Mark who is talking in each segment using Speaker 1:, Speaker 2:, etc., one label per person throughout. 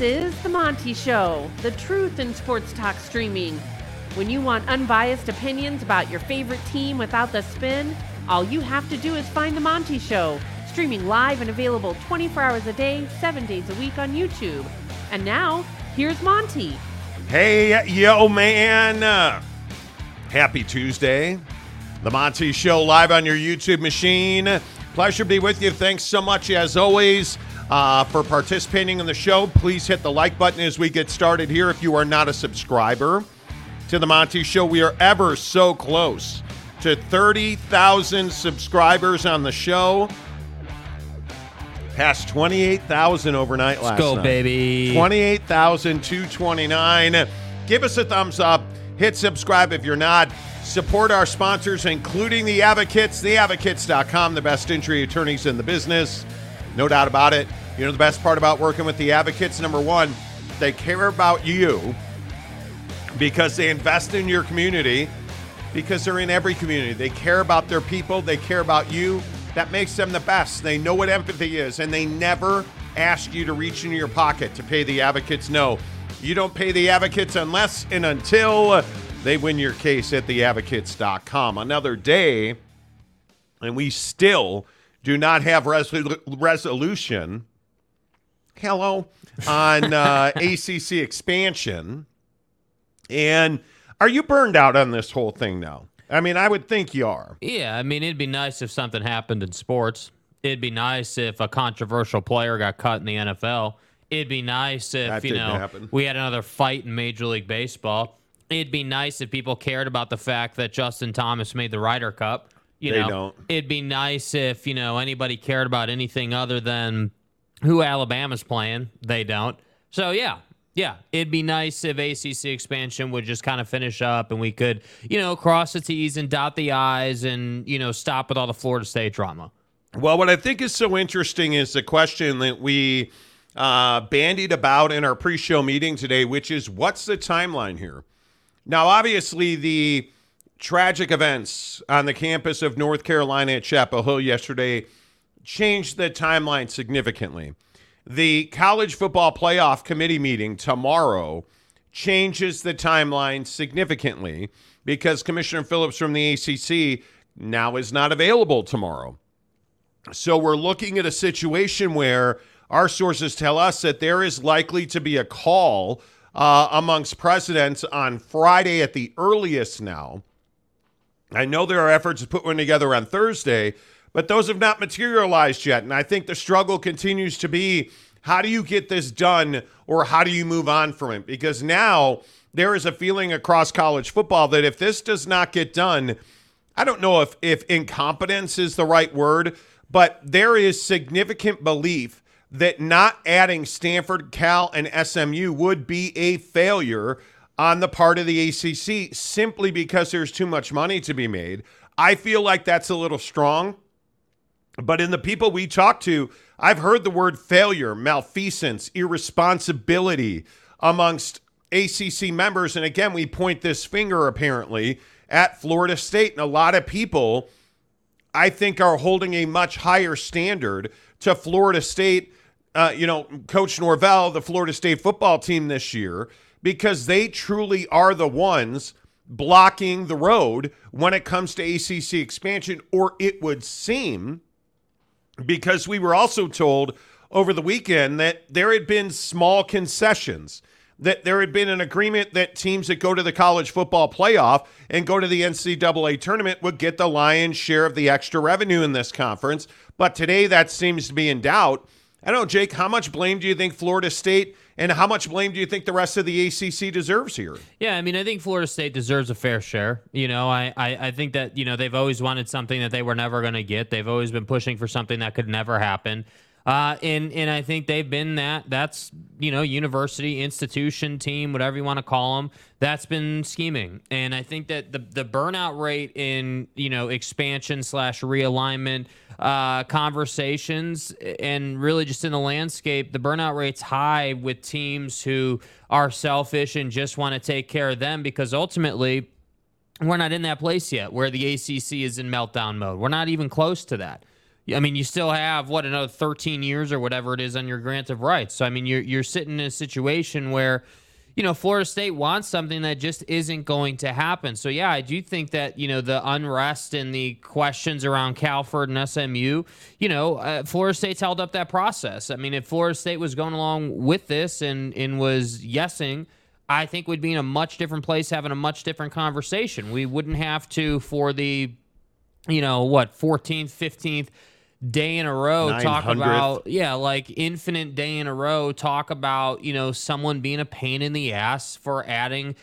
Speaker 1: This is The Monty Show, the truth in sports talk streaming. When you want unbiased opinions about your favorite team without the spin, all you have to do is find The Monty Show, streaming live and available 24 hours a day, 7 days a week on YouTube. And now, here's Monty.
Speaker 2: Hey, yo, man. Uh, happy Tuesday. The Monty Show live on your YouTube machine. Pleasure to be with you. Thanks so much, as always, uh, for participating in the show. Please hit the like button as we get started here if you are not a subscriber to The Monty Show. We are ever so close to 30,000 subscribers on the show. Past 28,000 overnight last
Speaker 3: Let's go,
Speaker 2: night.
Speaker 3: baby.
Speaker 2: 28,229. Give us a thumbs up. Hit subscribe if you're not. Support our sponsors, including the Advocates, theadvocates.com, the best injury attorneys in the business. No doubt about it. You know, the best part about working with the Advocates, number one, they care about you because they invest in your community, because they're in every community. They care about their people, they care about you. That makes them the best. They know what empathy is, and they never ask you to reach into your pocket to pay the advocates. No, you don't pay the advocates unless and until they win your case at theadvocates.com. Another day, and we still do not have resol- resolution. Hello, on uh, ACC expansion. And are you burned out on this whole thing now? I mean, I would think you are.
Speaker 3: Yeah, I mean, it'd be nice if something happened in sports. It'd be nice if a controversial player got cut in the NFL. It'd be nice if,
Speaker 2: That
Speaker 3: you know,
Speaker 2: happen.
Speaker 3: we had another fight in Major League Baseball. It'd be nice if people cared about the fact that Justin Thomas made the Ryder Cup. You
Speaker 2: They
Speaker 3: know,
Speaker 2: don't.
Speaker 3: it'd be nice if, you know, anybody cared about anything other than who Alabama's playing. They don't. So, yeah, yeah, it'd be nice if ACC expansion would just kind of finish up and we could, you know, cross the T's and dot the I's and, you know, stop with all the Florida State drama.
Speaker 2: Well, what I think is so interesting is the question that we uh, bandied about in our pre show meeting today, which is what's the timeline here? Now, obviously, the tragic events on the campus of North Carolina at Chapel Hill yesterday changed the timeline significantly. The college football playoff committee meeting tomorrow changes the timeline significantly because Commissioner Phillips from the ACC now is not available tomorrow. So we're looking at a situation where our sources tell us that there is likely to be a call uh, amongst presidents on Friday at the earliest now. I know there are efforts to put one together on Thursday, but those have not materialized yet. And I think the struggle continues to be how do you get this done or how do you move on from it? Because now there is a feeling across college football that if this does not get done, I don't know if, if incompetence is the right word, but there is significant belief that not adding Stanford, Cal, and SMU would be a failure on the part of the ACC simply because there's too much money to be made. I feel like that's a little strong. But in the people we talk to, I've heard the word failure, malfeasance, irresponsibility amongst ACC members. And again, we point this finger apparently at Florida State. And a lot of people, I think, are holding a much higher standard to Florida State. Uh, you know, Coach Norvell, the Florida State football team this year, because they truly are the ones blocking the road when it comes to ACC expansion, or it would seem because we were also told over the weekend that there had been small concessions, that there had been an agreement that teams that go to the college football playoff and go to the NCAA tournament would get the lion's share of the extra revenue in this conference. But today that seems to be in doubt. I don't know, Jake, how much blame do you think Florida State and how much blame do you think the rest of the ACC deserves here?
Speaker 3: Yeah, I mean, I think Florida State deserves a fair share. You know, I, I, I think that, you know, they've always wanted something that they were never going to get. They've always been pushing for something that could never happen. Uh, and and I think they've been that. That's you know university, institution, team, whatever you want to call them. That's been scheming, and I think that the the burnout rate in you know expansion slash realignment uh, conversations, and really just in the landscape, the burnout rate's high with teams who are selfish and just want to take care of them because ultimately we're not in that place yet where the ACC is in meltdown mode. We're not even close to that. I mean, you still have what another 13 years or whatever it is on your grant of rights. So I mean, you're you're sitting in a situation where you know, Florida State wants something that just isn't going to happen. So, yeah, I do think that, you know, the unrest and the questions around Calford and SMU, you know, uh, Florida State's held up that process. I mean, if Florida State was going along with this and, and was yesing, I think we'd be in a much different place having a much different conversation. We wouldn't have to, for the, you know, what, 14th, 15th, day in a row talk about yeah like infinite day in a row talk about you know someone being a pain in the ass for adding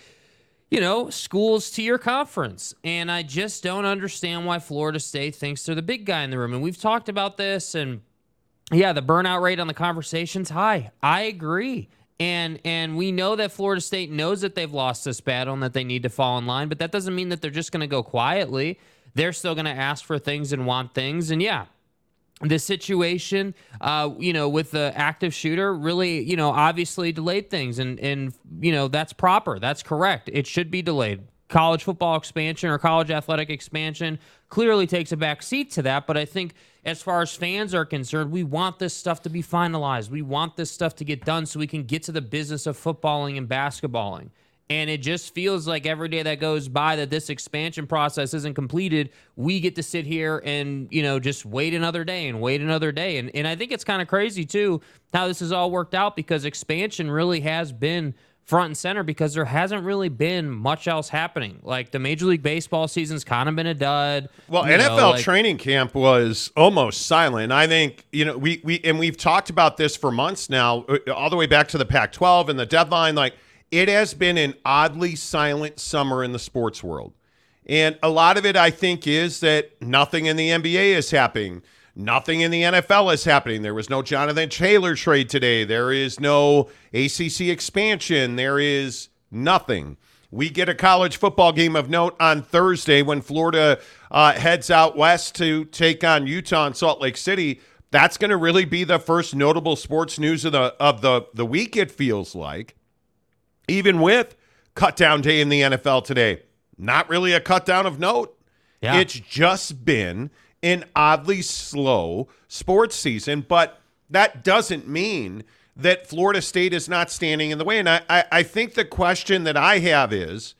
Speaker 3: you know schools to your conference. And i just don't understand why florida state thinks they're the big guy in the room. And we've talked about this and yeah the burnout rate on the conversation's high. I agree. And and we know that Florida State knows that they've lost this battle and that they need to fall in line, but that doesn't mean that they're just going to go quietly. They're still going to ask for things and want things. And yeah, the situation, uh, you know, with the active shooter really, you know, obviously delayed things, and and you know that's proper, that's correct. It should be delayed. College football expansion or college athletic expansion clearly takes a back seat to that, but I think as far as fans are concerned, we want this stuff to be finalized. We want this stuff to get done so we can get to the business of footballing and basketballing. And it just feels like every day that goes by that this expansion process isn't completed, we get to sit here and, you know, just wait another day and wait another day. And and I think it's kind of crazy too how this has all worked out because expansion really has been front and center because there hasn't really been much else happening. Like the Major League Baseball season's kind of been a dud.
Speaker 2: Well, NFL know, like, training camp was almost silent. And I think, you know, we we and we've talked about this for months now, uh, all the way back to the Pac-12 and the deadline like it has been an oddly silent summer in the sports world. And a lot of it, I think, is that nothing in the NBA is happening. Nothing in the NFL is happening. There was no Jonathan Taylor trade today. There is no ACC expansion. There is nothing. We get a college football game of note on Thursday when Florida uh, heads out west to take on Utah in Salt Lake City. That's going to really be the first notable sports news of the of the the week. It feels like even with cut down day in the NFL today. Not really a cut down of note. Yeah. It's just been an oddly slow sports season, but that doesn't mean that Florida State is not standing in the way. And I, I, I think the question that I have is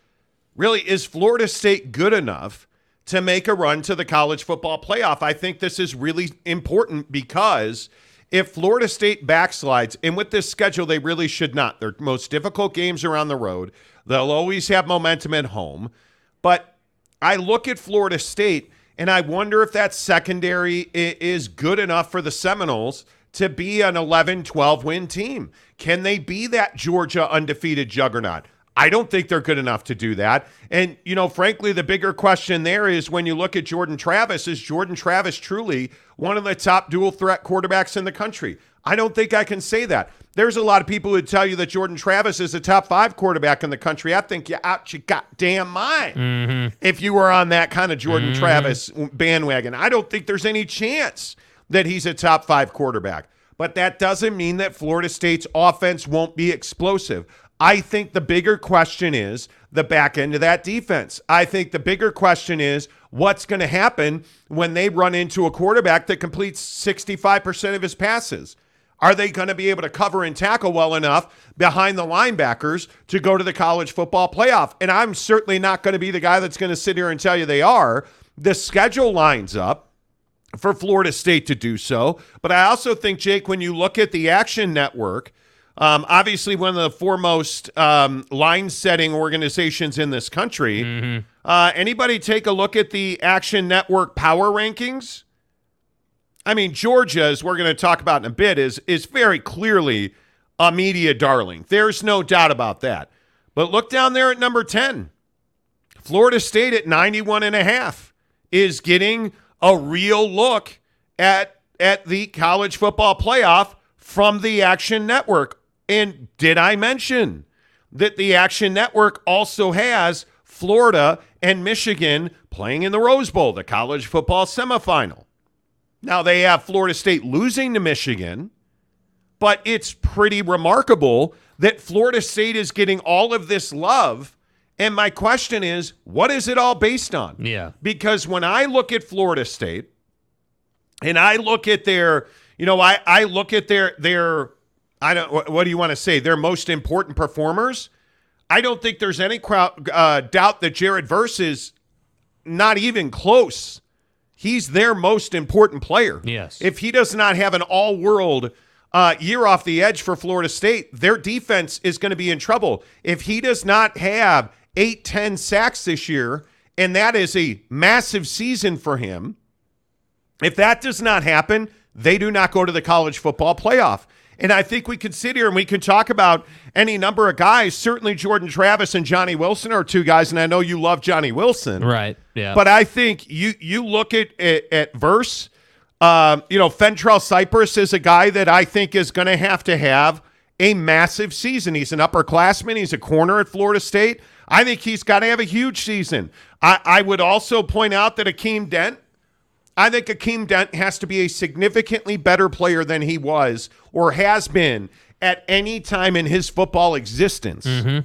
Speaker 2: really, is Florida State good enough to make a run to the college football playoff? I think this is really important because – if Florida State backslides, and with this schedule, they really should not. Their most difficult games are on the road. They'll always have momentum at home. But I look at Florida State and I wonder if that secondary is good enough for the Seminoles to be an 11 12 win team. Can they be that Georgia undefeated juggernaut? I don't think they're good enough to do that. And, you know, frankly, the bigger question there is when you look at Jordan Travis, is Jordan Travis truly one of the top dual threat quarterbacks in the country? I don't think I can say that. There's a lot of people who tell you that Jordan Travis is a top five quarterback in the country. I think you're out your goddamn mind mm-hmm. if you were on that kind of Jordan mm-hmm. Travis bandwagon. I don't think there's any chance that he's a top five quarterback. But that doesn't mean that Florida State's offense won't be explosive. I think the bigger question is the back end of that defense. I think the bigger question is what's going to happen when they run into a quarterback that completes 65% of his passes. Are they going to be able to cover and tackle well enough behind the linebackers to go to the college football playoff? And I'm certainly not going to be the guy that's going to sit here and tell you they are. The schedule lines up for Florida State to do so. But I also think, Jake, when you look at the Action Network, um, obviously, one of the foremost um, line setting organizations in this country. Mm-hmm. Uh, anybody take a look at the Action Network power rankings? I mean, Georgia, as we're going to talk about in a bit, is is very clearly a media darling. There's no doubt about that. But look down there at number 10. Florida State at 91 and a half is getting a real look at at the college football playoff from the Action Network. And did I mention that the Action Network also has Florida and Michigan playing in the Rose Bowl, the college football semifinal? Now, they have Florida State losing to Michigan, but it's pretty remarkable that Florida State is getting all of this love. And my question is, what is it all based on?
Speaker 3: Yeah.
Speaker 2: Because when I look at Florida State, And I look at their, you know, I I look at their their I don't what, do you want to say? Their most important performers. I don't think there's any crowd, uh, doubt that Jared Verse is not even close. He's their most important player.
Speaker 3: Yes.
Speaker 2: If he does not have an all world uh, year off the edge for Florida State, their defense is going to be in trouble. If he does not have eight, 10 sacks this year, and that is a massive season for him, if that does not happen, they do not go to the college football playoff. And I think we can sit here and we can talk about any number of guys. Certainly, Jordan Travis and Johnny Wilson are two guys, and I know you love Johnny Wilson.
Speaker 3: Right. Yeah.
Speaker 2: But I think you you look at at, at Verse, um, you know, Fentrell Cypress is a guy that I think is going to have to have a massive season. He's an upperclassman. He's a corner at Florida State. I think he's got to have a huge season. I, I would also point out that Akeem Dent I think Akeem Dent has to be a significantly better player than he was or has been at any time in his football existence. Mm-hmm.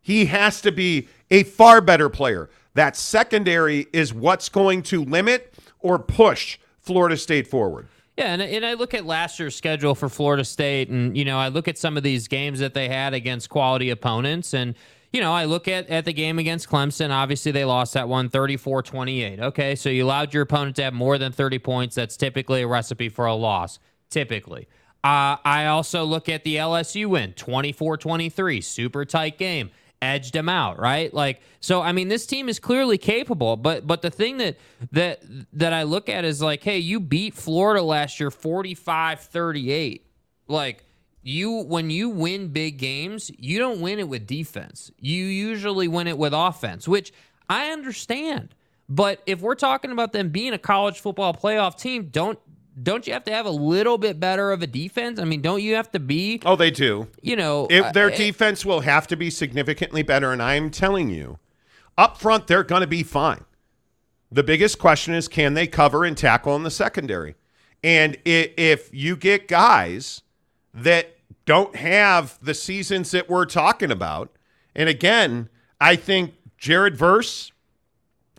Speaker 2: He has to be a far better player. That secondary is what's going to limit or push Florida State forward.
Speaker 3: Yeah, and, and I look at last year's schedule for Florida State, and you know, I look at some of these games that they had against quality opponents, and you know, I look at, at the game against Clemson. Obviously, they lost that one 34 28. Okay, so you allowed your opponent to have more than 30 points. That's typically a recipe for a loss, typically. Uh, I also look at the LSU win 24 23, super tight game. Edged them out, right? Like so. I mean, this team is clearly capable, but but the thing that that that I look at is like, hey, you beat Florida last year 45-38. Like you when you win big games, you don't win it with defense. You usually win it with offense, which I understand. But if we're talking about them being a college football playoff team, don't don't you have to have a little bit better of a defense? I mean, don't you have to be,
Speaker 2: Oh, they do.
Speaker 3: you know,
Speaker 2: If their
Speaker 3: uh,
Speaker 2: defense will have to be significantly better, and I'm telling you, up front they're going to be fine. The biggest question is can they cover and tackle in the secondary? And if you get guys that don't have the seasons that we're talking about, and again, I think Jared Verse,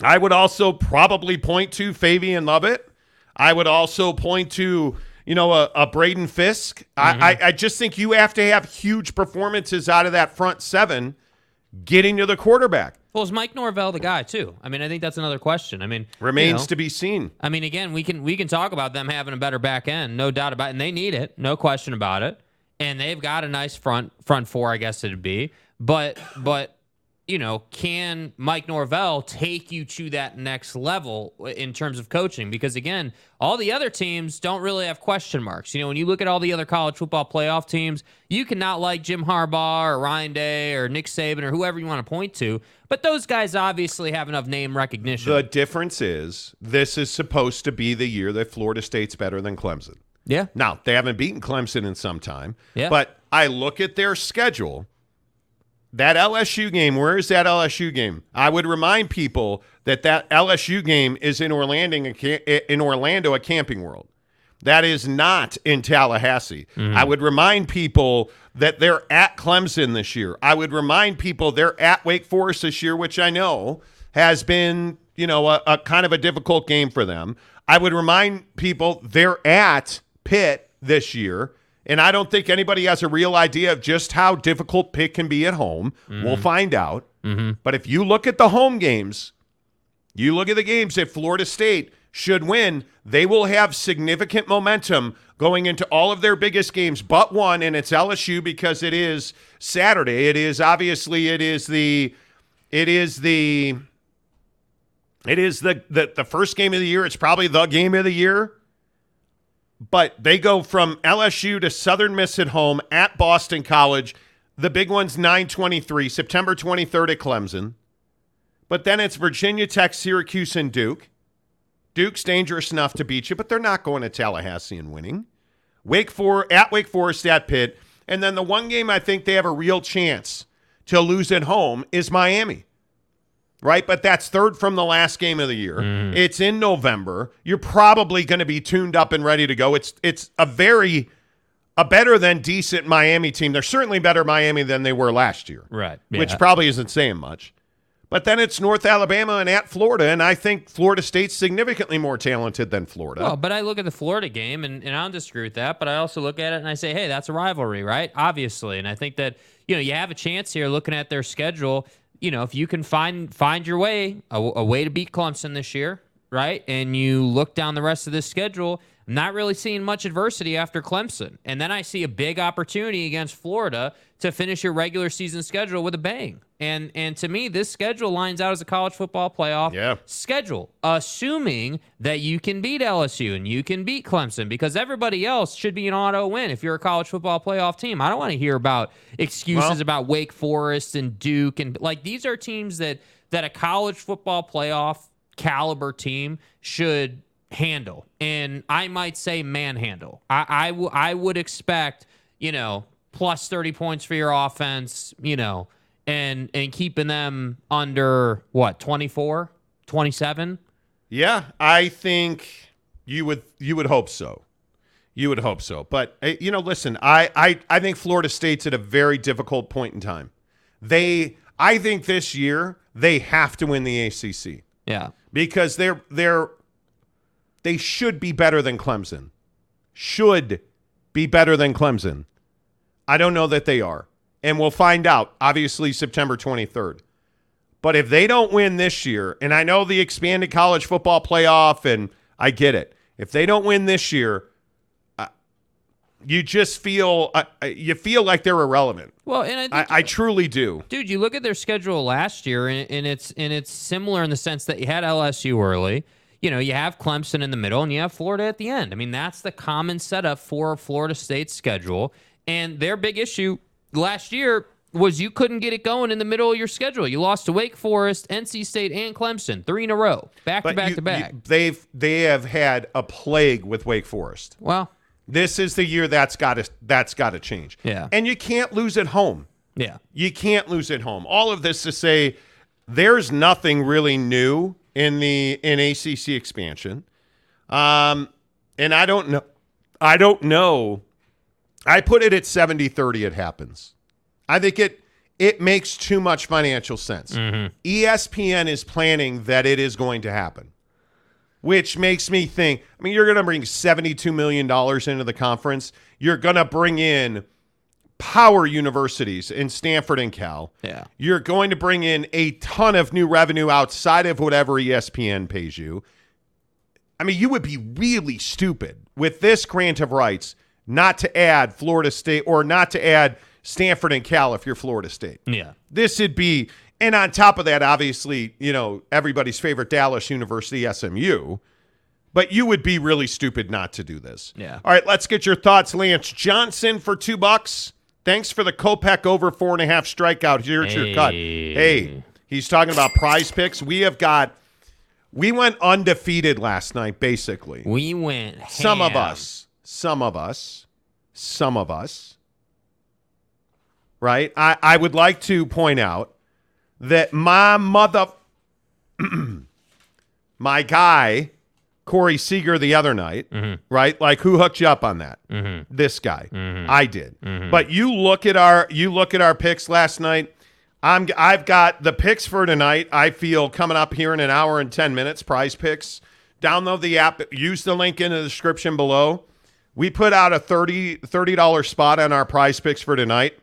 Speaker 2: I would also probably point to Fabian Lovett. I would also point to, you know, a, a Braden Fisk. I, mm-hmm. I, I just think you have to have huge performances out of that front seven getting to the quarterback.
Speaker 3: Well, is Mike Norvell the guy too? I mean, I think that's another question. I mean, you
Speaker 2: Remains
Speaker 3: know,
Speaker 2: to be seen.
Speaker 3: I mean, again, we can we can talk about them having a better back end, no doubt about it, and they need it, no question about it. And they've got a nice front front four, I guess it'd be. But but you know, can Mike Norvell take you to that next level in terms of coaching? Because again, all the other teams don't really have question marks. You know, when you look at all the other college football playoff teams, you cannot like Jim Harbaugh or Ryan Day or Nick Saban or whoever you want to point to, but those guys obviously have enough name recognition.
Speaker 2: The difference is this is supposed to be the year that Florida State's better than Clemson.
Speaker 3: yeah.
Speaker 2: Now, they haven't beaten Clemson in some time.
Speaker 3: Yeah.
Speaker 2: But I look at their schedule. That LSU game, where is that LSU game? I would remind people that that LSU game is in Orlando, in Orlando at Camping World. That is not in Tallahassee. I would remind people that they're at Clemson this year. I would remind people they're at Wake Forest this year, which I know has been, you know, a, a kind of a difficult game for them. I would remind people they're at Pitt this year. And I don't think anybody has a real idea of just how difficult Pitt can be at home. We'll mm-hmm. find out. Mm-hmm. But if you look at the home games, you look at the games at Florida State should win, they will have significant momentum going into all of their biggest games, but one, and it's LSU because it is Saturday. It is obviously it is the it is the it is the the, the first game of the year. It's probably the game of the year. But they go from LSU to Southern Miss at home at Boston College. The big one's 923, September 23rd at Clemson. But then it's Virginia Tech, Syracuse, and Duke. Duke's dangerous enough to beat you, but they're not going to Tallahassee and winning. Wake for at Wake Forest at Pitt, and then the one game I think they have a real chance to lose at home is Miami. Right, but that's third from the last game of the year. Mm-hmm. It's in November. You're probably going to be tuned up and ready to go. It's it's a very a better than decent Miami team. They're certainly better Miami than they were last year
Speaker 3: Right.
Speaker 2: which probably isn't saying much. But then it's North Alabama and at Florida, and I think Florida State's significantly more talented than Florida.
Speaker 3: Well, but I look at the Florida game, and, and I don't disagree with that. But I also look at it and I say, hey, that's a rivalry, right? Obviously, and I think that you know you have a chance here looking at their schedule. You know, if you can find find your way a, a way to beat Clemson this year, right? And you look down the rest of this schedule, I'm not really seeing much adversity after Clemson. And then I see a big opportunity against Florida to finish your regular season schedule with a bang. And and to me, this schedule lines out as a college football playoff
Speaker 2: Yeah.
Speaker 3: schedule, assuming that you can beat LSU and you can beat Clemson because everybody else should be an auto win if you're a college football playoff team. I don't want to hear about excuses
Speaker 2: Well-
Speaker 3: about Wake Forest and Duke and like these are teams that that a college football playoff caliber team should handle. And I might say manhandle. I I w- I would expect, you know, plus 30 points for your offense, you know, and and keeping them under what, 24, 27?
Speaker 2: Yeah, I think you would you would hope so. You would hope so. But eh, you know, listen, I I I think Florida State's at a very difficult point in time. They I think this year they have to win the ACC
Speaker 3: Yeah.
Speaker 2: because they're they're they should be better than Clemson. Should be better than Clemson. I don't know that they are. And we'll find out obviously September 23rd. But if they don't win this year, and I know the expanded college football playoff, and I get it. If they don't win this year, uh, you just feel uh, uh, you feel like they're irrelevant.
Speaker 3: Well, and I
Speaker 2: I, I truly do.
Speaker 3: dude, you look at their schedule last year, and, and it's and it's similar in the sense that you had LSU early. You know, you have Clemson in the middle, and you have Florida at the end. I mean, that's the common setup for Florida State's schedule. And their big issue last year was you couldn't get it going in the middle of your schedule. You lost to Wake Forest, NC State, and Clemson, three in a row, back to back
Speaker 2: you-
Speaker 3: to back.
Speaker 2: you- they've they have had a plague with Wake Forest.
Speaker 3: well,
Speaker 2: This is the year that's got to that's got to change.
Speaker 3: Yeah.
Speaker 2: and you can't lose at home.
Speaker 3: yeah,
Speaker 2: You can't lose at home. All of this to say there's nothing really new in the in ACC expansion. Um and I don't know I don't know. I put it at 70-30 it happens. I think it it makes too much financial sense. Mm-hmm. E ESPN is planning that it is going to happen. Which makes me think, I mean, you're going to bring $72 million into the conference. You're going to bring in power universities in Stanford and Cal.
Speaker 3: Yeah.
Speaker 2: You're going to bring in a ton of new revenue outside of whatever ESPN pays you. I mean, you would be really stupid with this grant of rights not to add Florida State or not to add Stanford and Cal if you're Florida State.
Speaker 3: yeah.
Speaker 2: This would be, and on top of that, obviously, you know, everybody's favorite Dallas University, SMU. But you would be really stupid not to do this.
Speaker 3: Yeah.
Speaker 2: All right, let's get your thoughts. Lance Johnson for two bucks. Thanks for the Kopech over four and a half strikeout. Here's your cut.
Speaker 3: Hey.
Speaker 2: Hey, he's talking about prize picks. We have got, we went undefeated last night, basically.
Speaker 3: We went.
Speaker 2: Some of us, some of us, some of us, right? I, I would like to point out that my mother, my guy, Corey Seager, the other night, mm-hmm. right? Like who hooked you up on that? Mm-hmm. This guy. Mm-hmm. I did. But you look at our you look at our picks last night. I'm I've got the picks for tonight. I feel coming up here in an hour and 10 minutes, prize picks. Download the app, use the link in the description below. We put out a 30 $30 spot on our prize picks for tonight.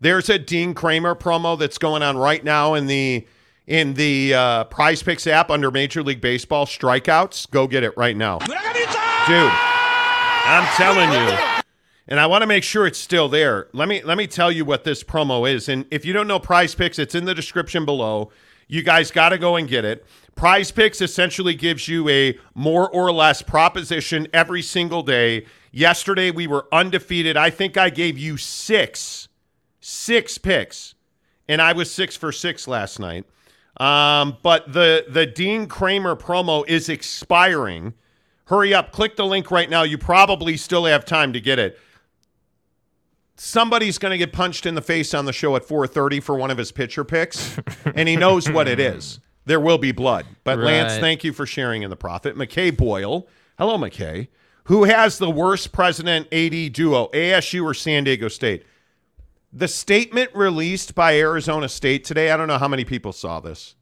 Speaker 2: There's a Dean Kremer promo that's going on right now in the in the uh, Prize Picks app under Major League Baseball strikeouts. Go get it right now, dude. I'm telling you, and I want to make sure it's still there. Let me let me tell you what this promo is. And if you don't know Prize Picks, it's in the description below. You guys got to go and get it. Prize Picks essentially gives you a more or less proposition every single day. Yesterday we were undefeated. I think I gave you six six picks, and I was six for six last night. Um, but the the Dean Kremer promo is expiring. Hurry up! Click the link right now. You probably still have time to get it. Somebody's going to get punched in the face on the show at 4:30 for one of his pitcher picks, and he knows what it is. There will be blood. But Lance, thank you for sharing in the profit. McKay Boyle, hello McKay, who has the worst president AD duo, ASU or San Diego State? The statement released by Arizona State today, I don't know how many people saw this.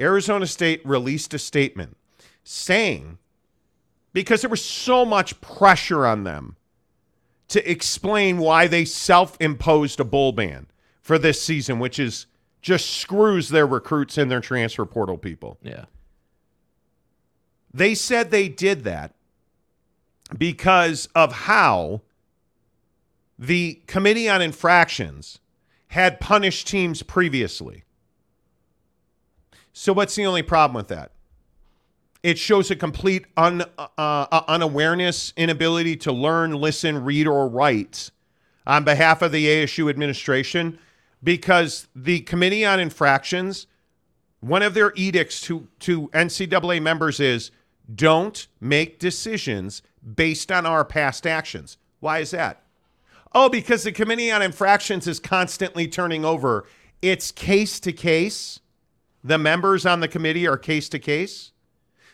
Speaker 2: Arizona State released a statement saying, because there was so much pressure on them to explain why they self imposed a bull ban for this season, which is just screws their recruits and their transfer portal people.
Speaker 3: Yeah.
Speaker 2: They said they did that because of how the Committee on Infractions had punished teams previously. So, what's the only problem with that? It shows a complete un, uh, uh, unawareness, inability to learn, listen, read, or write on behalf of the ASU administration because the Committee on Infractions, one of their edicts to, to NCAA members is don't make decisions based on our past actions. Why is that? Oh, because the Committee on Infractions is constantly turning over. It's case to case. The members on the committee are case to case.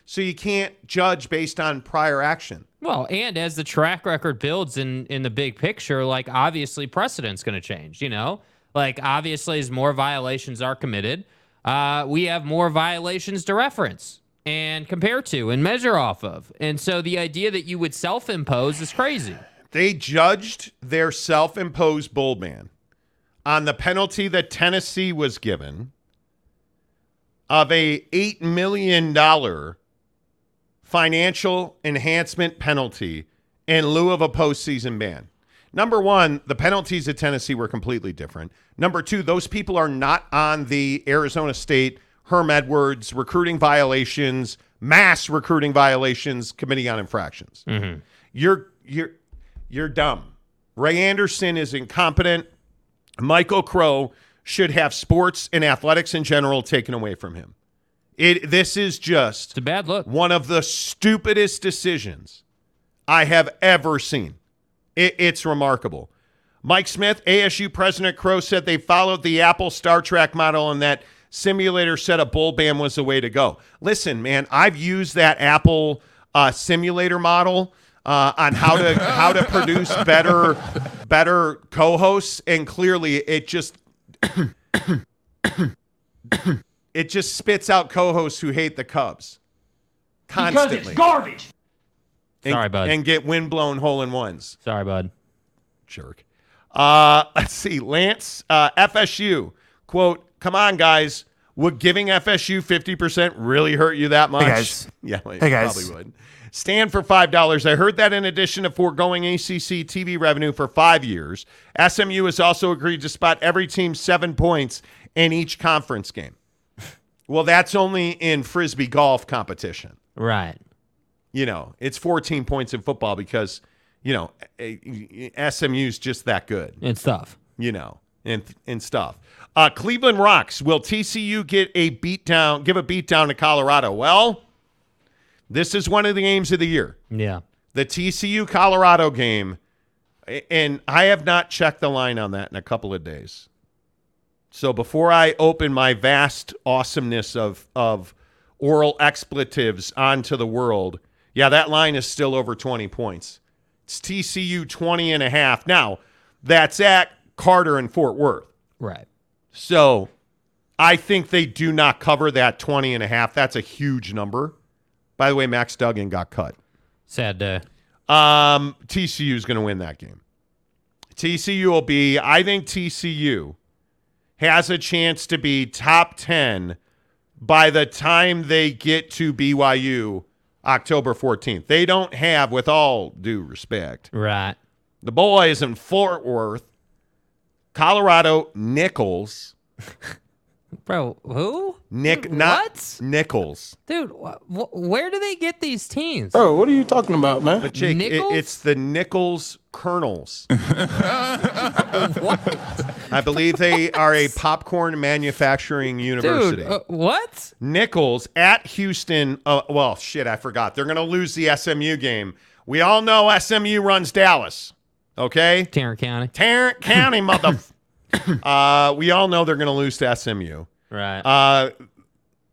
Speaker 2: So you can't judge based on prior action.
Speaker 3: Well, and as the track record builds in in the big picture, like obviously precedent's going to change. You know, like obviously as more violations are committed, uh, we have more violations to reference and compare to and measure off of. And so the idea that you would self-impose is crazy.
Speaker 2: They judged their self-imposed bowl ban on the penalty that Tennessee was given of a $8 million financial enhancement penalty in lieu of a postseason ban. Number one, the penalties at Tennessee were completely different. Number two, those people are not on the Arizona State Herm Edwards recruiting violations, mass recruiting violations committee on infractions. Mm-hmm. You're you're you're dumb. Ray Anderson is incompetent. Michael Crow should have sports and athletics in general taken away from him. It this is just
Speaker 3: It's a bad look.
Speaker 2: one of the stupidest decisions I have ever seen. It, it's remarkable. Mike Smith, ASU President Crow, said they followed the Apple Star Trek model and that simulator said a bull ban was the way to go. Listen, man, I've used that Apple uh, simulator model uh, on how to how to produce better better co-hosts, and clearly it just it just spits out co-hosts who hate the Cubs constantly.
Speaker 4: Because it's garbage.
Speaker 2: And,
Speaker 3: Sorry, bud.
Speaker 2: And get windblown hole in ones.
Speaker 3: Sorry, bud.
Speaker 2: Jerk. Uh, let's see. Lance, uh, FSU, quote, come on, guys. Would giving FSU 50% really hurt you that much?
Speaker 4: Hey guys.
Speaker 2: Yeah, well, it
Speaker 4: Hey, guys.
Speaker 2: probably would. Stand for $5. I heard that in addition to foregoing ACC TV revenue for five years, SMU has also agreed to spot every team seven points in each conference game. Well, that's only in Frisbee golf competition
Speaker 3: Right.
Speaker 2: You know, it's 14 points in football because, you know, SMU's just that good,
Speaker 3: And stuff.
Speaker 2: you know, and and stuff. Uh, Cleveland rocks. Will TCU get a beat down? Give a beat down to Colorado? Well, this is one of the games of the year.
Speaker 3: Yeah.
Speaker 2: The TCU Colorado game, and I have not checked the line on that in a couple of days. So before I open my vast awesomeness of of oral expletives onto the world, yeah, that line is still over 20 points. It's TCU 20 and a half. Now, that's at Carter and Fort Worth.
Speaker 3: Right.
Speaker 2: So I think they do not cover that 20 and a half. That's a huge number. By the way, Max Duggan got cut.
Speaker 3: Sad day.
Speaker 2: Um, TCU is going to win that game. TCU will be, I think TCU has a chance to be top 10 by the time they get to BYU October 14th. They don't have, with all due respect,
Speaker 3: Right.
Speaker 2: the boys in Fort Worth, Colorado, Nicholls,
Speaker 3: Bro, who?
Speaker 2: Nick, not
Speaker 3: What?
Speaker 2: Nicholls.
Speaker 3: Dude, wh- wh- where do they get these teams?
Speaker 4: Bro, what are you talking about, man?
Speaker 2: But Jake, it-
Speaker 3: Nicholls?
Speaker 2: it's the Nicholls Colonels.
Speaker 3: what?
Speaker 2: I believe they are a popcorn manufacturing university.
Speaker 3: Dude, uh, what?
Speaker 2: Nicholls at Houston. Uh, well, shit, I forgot. They're going to lose the SMU game. We all know SMU runs Dallas. Okay,
Speaker 3: Tarrant County.
Speaker 2: Tarrant County, mother. uh, we all know they're going to lose to SMU.
Speaker 3: Right.
Speaker 2: Uh,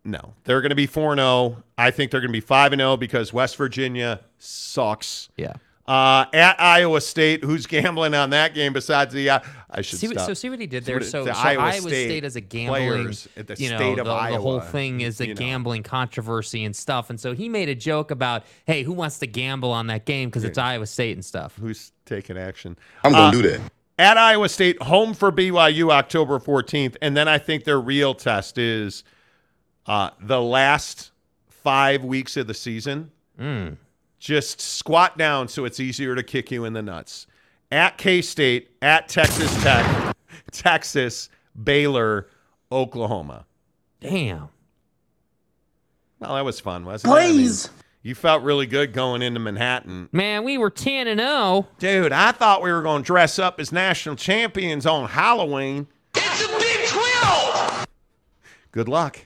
Speaker 2: no, they're going to be 4 0. I think they're going to be five and zero because West Virginia sucks.
Speaker 3: yeah.
Speaker 2: Uh, at Iowa State, who's gambling on that game besides the uh, I should
Speaker 3: See, what-
Speaker 2: stop.
Speaker 3: so see what he did there.
Speaker 2: what
Speaker 3: So,
Speaker 2: the
Speaker 3: so
Speaker 2: Iowa
Speaker 3: Iowa,
Speaker 2: State
Speaker 3: State, as a gambling,
Speaker 2: players at the
Speaker 3: you know,
Speaker 2: state of
Speaker 3: the, the whole thing is a
Speaker 2: you know.
Speaker 3: gambling controversy and stuff. And so he made a joke about, hey, who wants to gamble on that game because it's Iowa State and stuff.
Speaker 2: Who's taking action?
Speaker 4: I'm gonna
Speaker 2: Uh,
Speaker 4: do that.
Speaker 2: at Iowa State, home for BYU October 14th. And then I think their real test is uh, the last five weeks of the season.
Speaker 3: Mm.
Speaker 2: Just squat down so it's easier to kick you in the nuts. At K State, at Texas Tech, Texas, Baylor, Oklahoma.
Speaker 3: Damn.
Speaker 2: Well, that was fun, wasn't it? I mean,
Speaker 5: Please.
Speaker 2: you felt really good going into Manhattan.
Speaker 3: Man, we were 10 and oh. 0.
Speaker 2: Dude, I thought we were going to dress up as national champions on Halloween.
Speaker 5: It's a Big 12!
Speaker 2: Good luck.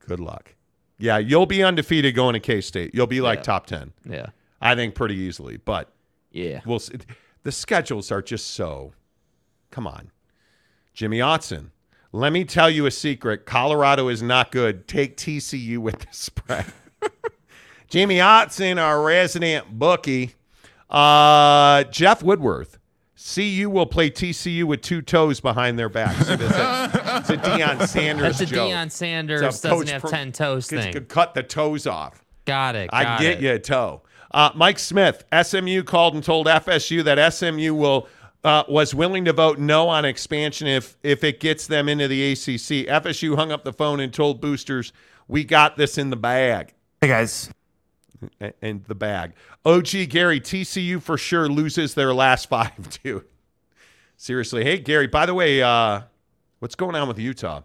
Speaker 2: Good luck. Yeah, you'll be undefeated going to K State. You'll be like
Speaker 3: Yeah.
Speaker 2: top 10,
Speaker 3: Yeah.
Speaker 2: I think, pretty easily. But
Speaker 3: Yeah.
Speaker 2: we'll see. The schedules are just so. Come on. Jimmy Otson. Let me tell you a secret. Colorado is not good. Take TCU with the spread. Jimmy Otson, our resident bookie. Uh, Jeff Woodworth. CU will play TCU with two toes behind their backs. It's a, it's a Deion Sanders
Speaker 3: That's a
Speaker 2: joke.
Speaker 3: Deion Sanders doesn't have
Speaker 2: pro-
Speaker 3: 10 toes thing.
Speaker 2: could cut the toes off.
Speaker 3: Got it.
Speaker 2: I get
Speaker 3: it.
Speaker 2: you a toe. Uh, Mike Smith, SMU called and told FSU that SMU will uh, was willing to vote no on expansion if if it gets them into the ACC. FSU hung up the phone and told boosters, "We got this in the bag."
Speaker 6: Hey guys,
Speaker 2: And the bag. OG Gary, TCU for sure loses their last five, dude. Seriously. Hey, Gary, by the way, uh, what's going on with Utah?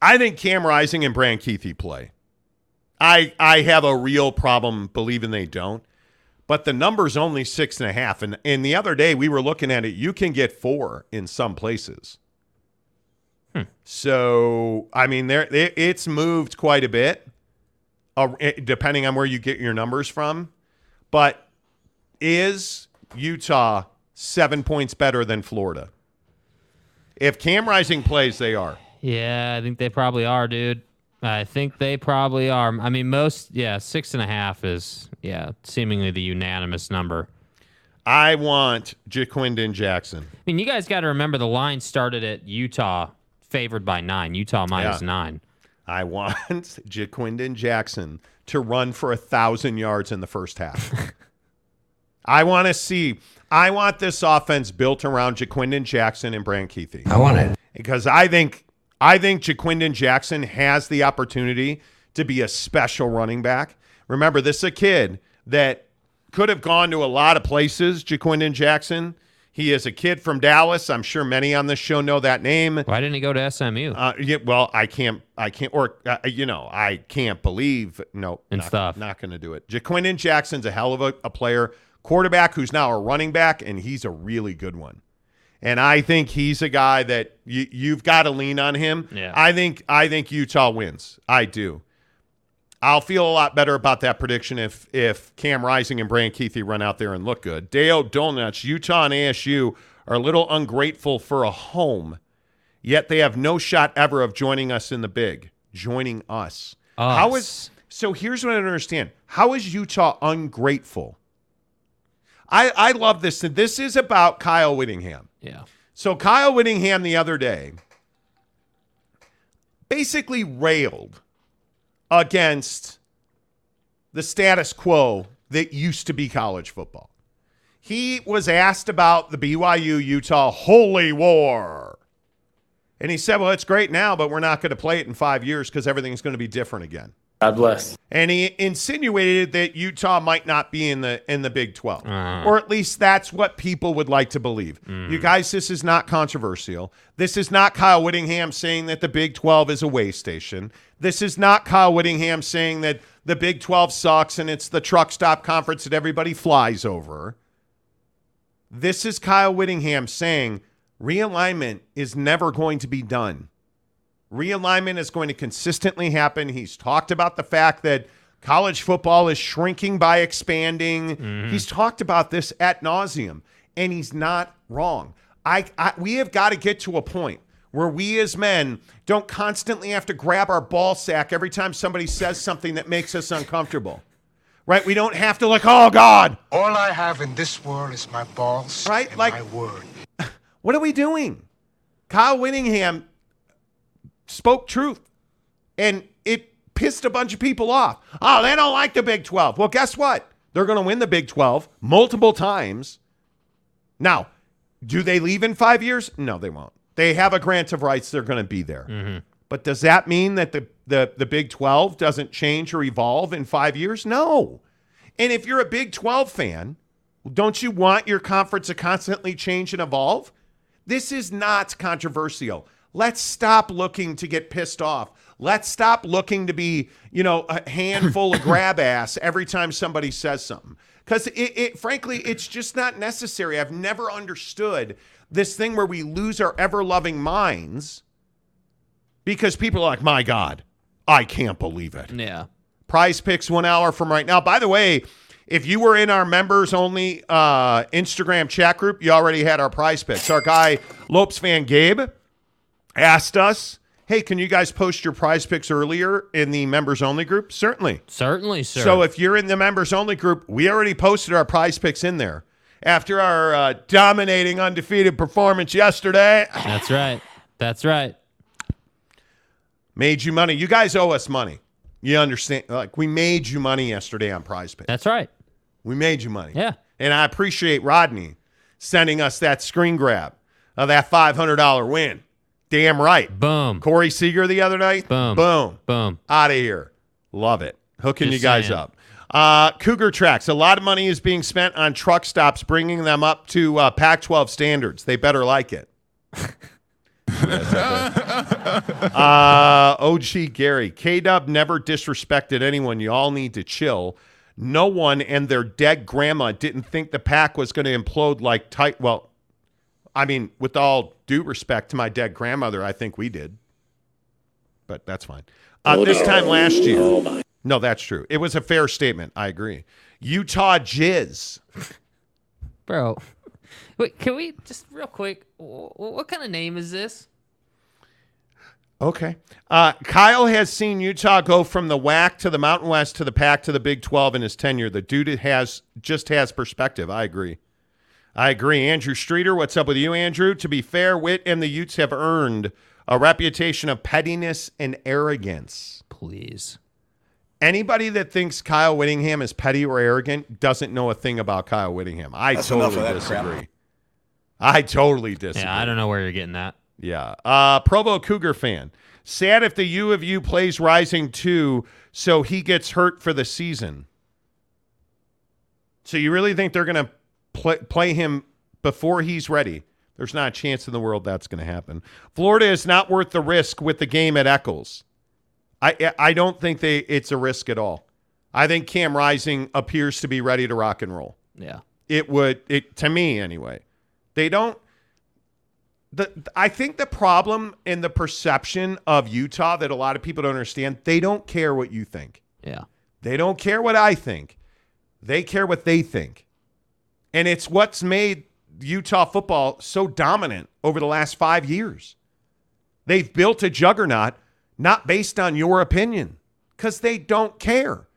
Speaker 2: I think Cam Rising and Brant Kuithe play. I I have a real problem believing they don't. But the number's only six and a half. And and the other day we were looking at it, you can get four in some places. So I mean, there it, it's moved quite a bit, uh, depending on where you get your numbers from. But is Utah seven points better than Florida? If Cam Rising plays, they are.
Speaker 3: Yeah, I think they probably are, dude. I think they probably are. I mean, most, yeah, six and a half is, yeah, seemingly the unanimous number.
Speaker 2: I want Ja'Quinden Jackson.
Speaker 3: I mean, you guys got to remember the line started at Utah favored by nine. Utah minus
Speaker 2: Yeah.
Speaker 3: nine.
Speaker 2: I want Ja'Quinden Jackson to run for a thousand yards in the first half. I want to see. I want this offense built around Ja'Quinden Jackson and Brant Kuithe.
Speaker 6: I want it.
Speaker 2: because I think I think Ja'Quinden Jackson has the opportunity to be a special running back. Remember, this is a kid that could have gone to a lot of places. Ja'Quinden Jackson. He is a kid from Dallas. I'm sure many on this show know that name.
Speaker 3: Why didn't he go to SMU?
Speaker 2: Uh, yeah, well, I can't, I can't, or uh, you know, I can't believe. No,
Speaker 3: And
Speaker 2: not,
Speaker 3: stuff.
Speaker 2: Not going to do it. Ja'Quinden Jackson's a hell of a, a player, quarterback who's now a running back, and he's a really good one. And I think he's a guy that you, you've got to lean on him.
Speaker 3: Yeah.
Speaker 2: I think, I think Utah wins. I do. I'll feel a lot better about that prediction if if Cam Rising and Brant Kuithe run out there and look good. Dale Donuts, Utah and ASU are a little ungrateful for a home, yet they have no shot ever of joining us in the big. Joining us. How
Speaker 3: Us.
Speaker 2: is so here's what I don't understand. How is Utah ungrateful? I, I love this. This is about Kyle Whittingham.
Speaker 3: Yeah.
Speaker 2: So Kyle Whittingham the other day basically railed against the status quo that used to be college football. He was asked about the BYU Utah holy war. And he said, Well, it's great now, but we're not going to play it in five years because everything's going to be different again.
Speaker 7: God bless.
Speaker 2: And he insinuated that Utah might not be in the in the Big 12.
Speaker 3: Uh-huh.
Speaker 2: Or at least that's what people would like to believe. You guys, this is not controversial. This is not Kyle Whittingham saying that the Big 12 is a way station. This is not Kyle Whittingham saying that the Big 12 sucks and it's the truck stop conference that everybody flies over. This is Kyle Whittingham saying realignment is never going to be done. Realignment is going to consistently happen. He's talked about the fact that college football is shrinking by expanding. Mm-hmm. He's talked about this at nauseum, and he's not wrong. I, I we have got to get to a point where we as men don't constantly have to grab our ball sack every time somebody says something that makes us uncomfortable. right? We don't have to like, oh God,
Speaker 4: All I have in this world is my balls
Speaker 2: Right,
Speaker 4: and
Speaker 2: like-
Speaker 4: my word.
Speaker 2: what are we doing? Kyle Whittingham spoke truth, and it pissed a bunch of people off. Oh, they don't like the Big 12. Well, guess what? They're going to win the Big 12 multiple times. Now, do they leave in five years? No, they won't. They have a grant of rights. They're going to be there. Mm-hmm. But does that mean that the, the, the Big 12 doesn't change or evolve in five years? No. And if you're a Big 12 fan, don't you want your conference to constantly change and evolve? This is not controversial. Let's stop looking to get pissed off. Let's stop looking to be, you know, a handful of grab ass every time somebody says something. Because it, it, frankly, it's just not necessary. I've never understood this thing where we lose our ever loving minds because people are like, my God, I can't believe it.
Speaker 3: Yeah.
Speaker 2: Prize picks one hour from right now. By the way, if you were in our members only uh, Instagram chat group, you already had our prize picks. Our guy Lopes fan Gabe asked us, "Hey, can you guys post your prize picks earlier in the members only group?" Certainly.
Speaker 3: Certainly, sir.
Speaker 2: So if you're in the members only group, we already posted our prize picks in there after our uh, dominating undefeated performance yesterday.
Speaker 3: That's right. That's right.
Speaker 2: Made you money. You guys owe us money. You understand? Like we made you money yesterday on prize picks.
Speaker 3: That's right.
Speaker 2: We made you money.
Speaker 3: Yeah.
Speaker 2: And I appreciate Rodney sending us that screen grab of that $500 win. Damn right.
Speaker 3: Boom.
Speaker 2: Corey Seager the other night.
Speaker 3: Boom.
Speaker 2: Boom.
Speaker 3: Boom.
Speaker 2: Out of here. Love it. Hooking
Speaker 3: Just
Speaker 2: you guys
Speaker 3: saying.
Speaker 2: up. Uh, Cougar tracks. A lot of money is being spent on truck stops, bringing them up to uh, Pac 12 standards. They better like it. uh, OG Gary. K Dub never disrespected anyone. You all need to chill. No one and their dead grandma didn't think the Pac was going to implode like tight. Well, I mean, with all due respect to my dead grandmother, I think we did. But that's fine. Uh, this time last year. No, that's true. It was a fair statement. I agree. Utah Jizz.
Speaker 3: Bro. Wait, can we just real quick? wh- wh- What kind of name is this?
Speaker 2: Okay. Uh, Kyle has seen Utah go from the WAC to the Mountain West to the Pac to the Big 12 in his tenure. The dude has just has perspective. I agree. I agree. Andrew Streeter, what's up with you, Andrew? To be fair, Whit and the Utes have earned a reputation of pettiness and arrogance.
Speaker 3: Please.
Speaker 2: Anybody that thinks Kyle Whittingham is petty or arrogant doesn't know a thing about Kyle Whittingham. I
Speaker 6: That's
Speaker 2: totally
Speaker 6: of that crap.
Speaker 2: disagree. I totally disagree.
Speaker 3: Yeah, I don't know where you're getting that.
Speaker 2: Yeah. Uh, Provo Cougar fan. Sad if the U of U plays Rising 2, so he gets hurt for the season. So you really think they're going to play, play him before he's ready? There's not a chance in the world that's going to happen. Florida is not worth the risk with the game at Eccles. I I don't think they it's a risk at all. I think Cam Rising appears to be ready to rock and roll
Speaker 3: Yeah.
Speaker 2: it would it to me anyway they don't the i think the problem in the perception of utah that a lot of people don't understand they don't care what you think
Speaker 3: Yeah.
Speaker 2: they don't care what i think they care what they think and it's what's made utah football so dominant over the last five years they've built a juggernaut not based on your opinion because they don't care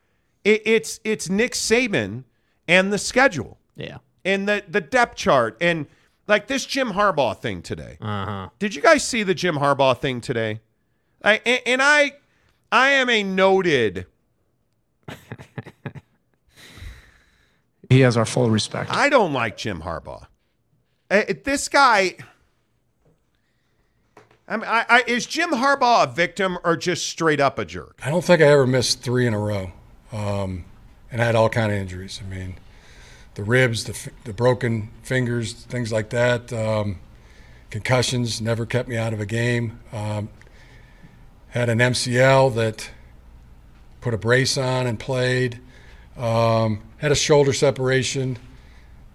Speaker 2: it, it's it's nick saban and the schedule
Speaker 3: Yeah.
Speaker 2: and the the depth chart and like this Jim Harbaugh thing today.
Speaker 3: Uh huh.
Speaker 2: Did you guys see the Jim Harbaugh thing today? I and, and I I am a noted
Speaker 7: He has our full respect.
Speaker 2: I don't like Jim Harbaugh. Uh, this guy I, mean, I, I is Jim Harbaugh a victim or just straight up a jerk?
Speaker 8: I don't think I ever missed three in a row, um, and I had all kind of injuries. I mean, the ribs, the, the broken fingers, things like that. Um, concussions never kept me out of a game. Um, had an MCL that put a brace on and played. Um, had a shoulder separation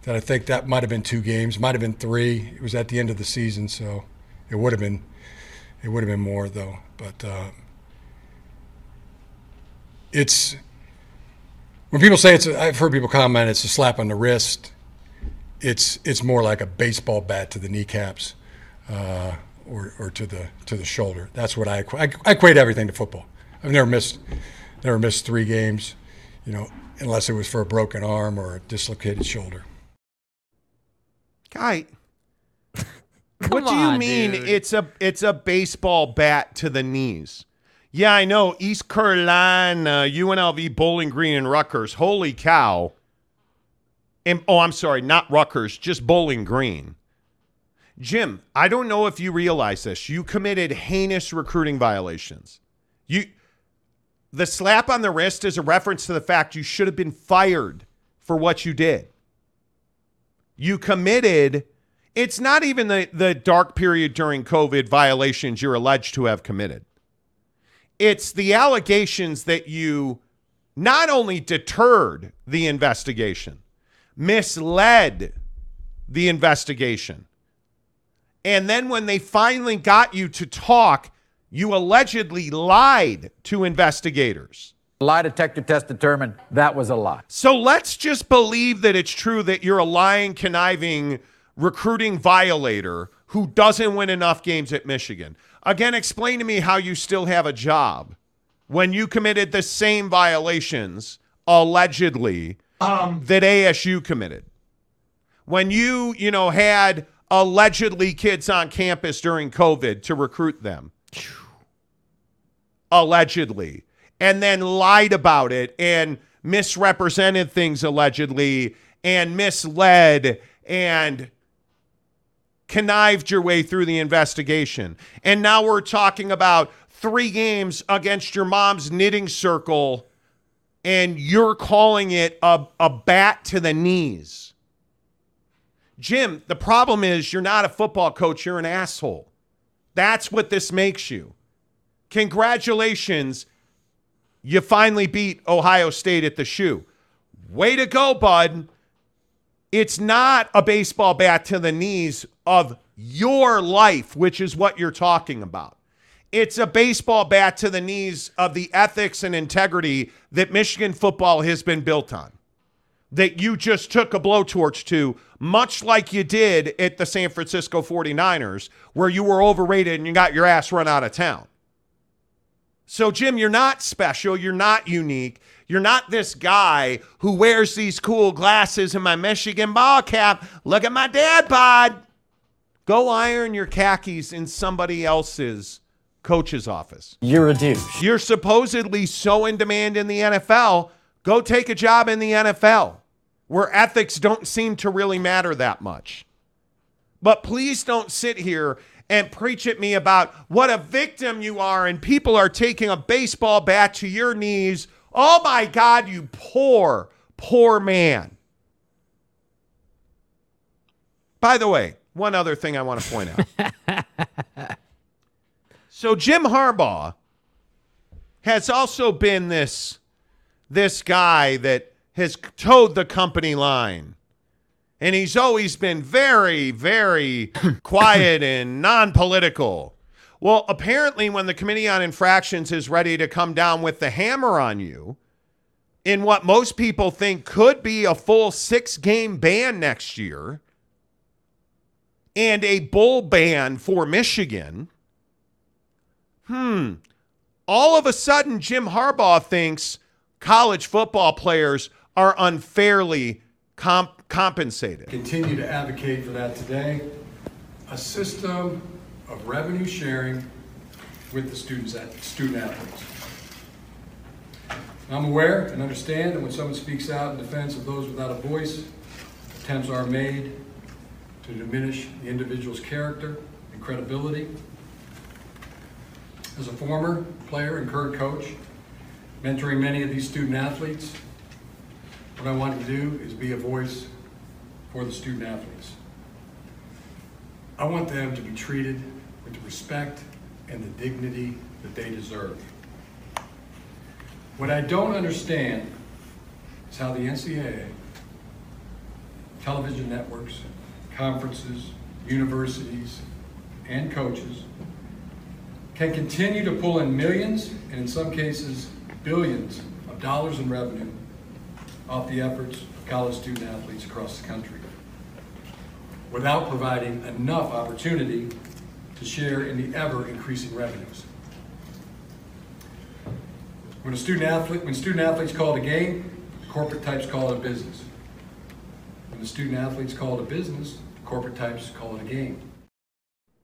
Speaker 8: that I think that might have been two games, might have been three. It was at the end of the season, so it would have been it would have been more though. But uh, it's when people say it's. A, I've heard people comment it's a slap on the wrist. It's it's more like a baseball bat to the kneecaps, uh, or or to the to the shoulder. That's what I I, I equate everything to football. I've never missed never missed three games, you know. Unless it was for a broken arm or a dislocated shoulder.
Speaker 2: Guy, what do you
Speaker 3: on,
Speaker 2: mean
Speaker 3: dude.
Speaker 2: it's a it's a baseball bat to the knees? Yeah, I know. East Carolina, UNLV, Bowling Green, and Rutgers. Holy cow. And, oh, I'm sorry, not Rutgers, just Bowling Green. Jim, I don't know if you realize this. You committed heinous recruiting violations. You the slap on the wrist is a reference to the fact you should have been fired for what you did. You committed it's not even the, the dark period during COVID violations you're alleged to have committed. It's the allegations that you not only deterred the investigation, misled the investigation. And then when they finally got you to talk, you allegedly lied to investigators.
Speaker 6: Lie detector test determined that was a lie.
Speaker 2: So let's just believe that it's true that you're a lying, conniving, recruiting violator who doesn't win enough games at Michigan. Again, explain to me how you still have a job when you committed the same violations, allegedly, um, that ASU committed. When you, you know, had allegedly kids on campus during COVID to recruit them. Allegedly. And then lied about it and misrepresented things allegedly and misled and connived your way through the investigation. And now we're talking about three games against your mom's knitting circle, and you're calling it a, a bat to the knees. Jim, the problem is you're not a football coach, you're an asshole. That's what this makes you. Congratulations, you finally beat Ohio State at the shoe. Way to go, bud. It's not a baseball bat to the knees of your life, which is what you're talking about. It's a baseball bat to the knees of the ethics and integrity that Michigan football has been built on. That you just took a blowtorch to, much like you did at the San Francisco 49ers, where you were overrated and you got your ass run out of town. So, Jim, you're not special. You're not unique. You're not this guy who wears these cool glasses and my Michigan ball cap. Look at my dad bod. Go iron your khakis in somebody else's coach's office.
Speaker 6: You're a douche.
Speaker 2: You're supposedly so in demand in the NFL. Go take a job in the NFL where ethics don't seem to really matter that much. But please don't sit here and preach at me about what a victim you are and people are taking a baseball bat to your knees. Oh my God, you poor, poor man. By the way, one other thing I want to point out. so Jim Harbaugh has also been this this guy that has towed the company line. And he's always been very, very quiet and non political. Well, apparently, when the Committee on Infractions is ready to come down with the hammer on you, in what most people think could be a full six game ban next year and a bowl ban for Michigan, hmm, all of a sudden, Jim Harbaugh thinks college football players are unfairly comp- compensated.
Speaker 8: Continue to advocate for that today. A system of revenue sharing with the students, at student athletes. I'm aware and understand that when someone speaks out in defense of those without a voice, attempts are made to diminish the individual's character and credibility. As a former player and current coach, mentoring many of these student athletes, what I want to do is be a voice for the student athletes. I want them to be treated with the respect and the dignity that they deserve. What I don't understand is how the NCAA, television networks, conferences, universities, and coaches can continue to pull in millions, and in some cases, billions of dollars in revenue off the efforts of college student athletes across the country without providing enough opportunity to share in the ever increasing revenues. When a student athlete, when student athletes call it a game, corporate types call it a business. When the student athletes call it a business, corporate types call it a game.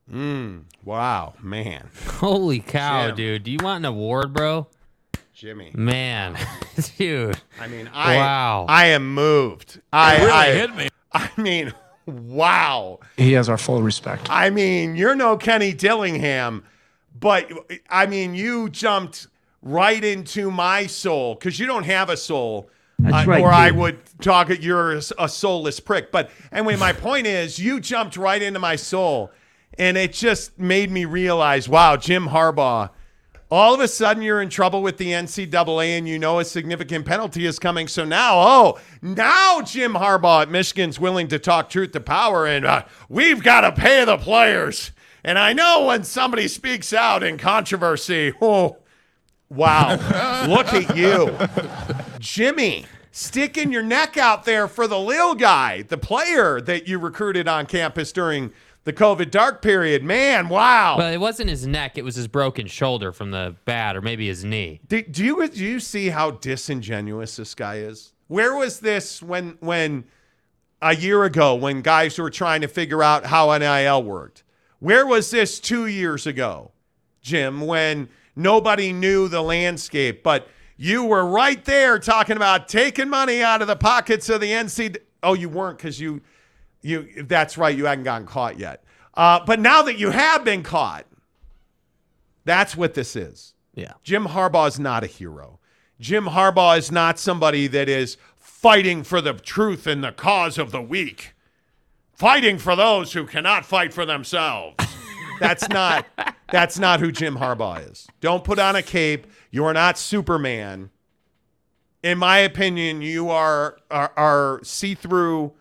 Speaker 2: Mm, wow, man.
Speaker 3: Holy cow,
Speaker 2: Jim.
Speaker 3: dude! Do you want an award, bro?
Speaker 2: Jimmy.
Speaker 3: Man, dude.
Speaker 2: I mean, I
Speaker 3: Wow.
Speaker 2: I am moved. I
Speaker 3: really
Speaker 2: I,
Speaker 3: hit me.
Speaker 2: I mean, wow.
Speaker 7: He has our full respect.
Speaker 2: I mean, you're no Kenny Dillingham, but I mean, you jumped right into my soul because you don't have a soul.
Speaker 9: That's
Speaker 2: uh,
Speaker 9: right,
Speaker 2: Or I would talk at you're a soulless prick. But anyway, my point is, you jumped right into my soul, and it just made me realize, wow, Jim Harbaugh. All of a sudden, you're in trouble with the NCAA, and you know a significant penalty is coming. So now, oh, now Jim Harbaugh at Michigan's willing to talk truth to power, and uh, we've got to pay the players. And I know when somebody speaks out in controversy, oh, wow, look at you, Jimmy, sticking your neck out there for the little guy, the player that you recruited on campus during the COVID dark period. Man, wow.
Speaker 3: Well, it wasn't his neck; it was his broken shoulder from the bat, or maybe his knee.
Speaker 2: Do, do you do you see how disingenuous this guy is? Where was this when when a year ago when guys were trying to figure out how NIL worked? Where was this two years ago, Jim, when nobody knew the landscape, but you were right there talking about taking money out of the pockets of the NC. Oh, you weren't because you you that's right, you hadn't gotten caught yet. Uh, but now that you have been caught, that's what this is.
Speaker 3: Yeah.
Speaker 2: Jim Harbaugh is not a hero. Jim Harbaugh is not somebody that is fighting for the truth and the cause of the weak, fighting for those who cannot fight for themselves. That's not that's not who Jim Harbaugh is. Don't put on a cape. You are not Superman. In my opinion, you are are, are see-through,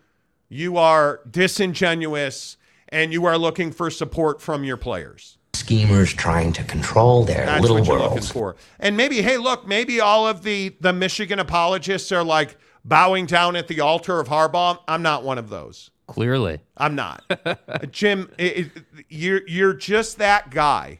Speaker 2: you are disingenuous, and you are looking for support from your players.
Speaker 10: Schemers trying to control their
Speaker 2: That's
Speaker 10: little
Speaker 2: what you're looking for. And maybe, hey, look, maybe all of the the Michigan apologists are like bowing down at the altar of Harbaugh. I'm not one of those.
Speaker 3: Clearly,
Speaker 2: I'm not. Jim, it, it, you're you're just that guy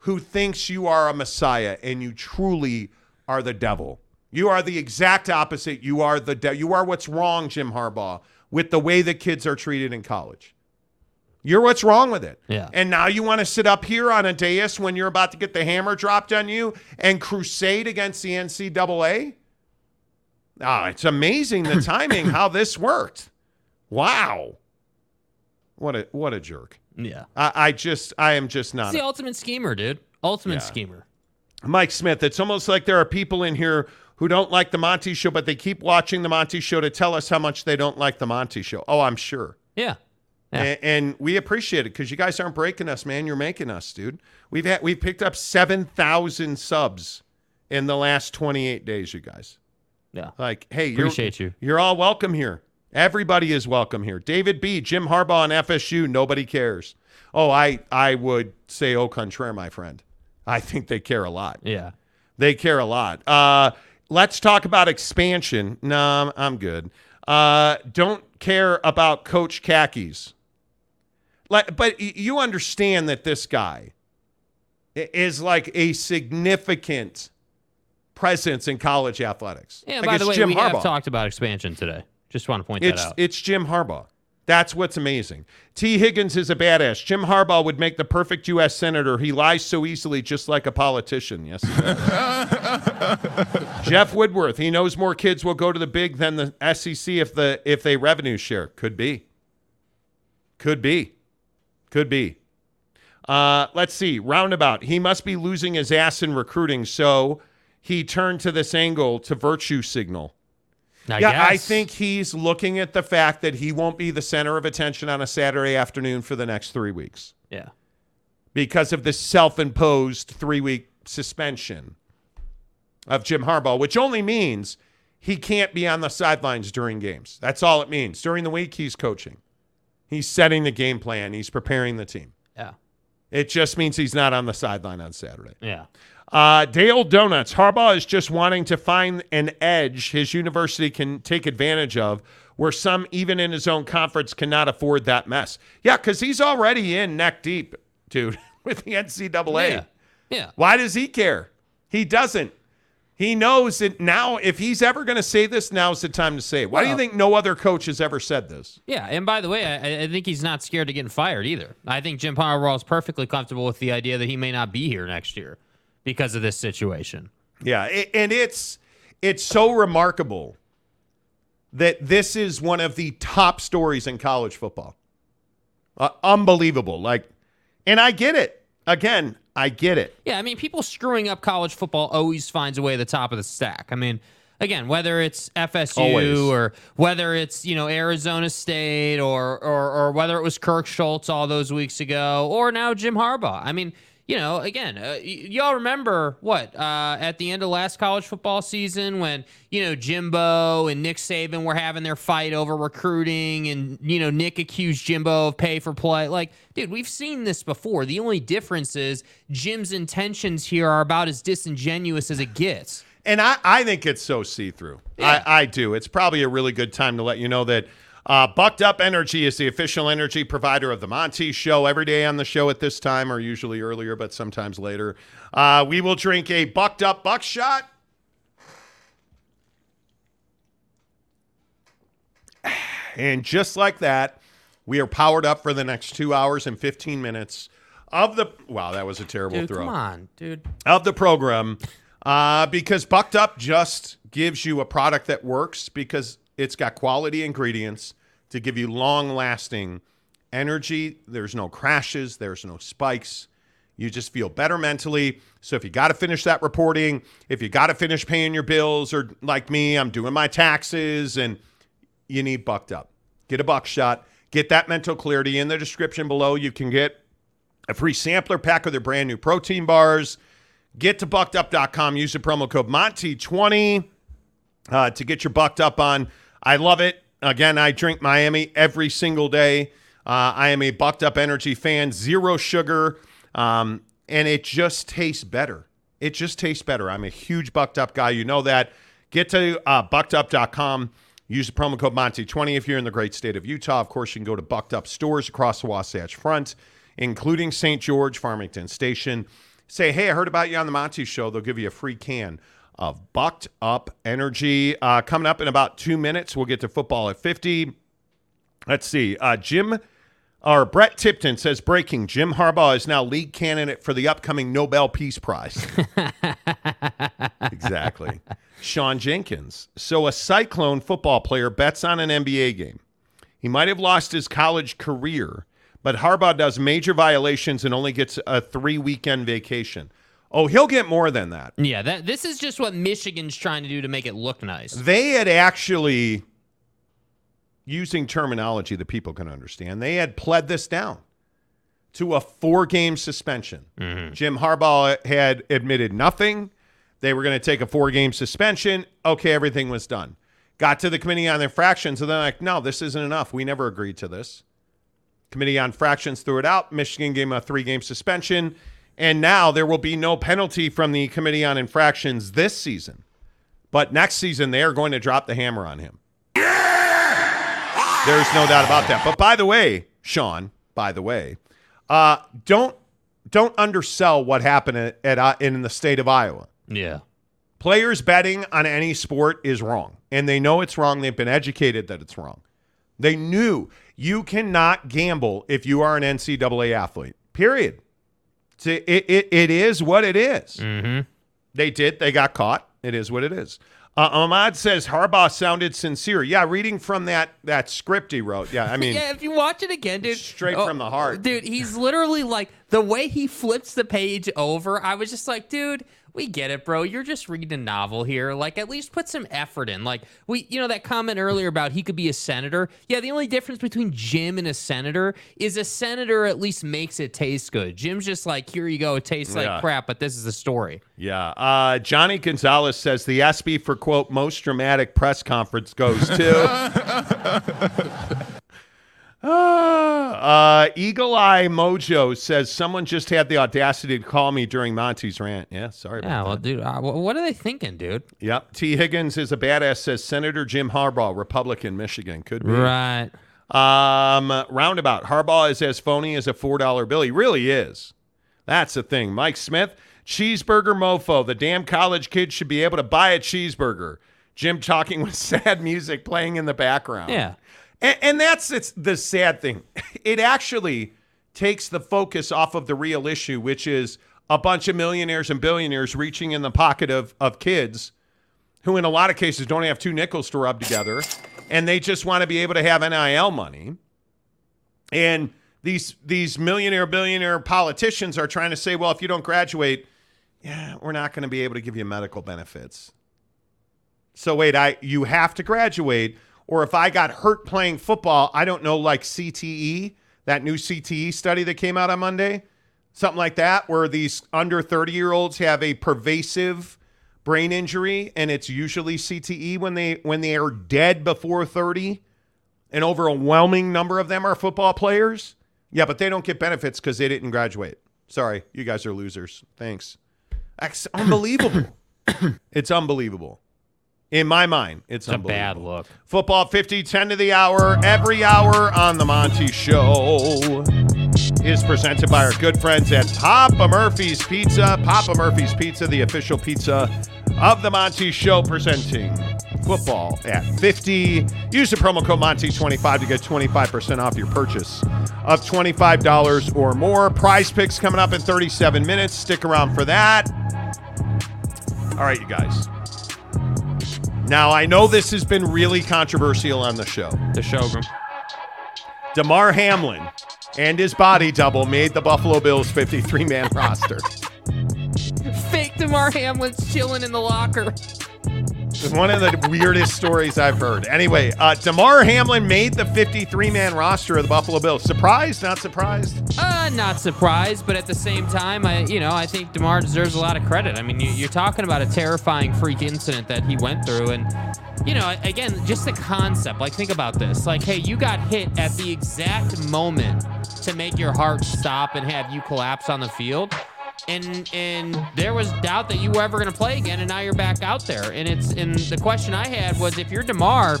Speaker 2: who thinks you are a messiah and you truly are the devil. You are the exact opposite. You are the de- you are what's wrong, Jim Harbaugh, with the way that kids are treated in college. You're what's wrong with it.
Speaker 3: Yeah.
Speaker 2: And now you want to sit up here on a dais when you're about to get the hammer dropped on you and crusade against the NCAA? Oh, ah, it's amazing the timing how this worked. Wow. What a what a jerk.
Speaker 3: yeah.
Speaker 2: I, I just I am just not
Speaker 3: He's the ultimate schemer, dude. Ultimate schemer.
Speaker 2: Mike Smith. It's almost like there are people in here who don't like the Monty show, but they keep watching the Monty show to tell us how much they don't like the Monty show. Oh, I'm sure.
Speaker 3: Yeah. Yeah.
Speaker 2: And, and we appreciate it because you guys aren't breaking us, man. You're making us, dude. We've had we've picked up seven thousand subs in the last 28 days, you guys.
Speaker 3: Yeah.
Speaker 2: Like, hey, you're-
Speaker 3: Appreciate you.
Speaker 2: You're all welcome here. Everybody is welcome here. David B, Jim Harbaugh and FSU, nobody cares. Oh, I I would say au contraire, my friend. I think they care a lot.
Speaker 3: Yeah.
Speaker 2: They care a lot. Uh, let's talk about expansion. No, I'm, good. Uh, don't care about Coach Khakis. Like, but you understand that this guy is like a significant presence in college athletics.
Speaker 3: Yeah.
Speaker 2: Like,
Speaker 3: by the way,
Speaker 2: Jim
Speaker 3: we
Speaker 2: Harbaugh.
Speaker 3: have talked about expansion today. Just want to point
Speaker 2: It's
Speaker 3: that out.
Speaker 2: it's Jim Harbaugh. That's what's amazing. T. Higgins is a badass. Jim Harbaugh would make the perfect U.S. senator. He lies so easily, just like a politician. Yes. Jeff Woodworth. He knows more kids will go to the big than the SEC if the if they revenue share. Could be. Could be. Could be. Uh, let's see. Roundabout. He must be losing his ass in recruiting, so he turned to this angle to virtue signal.
Speaker 3: I
Speaker 2: yeah, I think he's looking at the fact that he won't be the center of attention on a Saturday afternoon for the next three weeks
Speaker 3: Yeah.
Speaker 2: because of this self imposed three week suspension of Jim Harbaugh, which only means he can't be on the sidelines during games. That's all it means. During the week, he's coaching, he's setting the game plan, he's preparing the team.
Speaker 3: Yeah.
Speaker 2: It just means he's not on the sideline on Saturday.
Speaker 3: Yeah.
Speaker 2: Uh, Dale Donuts. Harbaugh is just wanting to find an edge his university can take advantage of where some, even in his own conference, cannot afford that mess. Yeah, because he's already in neck deep, dude, with the NCAA.
Speaker 3: Yeah. Yeah.
Speaker 2: Why does he care? He doesn't. He knows that now, if he's ever going to say this, now's the time to say it. Why do you think no other coach has ever said this?
Speaker 3: Yeah, and by the way, I, I think he's not scared of getting fired either. I think Jim Harbaugh is perfectly comfortable with the idea that he may not be here next year because of this situation.
Speaker 2: Yeah, and it's it's so remarkable that this is one of the top stories in college football. Uh, unbelievable. Like, and I get it. Again, I get it.
Speaker 3: Yeah, I mean, people screwing up college football always finds a way to the top of the stack. I mean, again, whether it's FSU
Speaker 2: Always.
Speaker 3: or whether it's you know Arizona State or, or or whether it was Kirk Schultz all those weeks ago or now Jim Harbaugh. I mean, you know, again, uh, y- y'all remember what uh, at the end of last college football season when you know Jimbo and Nick Saban were having their fight over recruiting, and you know Nick accused Jimbo of pay for play. Like, dude, we've seen this before. The only difference is Jim's intentions here are about as disingenuous as it gets.
Speaker 2: And I, I think it's so see through. I, I do. It's probably a really good time to let you know that uh, Bucked Up Energy is the official energy provider of the Monty Show. Every day on the show at this time, or usually earlier, but sometimes later, uh, we will drink a Bucked Up Buckshot. And just like that, we are powered up for the next two hours and 15 minutes of the. Wow, that was a terrible
Speaker 3: Dude,
Speaker 2: throw
Speaker 3: come on, dude.
Speaker 2: of the program uh, because Bucked Up just gives you a product that works because it's got quality ingredients to give you long lasting energy. There's no crashes, there's no spikes. You just feel better mentally. So if you got to finish that reporting, if you got to finish paying your bills, or like me, I'm doing my taxes and you need bucked up. Get a buckshot. Get that mental clarity in the description below. You can get a free sampler pack of their brand new protein bars. Get to buckedup.com. Use the promo code Monty20 uh, to get your bucked up on. I love it. Again, I drink Miami every single day. Uh, I am a bucked up energy fan, zero sugar, um, and it just tastes better. It just tastes better. I'm a huge bucked up guy. You know that. Get to uh, buckedup.com. Use the promo code Monty20 if you're in the great state of Utah. Of course, you can go to Bucked Up stores across the Wasatch Front, including St. George, Farmington Station. Say, hey, I heard about you on the Monty Show. They'll give you a free can of Bucked Up Energy. Uh, coming up in about two minutes, we'll get to football at 50. Let's see. Uh, Jim or Brett Tipton says breaking Jim Harbaugh is now league candidate for the upcoming Nobel Peace Prize. exactly. Sean Jenkins. So a Cyclone football player bets on an NBA game. He might have lost his college career, but Harbaugh does major violations and only gets a three weekend vacation. Oh, he'll get more than that.
Speaker 3: Yeah, that this is just what Michigan's trying to do to make it look nice.
Speaker 2: They had actually, using terminology that people can understand, they had pled this down to a four game suspension. Mm-hmm. Jim Harbaugh had admitted nothing. They were going to take a four game suspension. Okay, everything was done. Got to the committee on infractions, and they're like, no, this isn't enough. We never agreed to this. Committee on Infractions threw it out. Michigan gave him a three game suspension. And now there will be no penalty from the Committee on Infractions this season. But next season, they are going to drop the hammer on him. There's no doubt about that. But by the way, Sean, by the way, uh, don't don't undersell what happened at, at uh, in the state of Iowa.
Speaker 3: Yeah.
Speaker 2: Players betting on any sport is wrong, and they know it's wrong. They've been educated that it's wrong. They knew you cannot gamble if you are an NCAA athlete. Period. It, it, it is what it is.
Speaker 3: Mm-hmm.
Speaker 2: They did. They got caught. It is what it is. Uh, Ahmad says Harbaugh sounded sincere. Yeah, reading from that that script he wrote. Yeah, I mean,
Speaker 3: yeah, if you watch it again, dude,
Speaker 2: straight
Speaker 3: oh,
Speaker 2: from the heart.
Speaker 3: dude. He's literally like the way he flips the page over. I was just like, dude, we get it, bro. You're just reading a novel here. Like, at least put some effort in. Like, we, you know, that comment earlier about he could be a senator. Yeah, the only difference between Jim and a senator is a senator at least makes it taste good. Jim's just like, here you go, it tastes
Speaker 2: Yeah.
Speaker 3: like crap, but this is the story.
Speaker 2: Yeah. Uh, Johnny Gonzalez says the ESPY for quote most dramatic press conference goes to. uh, Eagle Eye Mojo says someone just had the audacity to call me during Monty's rant. Yeah, sorry about
Speaker 3: Yeah,
Speaker 2: that.
Speaker 3: well, dude, uh, what are they thinking, dude?
Speaker 2: Yep. T. Higgins is a badass. Says Senator Jim Harbaugh, Republican, Michigan. Could be.
Speaker 3: Right.
Speaker 2: Um, roundabout. Harbaugh is as phony as a four dollar bill. He really is. That's the thing. Mike Smith. Cheeseburger mofo. The damn college kids should be able to buy a cheeseburger. Jim talking with sad music playing in the background.
Speaker 3: Yeah.
Speaker 2: And, and that's it's the sad thing. It actually takes the focus off of the real issue, which is a bunch of millionaires and billionaires reaching in the pocket of, of kids who, in a lot of cases, don't have two nickels to rub together. And they just want to be able to have NIL money. And these these millionaire billionaire politicians are trying to say, well, if you don't graduate, yeah, we're not going to be able to give you medical benefits. So wait, I you have to graduate, or if I got hurt playing football, I don't know, like CTE, that new CTE study that came out on Monday, something like that, where these under 30 year olds have a pervasive brain injury, and it's usually CTE when they when they are dead before 30. An overwhelming number of them are football players. Yeah, but they don't get benefits because they didn't graduate. Sorry, you guys are losers. Thanks. That's unbelievable. it's unbelievable. In my mind, it's,
Speaker 3: It's a bad look.
Speaker 2: Football 50, 10 to the hour, every hour on The Monty Show is presented by our good friends at Papa Murphy's Pizza. Papa Murphy's Pizza, the official pizza of The Monty Show, presenting football at 50. Use the promo code Monty25 to get 25% off your purchase of $25 or more. Prize picks coming up in 37 minutes. Stick around for that. All right, you guys. Now, I know this has been really controversial on the show.
Speaker 3: The showroom.
Speaker 2: Damar Hamlin and his body double made the Buffalo Bills 53 man roster.
Speaker 3: Fake Damar Hamlin's chilling in the locker.
Speaker 2: It's one of the weirdest stories I've heard. Anyway, uh, Damar Hamlin made the 53 man roster of the Buffalo Bills. Surprised? Not surprised?
Speaker 3: Uh, not surprised, but at the same time, I you know I think Damar deserves a lot of credit. I mean, you, you're talking about a terrifying freak incident that he went through, and you know, again, just the concept. Like, think about this. Like, hey, you got hit at the exact moment to make your heart stop and have you collapse on the field. And and there was doubt that you were ever going to play again, and now you're back out there. And it's and the question I had was, if you're Damar,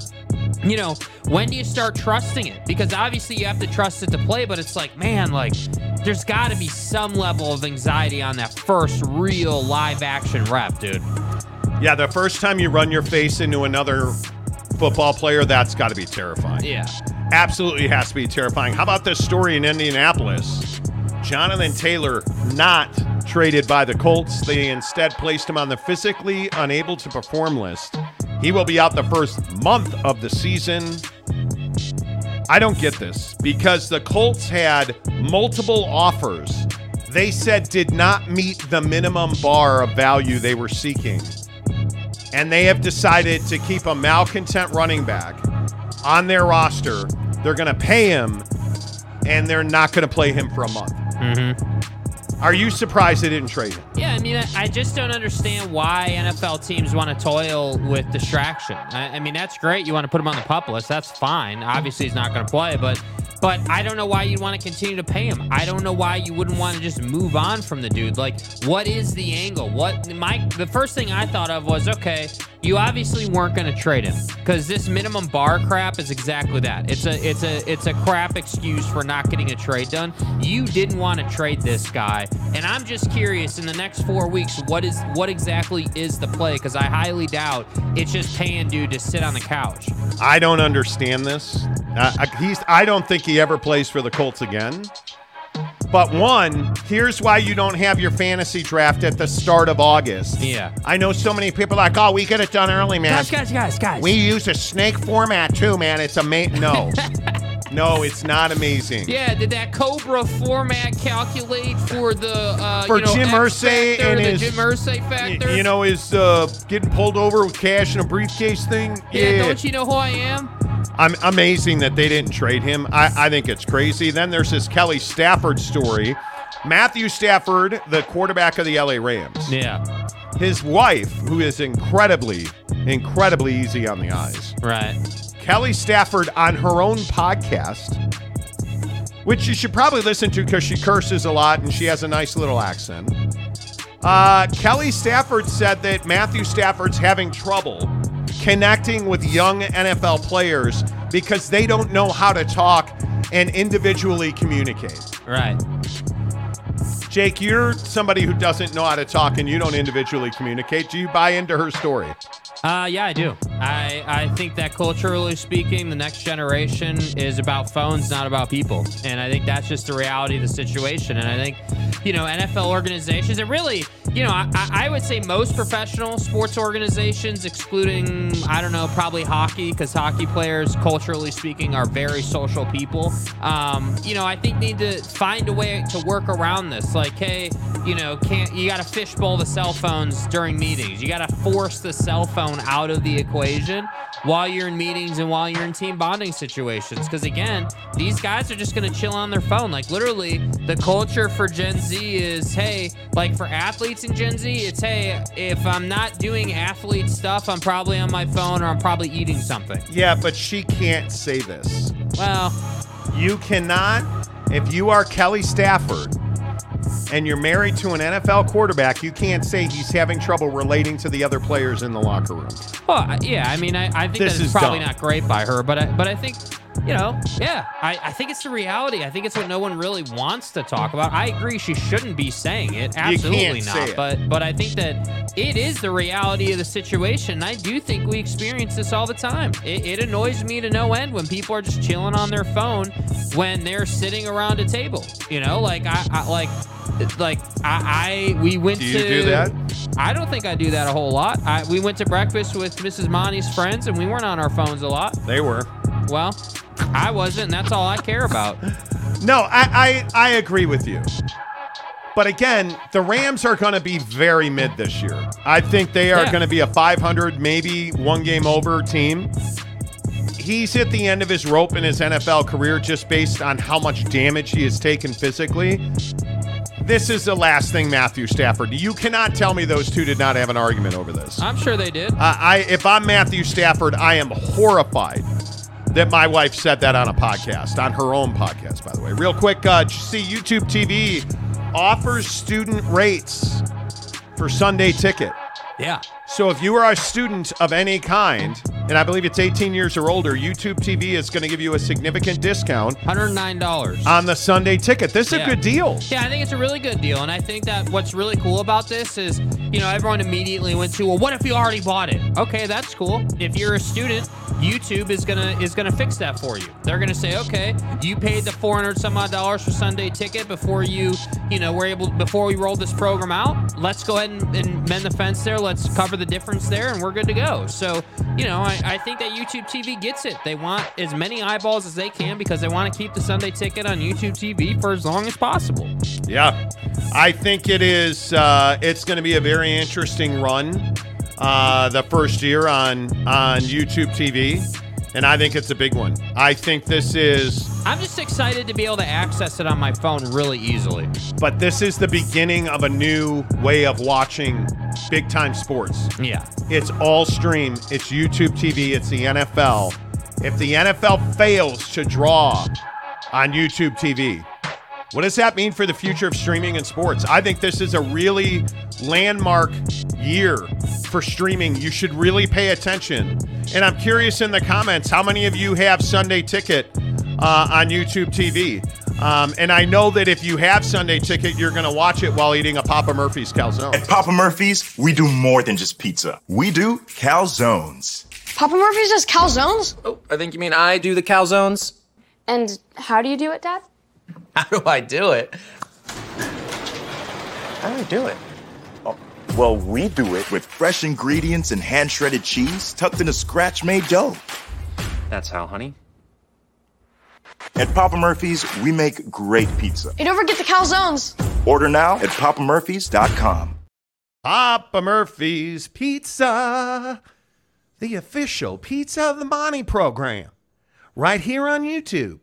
Speaker 3: you know, when do you start trusting it? Because obviously you have to trust it to play, but it's like, man, like there's got to be some level of anxiety on that first real live action rep, dude.
Speaker 2: Yeah, the first time you run your face into another football player, that's got to be terrifying.
Speaker 3: Yeah.
Speaker 2: Absolutely has to be terrifying. How about this story in Indianapolis? Jonathan Taylor not traded by the Colts. They instead placed him on the physically unable to perform list. He will be out the first month of the season. I don't get this because the Colts had multiple offers they said did not meet the minimum bar of value they were seeking. And they have decided to keep a malcontent running back on their roster. They're going to pay him and they're not going to play him for a month.
Speaker 3: Mm-hmm.
Speaker 2: Are you surprised they didn't trade him?
Speaker 3: Yeah, I mean, I, just don't understand why NFL teams want to toil with distraction. I, I mean, that's great. You want to put him on the pup list. That's fine. Obviously, he's not going to play, but but I don't know why you'd want to continue to pay him. I don't know why you wouldn't want to just move on from the dude. Like, what is the angle? What my the first thing I thought of was okay. You obviously weren't going to trade him because this minimum bar crap is exactly that. It's a it's a it's a crap excuse for not getting a trade done. You didn't want to trade this guy, and I'm just curious in the next four weeks what is what exactly is the play? Because I highly doubt it's just paying dude to sit on the couch.
Speaker 2: I don't understand this. Uh, he's. I don't think he ever plays for the Colts again. But one, here's why you don't have your fantasy draft at the start of August.
Speaker 3: Yeah.
Speaker 2: I know so many people are like, oh, we get it done early, man.
Speaker 3: Guys, guys, guys, guys.
Speaker 2: We use a snake format too, man. It's amazing. No, no, it's not amazing.
Speaker 3: Yeah, did that Cobra format calculate for the uh,
Speaker 2: For
Speaker 3: you know,
Speaker 2: Jim Irsay and his-
Speaker 3: Jim Irsay factor?
Speaker 2: You know, his uh, getting pulled over with cash in a briefcase thing.
Speaker 3: yeah, don't you know who I am?
Speaker 2: I'm amazing that they didn't trade him. I, I think it's crazy. Then there's this Kelly Stafford story. Matthew Stafford, the quarterback of the LA Rams.
Speaker 3: Yeah,
Speaker 2: His wife, who is incredibly, incredibly easy on the eyes.
Speaker 3: right.
Speaker 2: Kelly Stafford on her own podcast, which you should probably listen to because she curses a lot and she has a nice little accent. Uh, Kelly Stafford said that Matthew Stafford's having trouble connecting with young NFL players because they don't know how to talk and individually communicate.
Speaker 3: Right.
Speaker 2: Jake, you're somebody who doesn't know how to talk and you don't individually communicate. Do you buy into her story?
Speaker 3: Uh, yeah, I do. I, I think that culturally speaking, the next generation is about phones, not about people. And I think that's just the reality of the situation. And I think, you know, NFL organizations, and really, you know, I, I would say most professional sports organizations, excluding, I don't know, probably hockey, because hockey players, culturally speaking, are very social people. Um, you know, I think need to find a way to work around this. Like, hey, you know, can't you got to fishbowl the cell phones during meetings? You got to force the cell phone out of the equation while you're in meetings and while you're in team bonding situations. Because again, these guys are just going to chill on their phone. Like literally, the culture for Gen Z is hey, like for athletes in Gen Z, it's hey, if I'm not doing athlete stuff, I'm probably on my phone or I'm probably eating something.
Speaker 2: Yeah, but she can't say this.
Speaker 3: Well,
Speaker 2: You cannot, if you are Kelly Stafford and you're married to an NFL quarterback, you can't say he's having trouble relating to the other players in the locker room.
Speaker 3: Well, yeah, I mean, I, I think
Speaker 2: This
Speaker 3: that it's
Speaker 2: is
Speaker 3: probably
Speaker 2: dumb.
Speaker 3: not great by her, but I, but I think, you know, yeah, I, I think it's the reality. I think it's what no one really wants to talk about. I agree, she shouldn't be saying it. Absolutely
Speaker 2: say
Speaker 3: not.
Speaker 2: it.
Speaker 3: But but I think that it is the reality of the situation. I do think we experience this all the time. It, it annoys me to no end when people are just chilling on their phone when they're sitting around a table. You know, like I, I like. Like I, I, we went
Speaker 2: Do you
Speaker 3: to.
Speaker 2: do that?
Speaker 3: I don't think I do that a whole lot. I, we went to breakfast with Mrs. Monty's friends, and we weren't on our phones a lot.
Speaker 2: They were.
Speaker 3: Well, I wasn't, and that's all I care about.
Speaker 2: No, I, I, I agree with you. But again, the Rams are going to be very mid this year. I think they are
Speaker 3: Yeah.
Speaker 2: going to be a 500, maybe one game over team. He's hit the end of his rope in his NFL career just based on how much damage he has taken physically. This is the last thing, Matthew Stafford. You cannot tell me those two did not have an argument over this.
Speaker 3: I'm sure they did.
Speaker 2: Uh, I, if I'm Matthew Stafford, I am horrified that my wife said that on a podcast, on her own podcast, by the way. Real quick, uh, see YouTube TV offers student rates for Sunday ticket.
Speaker 3: Yeah.
Speaker 2: So if you are a student of any kind, and I believe it's 18 years or older, YouTube TV is going to give you a significant discount
Speaker 3: $109.
Speaker 2: on the Sunday ticket. This is
Speaker 3: Yeah.
Speaker 2: a good deal.
Speaker 3: Yeah, I think it's a really good deal. And I think that what's really cool about this is, you know, everyone immediately went to, well, what if you already bought it? Okay, that's cool. If you're a student, YouTube is gonna is gonna fix that for you. They're gonna say, okay, you paid the 400 some odd dollars for Sunday ticket before you, you know, were able before we rolled this program out. Let's go ahead and, and mend the fence there. Let's cover the difference there, and we're good to go. So, you know, I, I think that YouTube TV gets it. They want as many eyeballs as they can because they want to keep the Sunday ticket on YouTube TV for as long as possible.
Speaker 2: Yeah, I think it is. Uh, it's going to be a very interesting run. Uh, the first year on on YouTube TV, and I think it's a big one. I think this is,
Speaker 3: I'm just excited to be able to access it on my phone really easily.
Speaker 2: but this is the beginning of a new way of watching big time sports.
Speaker 3: Yeah.
Speaker 2: It's all stream. It's YouTube TV. It's the NFL. If the NFL fails to draw on YouTube TV, what does that mean for the future of streaming and sports? I think this is a really landmark year for streaming. You should really pay attention. And I'm curious in the comments how many of you have Sunday Ticket uh, on YouTube TV? Um, and I know that if you have Sunday Ticket, you're going to watch it while eating a Papa Murphy's calzone.
Speaker 9: At Papa Murphy's, we do more than just pizza. We do calzones.
Speaker 11: Papa Murphy's does calzones?
Speaker 12: Oh, I think you mean I do the calzones.
Speaker 11: And how do you do it, Dad?
Speaker 12: How do I do it? How do I do it?
Speaker 9: Oh, well, we do it with fresh ingredients and hand shredded cheese tucked in a scratch made dough.
Speaker 12: That's how, honey.
Speaker 9: At Papa Murphy's, we make great pizza.
Speaker 11: You don't forget the calzones.
Speaker 9: Order now at papamurphys.com.
Speaker 2: Papa Murphy's Pizza, the official pizza of the Monty program, right here on YouTube.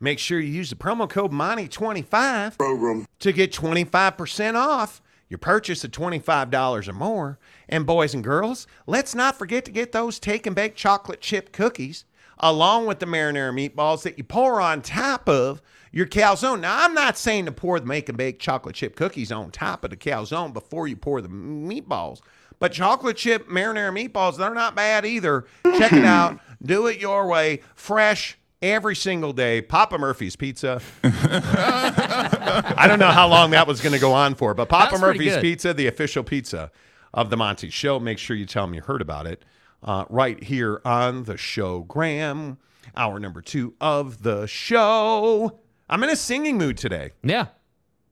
Speaker 2: Make sure you use the promo code Monty25 program to get 25% off your purchase of $25 or more. And boys and girls, let's not forget to get those take and bake chocolate chip cookies along with the marinara meatballs that you pour on top of your calzone. Now, I'm not saying to pour the make and bake chocolate chip cookies on top of the calzone before you pour the meatballs, but chocolate chip marinara meatballs, they're not bad either. Check it out. Do it your way. Fresh, every single day. Papa Murphy's Pizza. I don't know how long that was going to go on for, but Papa Murphy's. Pizza, the official pizza of the Monty Show. Make sure you tell them you heard about it uh, right here on the show. Graham, hour number two of the show. I'm in a singing mood today.
Speaker 3: Yeah.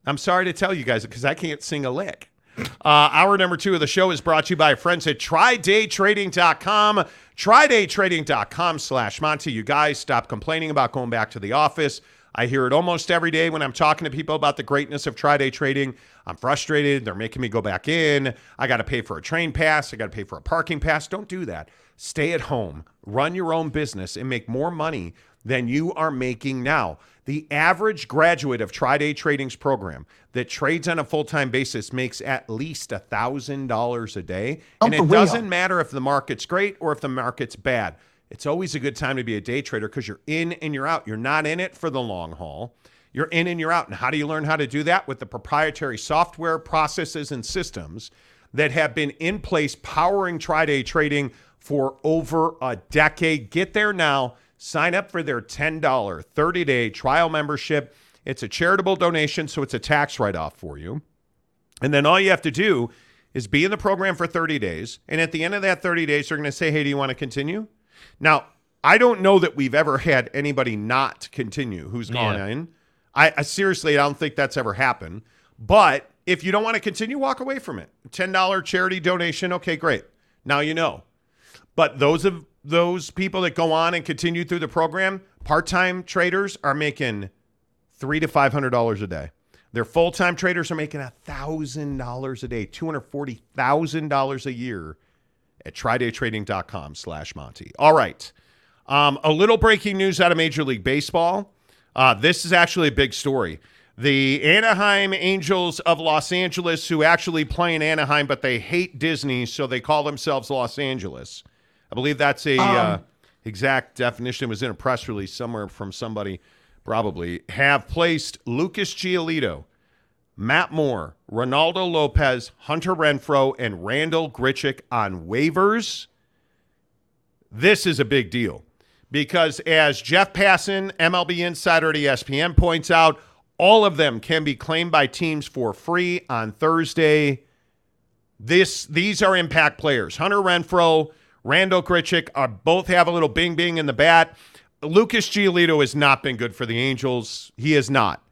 Speaker 2: I'm sorry to tell you guys because I can't sing a lick. Uh, hour number two of the show is brought to you by friends at TryDayTrading.com. TryDayTrading.com slash Monty. You guys stop complaining about going back to the office. I hear it almost every day when I'm talking to people about the greatness of Try Day trading. I'm frustrated. They're making me go back in. I got to pay for a train pass. I got to pay for a parking pass. Don't do that. Stay at home, run your own business, and make more money than you are making now. The average graduate of Try Day Trading's program that trades on a full-time basis makes at least $1,000 a day. And it doesn't matter if the market's great or if the market's bad. It's always a good time to be a day trader because you're in and you're out. You're not in it for the long haul. You're in and you're out. And how do you learn how to do that? With the proprietary software, processes, and systems that have been in place powering Try Day trading for over a decade. Get there now. Sign up for their $10 30-day trial membership. It's a charitable donation, so it's a tax write-off for you. And then all you have to do is be in the program for 30 days. And at the end of that 30 days, they're going to say, hey, do you want to continue? Now, I don't know that we've ever had anybody not continue who's gone
Speaker 3: Yeah.
Speaker 2: in. I, I seriously, I don't think that's ever happened. But if you don't want to continue, walk away from it. $10 charity donation. Okay, great. Now you know. But those of those people that go on and continue through the program, part-time traders are making three to five hundred dollars a day. Their full-time traders are making a thousand dollars a day, two hundred forty thousand dollars a year at trydaytrading.com slash Monty. All right. Um, a little breaking news out of Major League Baseball. Uh, this is actually a big story. The Anaheim Angels of Los Angeles, who actually play in Anaheim, but they hate Disney, so they call themselves Los Angeles. I believe that's a uh, exact definition. It was in a press release somewhere from somebody, probably. Have placed Lucas Giolito, Matt Moore, Reynaldo Lopez, Hunter Renfroe, and Randal Grichuk on waivers. This is a big deal because, as Jeff Passan, MLB Insider at ESPN, points out, all of them can be claimed by teams for free on Thursday. This these are impact players. Hunter Renfroe, Randal Grichuk are both have a little bing bing in the bat. Lucas Giolito has not been good for the Angels. He has not.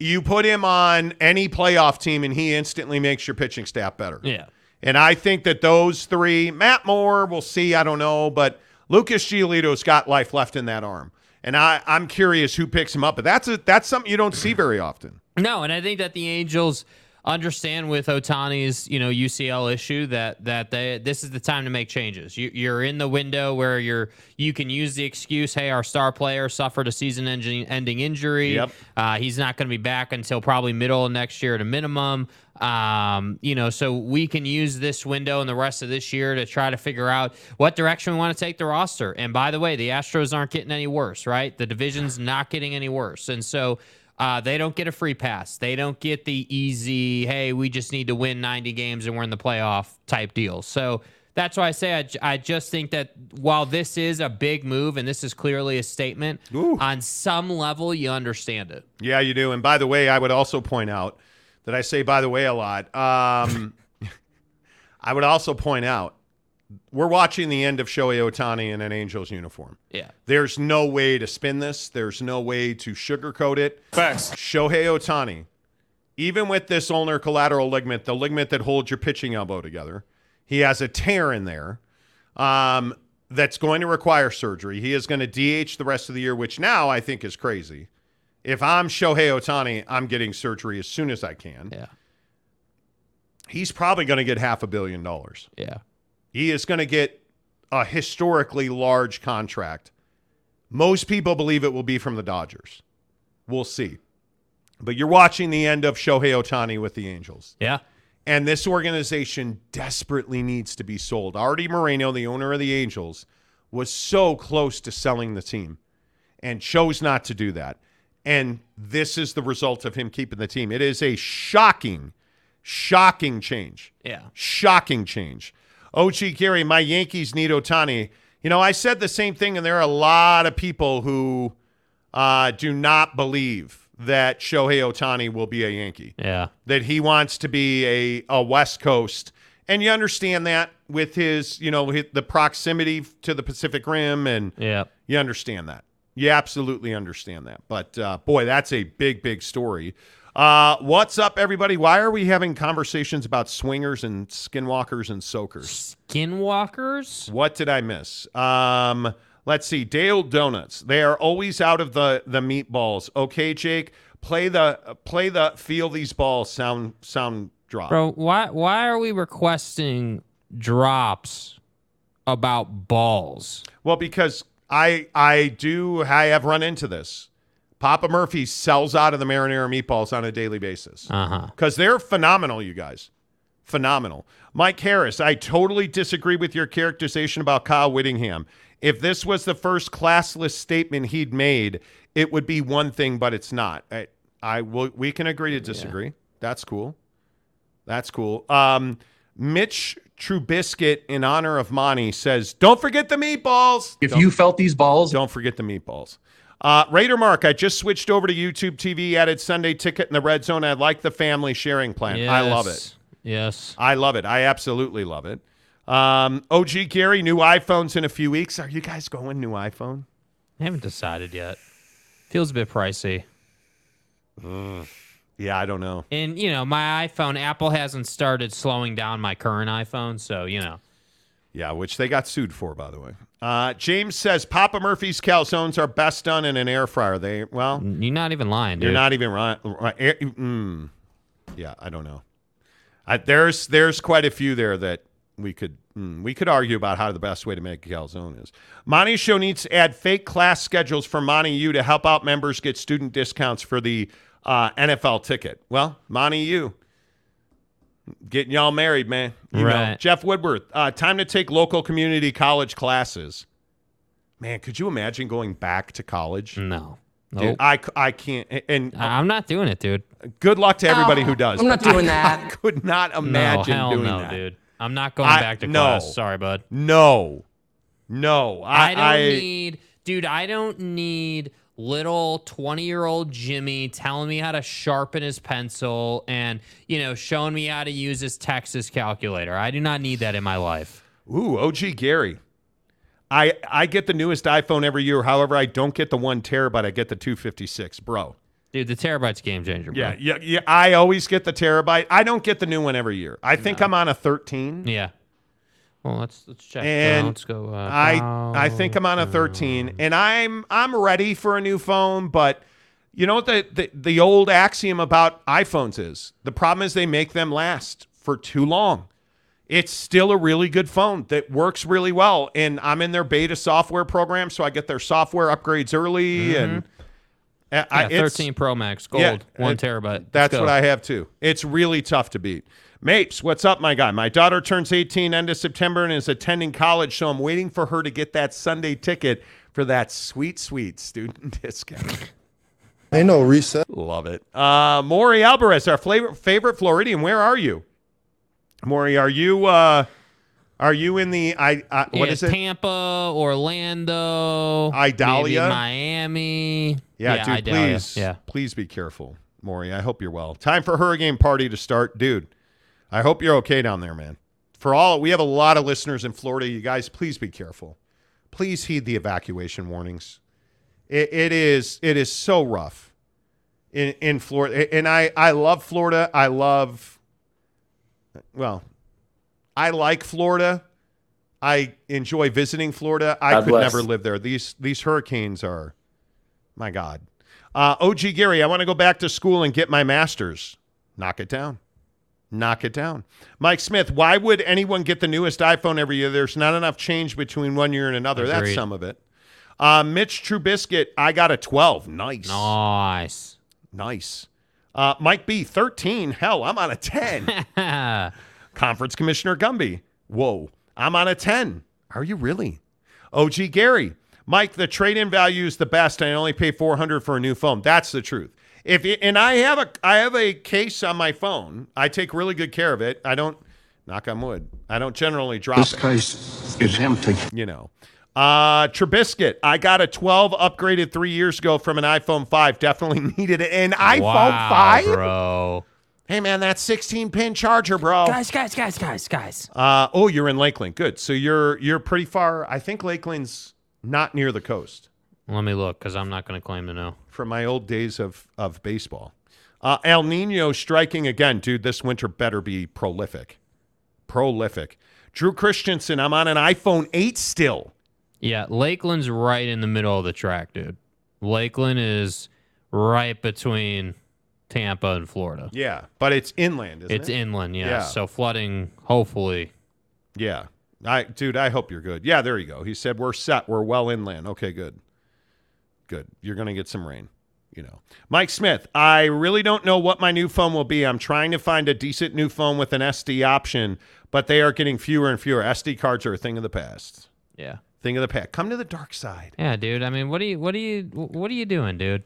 Speaker 2: You put him on any playoff team and he instantly makes your pitching staff better.
Speaker 3: Yeah.
Speaker 2: And I think that those three, Matt Moore, we'll see, I don't know, but Lucas Giolito's got life left in that arm. And I, I'm curious who picks him up. But that's a, that's something you don't see very often.
Speaker 3: No, and I think that the Angels understand with Ohtani's you know UCL issue that that they this is the time to make changes. You, you're in the window where you're you can use the excuse, hey, our star player suffered a season-ending ending injury.
Speaker 2: Yep.
Speaker 3: Uh, he's not going to be back until probably middle of next year at a minimum. Um, you know, so we can use this window and the rest of this year to try to figure out what direction we want to take the roster. And by the way, the Astros aren't getting any worse, right? The division's not getting any worse, and so. Uh, they don't get a free pass. They don't get the easy, hey, we just need to win 90 games and we're in the playoff type deal. So that's why I say I just think that while this is a big move and this is clearly a statement, on some level, you understand it.
Speaker 2: Yeah, you do. And by the way, I would also point out that I say by the way a lot. Um, I would also point out we're watching the end of Shohei Ohtani in an Angels uniform.
Speaker 3: Yeah.
Speaker 2: There's no way to spin this. There's no way to sugarcoat it.
Speaker 13: Facts.
Speaker 2: Shohei Ohtani, even with this ulnar collateral ligament, the ligament that holds your pitching elbow together, he has a tear in there um, that's going to require surgery. He is going to DH the rest of the year, which now I think is crazy. If I'm Shohei Ohtani, I'm getting surgery as soon as I can.
Speaker 3: Yeah.
Speaker 2: He's probably going to get half a billion dollars.
Speaker 3: Yeah.
Speaker 2: He is going to get a historically large contract. Most people believe it will be from the Dodgers. We'll see. But you're watching the end of Shohei Ohtani with the Angels.
Speaker 3: Yeah.
Speaker 2: And this organization desperately needs to be sold. Artie Moreno, the owner of the Angels, was so close to selling the team and chose not to do that. And this is the result of him keeping the team. It is a shocking, shocking change.
Speaker 3: Yeah.
Speaker 2: Shocking change. OG Gary, my Yankees need Ohtani. You know, I said the same thing, and there are a lot of people who uh, do not believe that Shohei Ohtani will be a Yankee.
Speaker 3: Yeah.
Speaker 2: That he wants to be a, a West Coast. And you understand that with his, you know, his, the proximity to the Pacific Rim, and
Speaker 3: Yeah.
Speaker 2: you understand that. You absolutely understand that. But uh, boy, that's a big, big story. Uh, what's up, everybody? Why are we having conversations about swingers and skinwalkers and soakers?
Speaker 3: Skinwalkers?
Speaker 2: What did I miss? Um, let's see. Dale Donuts. They are always out of the the meatballs. Okay, Jake. Play the play the feel these balls sound sound drop.
Speaker 3: Bro, why why are we requesting drops about balls?
Speaker 2: Well, because I I do I have run into this. Papa Murphy sells out of the marinara meatballs on a daily basis
Speaker 3: Uh-huh.
Speaker 2: because they're phenomenal. You guys, phenomenal. Mike Harris, I totally disagree with your characterization about Kyle Whittingham. If this was the first classless statement he'd made, it would be one thing, but it's not. I, I will. We can agree to disagree. That's cool. That's cool. Um, Mitch Trubiscuit, in honor of Monty, says, "Don't forget the meatballs."
Speaker 13: If
Speaker 2: Don't-
Speaker 13: you felt these balls,
Speaker 2: don't forget the meatballs. Uh, Raider Mark, I just switched over to YouTube TV, added Sunday ticket in the red zone. I like the family sharing plan. I love it.
Speaker 3: Yes. Yes.
Speaker 2: I love it. I absolutely love it. Um, OG Gary, new iPhones in a few weeks. Are you guys going new iPhone?
Speaker 3: I haven't decided yet. Feels a bit pricey.
Speaker 2: Yeah, I don't know.
Speaker 3: And you know, my iPhone, Apple hasn't started slowing down my current iPhone, so you know.
Speaker 2: Yeah, which they got sued for, by the way. Uh, James says Papa Murphy's calzones are best done in an air fryer. They well,
Speaker 3: You're not even lying, dude.
Speaker 2: You're not even air- mm, yeah, I don't know. I, there's there's quite a few there that we could mm, we could argue about how the best way to make a calzone is. Monty Show needs to add fake class schedules for Monty U to help out members get student discounts for the uh, NFL ticket. Well, Monty U. Getting y'all married, man. You know.
Speaker 3: Right.
Speaker 2: Jeff Woodworth, uh, time to take local community college classes. Man, could you imagine going back to college?
Speaker 3: No.
Speaker 2: Dude,
Speaker 3: Nope.
Speaker 2: I, I can't. And
Speaker 3: I'm not doing it, dude.
Speaker 2: good luck to everybody who does.
Speaker 3: I'm not
Speaker 2: but
Speaker 3: doing
Speaker 2: I
Speaker 3: that.
Speaker 2: could not imagine
Speaker 3: no, hell
Speaker 2: doing
Speaker 3: no,
Speaker 2: that.
Speaker 3: dude. I'm not going
Speaker 2: I-
Speaker 3: back to
Speaker 2: no.
Speaker 3: class. Sorry, bud.
Speaker 2: No, no. I,
Speaker 3: I don't
Speaker 2: I-
Speaker 3: need, dude. I don't need little 20 year old Jimmy telling me how to sharpen his pencil and you know showing me how to use his Texas calculator. I do not need that in my life.
Speaker 2: Ooh, OG Gary. I I get the newest iPhone every year. However, I don't get the one terabyte. I get the 256, bro.
Speaker 3: Dude, the terabyte's game changer. Bro.
Speaker 2: Yeah, yeah, yeah. I always get the terabyte. I don't get the new one every year. I think I'm on a 13.
Speaker 3: Yeah. Well, let's let's check. Uh,
Speaker 2: and
Speaker 3: let's go. Uh,
Speaker 2: I I think I'm on a 13, and I'm I'm ready for a new phone. But you know what the, the the old axiom about iPhones is? The problem is they make them last for too long. It's still a really good phone that works really well, and I'm in their beta software program, so I get their software upgrades early, and I,
Speaker 3: Mm-hmm. Yeah,
Speaker 2: it's-
Speaker 3: 13 Pro Max, gold,
Speaker 2: yeah,
Speaker 3: one terabyte. Let's
Speaker 2: That's
Speaker 3: go.
Speaker 2: what I have too. It's really tough to beat. Mapes, what's up, my guy? My daughter turns 18 end of September and is attending college, so I'm waiting for her to get that Sunday ticket for that sweet, sweet student discount.
Speaker 14: Ain't no reset.
Speaker 2: Love it. Uh, Maury Alvarez, our favorite favorite Floridian. Where are you, Maury? Are you uh, are you in the I? I what
Speaker 3: Yeah,
Speaker 2: is it?
Speaker 3: Tampa, Orlando,
Speaker 2: Idalia?
Speaker 3: maybe Miami.
Speaker 2: Yeah, dude,
Speaker 3: Idalia.
Speaker 2: please,
Speaker 3: Yeah.
Speaker 2: please be careful, Maury. I hope you're well. Time for hurricane party to start, dude. I hope you're okay down there, man. For all we have a lot of listeners in Florida. You guys, please be careful. Please heed the evacuation warnings. It, it is it is so rough in in Florida, and I I love Florida. I love well, I like Florida. I enjoy visiting Florida. I
Speaker 12: God
Speaker 2: could
Speaker 12: bless.
Speaker 2: never live there. These these hurricanes are my God. Uh, OG Gary, I want to go back to school and get my master's. Knock it down. Knock it down. Mike Smith, why would anyone get the newest iPhone every year? There's not enough change between one year and another. That's some of it. Uh, Mitch Trubiscuit, I got a 12. Nice.
Speaker 3: Nice.
Speaker 2: Nice. Uh, Mike B, 13. Hell, I'm on a 10. Conference Commissioner Gumby, whoa, I'm on a 10. Are you really? OG Gary, Mike, the trade-in value is the best. I only pay 400 for a new phone. That's the truth. If it, and I have a I have a case on my phone. I take really good care of it. I don't knock on wood. I don't generally drop
Speaker 14: This
Speaker 2: it.
Speaker 14: case is empty.
Speaker 2: You know. Uh, Trubisky, I got a 12 upgraded three years ago from an iPhone 5. Definitely needed it. an iPhone
Speaker 3: wow,
Speaker 2: 5.
Speaker 3: bro.
Speaker 2: Hey, man, that's 16 pin charger, bro.
Speaker 3: Guys, guys, guys, guys, guys.
Speaker 2: Uh, oh, you're in Lakeland. Good. So you're you're pretty far. I think Lakeland's not near the coast.
Speaker 3: Let me look because I'm not going to claim to know.
Speaker 2: From my old days of of baseball, uh, El Nino striking again, dude. This winter better be prolific, prolific. Drew Christensen, I'm on an iPhone 8 still.
Speaker 3: Yeah, Lakeland's right in the middle of the track, dude. Lakeland is right between Tampa and Florida.
Speaker 2: Yeah, but it's inland, isn't
Speaker 3: It's
Speaker 2: it?
Speaker 3: inland, yeah.
Speaker 2: Yeah.
Speaker 3: So flooding, hopefully.
Speaker 2: Yeah. I dude, I hope you're good. Yeah, there you go. He said we're set. We're well inland. Okay, good. Good. You're going to get some rain, you know. Mike Smith, I really don't know what my new phone will be. I'm trying to find a decent new phone with an SD option, but they are getting fewer and fewer. SD cards are a thing of the past.
Speaker 3: Yeah.
Speaker 2: Thing of the past. Come to the dark side.
Speaker 3: Yeah, dude. I mean, what are you, what are you, what are you doing, dude?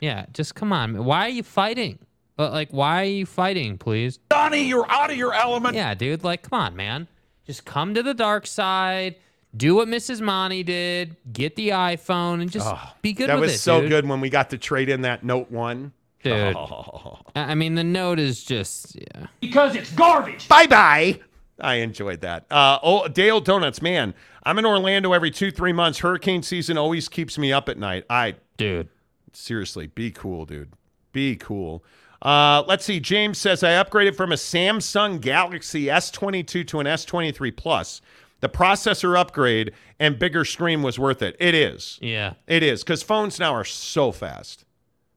Speaker 3: Yeah, just come on. Why are you fighting? But like, why are you fighting, please?
Speaker 13: Donnie, you're out of your element.
Speaker 3: Yeah, dude. Like, come on, man. Just come to the dark side. Do what Mrs. Monty did. Get the iPhone and just be good
Speaker 2: that
Speaker 3: with
Speaker 2: was
Speaker 3: it.
Speaker 2: so
Speaker 3: dude.
Speaker 2: good when we got to trade in that Note 1.
Speaker 3: Dude.
Speaker 2: Oh.
Speaker 3: I I mean, the note is just yeah.
Speaker 13: Because it's garbage.
Speaker 2: Bye bye. I enjoyed that. Uh, oh, Dale Donuts, man. I'm in Orlando every two, three months. Hurricane season always keeps me up at night. I,
Speaker 3: dude,
Speaker 2: seriously, be cool, dude. Be cool. Uh, let's see. James says I upgraded from a Samsung Galaxy S22 to an S23 Plus. The processor upgrade and bigger screen was worth it. It is.
Speaker 3: Yeah.
Speaker 2: It is because phones now are so fast,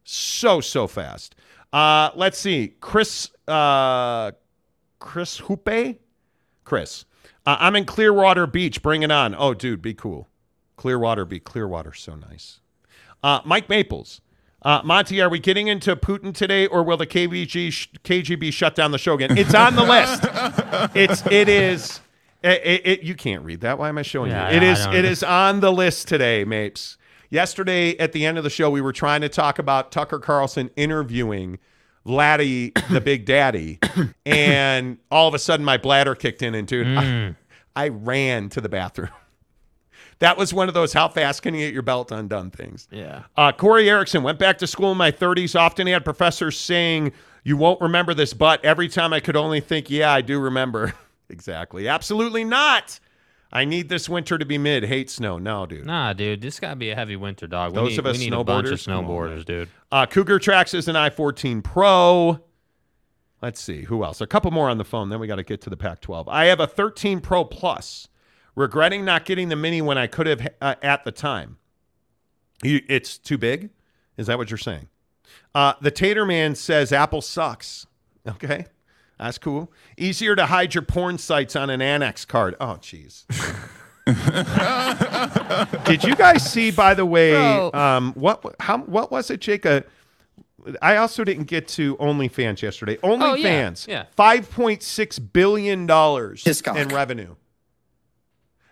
Speaker 2: so so fast. Uh, let's see, Chris, uh, Chris Hoope, Chris. Uh, I'm in Clearwater Beach. Bring it on. Oh, dude, be cool. Clearwater be Clearwater, so nice. Uh, Mike Maples. Uh, Monty, are we getting into Putin today, or will the KBG sh- KGB shut down the show again? It's on the list. it's it is. It, it, it- you can't read that. Why am I showing
Speaker 3: Yeah,
Speaker 2: you? It is. It is on the list today, Mapes. Yesterday, at the end of the show, we were trying to talk about Tucker Carlson interviewing Vladdy, the Big Daddy, and all of a sudden, my bladder kicked in, and dude,
Speaker 3: Mm.
Speaker 2: I, I ran to the bathroom. That was one of those how fast can you get your belt undone things.
Speaker 3: Yeah.
Speaker 2: Uh, Corey Erickson went back to school in my 30s. Often had professors saying, You won't remember this, but every time I could only think, Yeah, I do remember. exactly. Absolutely not. I need this winter to be mid. Hate snow. No, dude.
Speaker 3: Nah, dude, this got to be a heavy winter, dog. We
Speaker 2: Those
Speaker 3: need,
Speaker 2: of us
Speaker 3: we need a bunch of
Speaker 2: snowboarders? On,
Speaker 3: snowboarders, dude.
Speaker 2: Uh, Cougar Tracks is an i 14 Pro. Let's see. Who else? A couple more on the phone. Then we got to get to the Pac 12. I have a 13 Pro Plus. Regretting not getting the mini when I could have uh, at the time. You, it's too big? Is that what you're saying? Uh, the Tater Man says Apple sucks. Okay. That's cool. Easier to hide your porn sites on an Annex card. Oh, jeez. Did you guys see, by the way,
Speaker 3: Bro.
Speaker 2: um, what how what was it, Jake? Uh, I also didn't get to OnlyFans yesterday. OnlyFans,
Speaker 3: Oh, yeah.
Speaker 2: five point six billion dollars in revenue.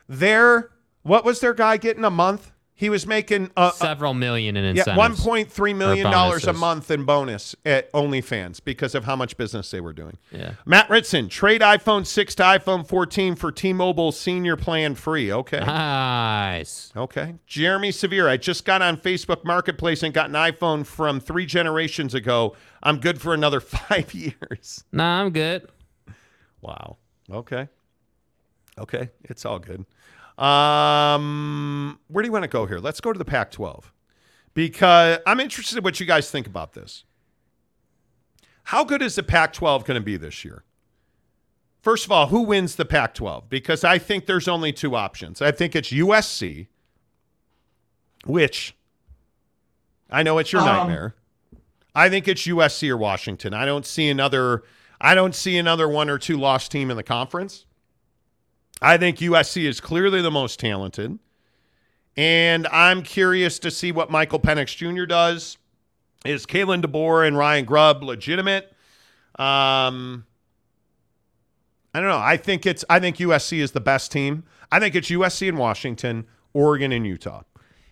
Speaker 2: Their what was their guy getting a month? He was making uh,
Speaker 3: Several million in incentives.
Speaker 2: yeah, one point three million dollars a month in bonus at OnlyFans because of how much business they were doing.
Speaker 3: Yeah.
Speaker 2: Matt Ritson, trade iPhone six to iPhone fourteen for T-Mobile senior plan free. Okay.
Speaker 3: Nice.
Speaker 2: Okay. Jeremy Severe, I just got on Facebook Marketplace and got an iPhone from three generations ago. I'm good for another five years.
Speaker 3: Nah, I'm good.
Speaker 2: Wow. Okay. Okay. It's all good. Um, where do you want to go here? Let's go to the Pac 12 because I'm interested in what you guys think about this. How good is the Pac 12 going to be this year? First of all, who wins the Pac 12? Because I think there's only two options. I think it's USC, which I know it's your
Speaker 15: Um,
Speaker 2: nightmare. I think it's USC or Washington. I don't see another I don't see another one or two lost team in the conference. I think USC is clearly the most talented. And I'm curious to see what Michael Penix Jr. does. Is Kalen DeBoer and Ryan Grubb legitimate? Um, I don't know. I think it's I think USC is the best team. I think it's USC and Washington, Oregon and Utah.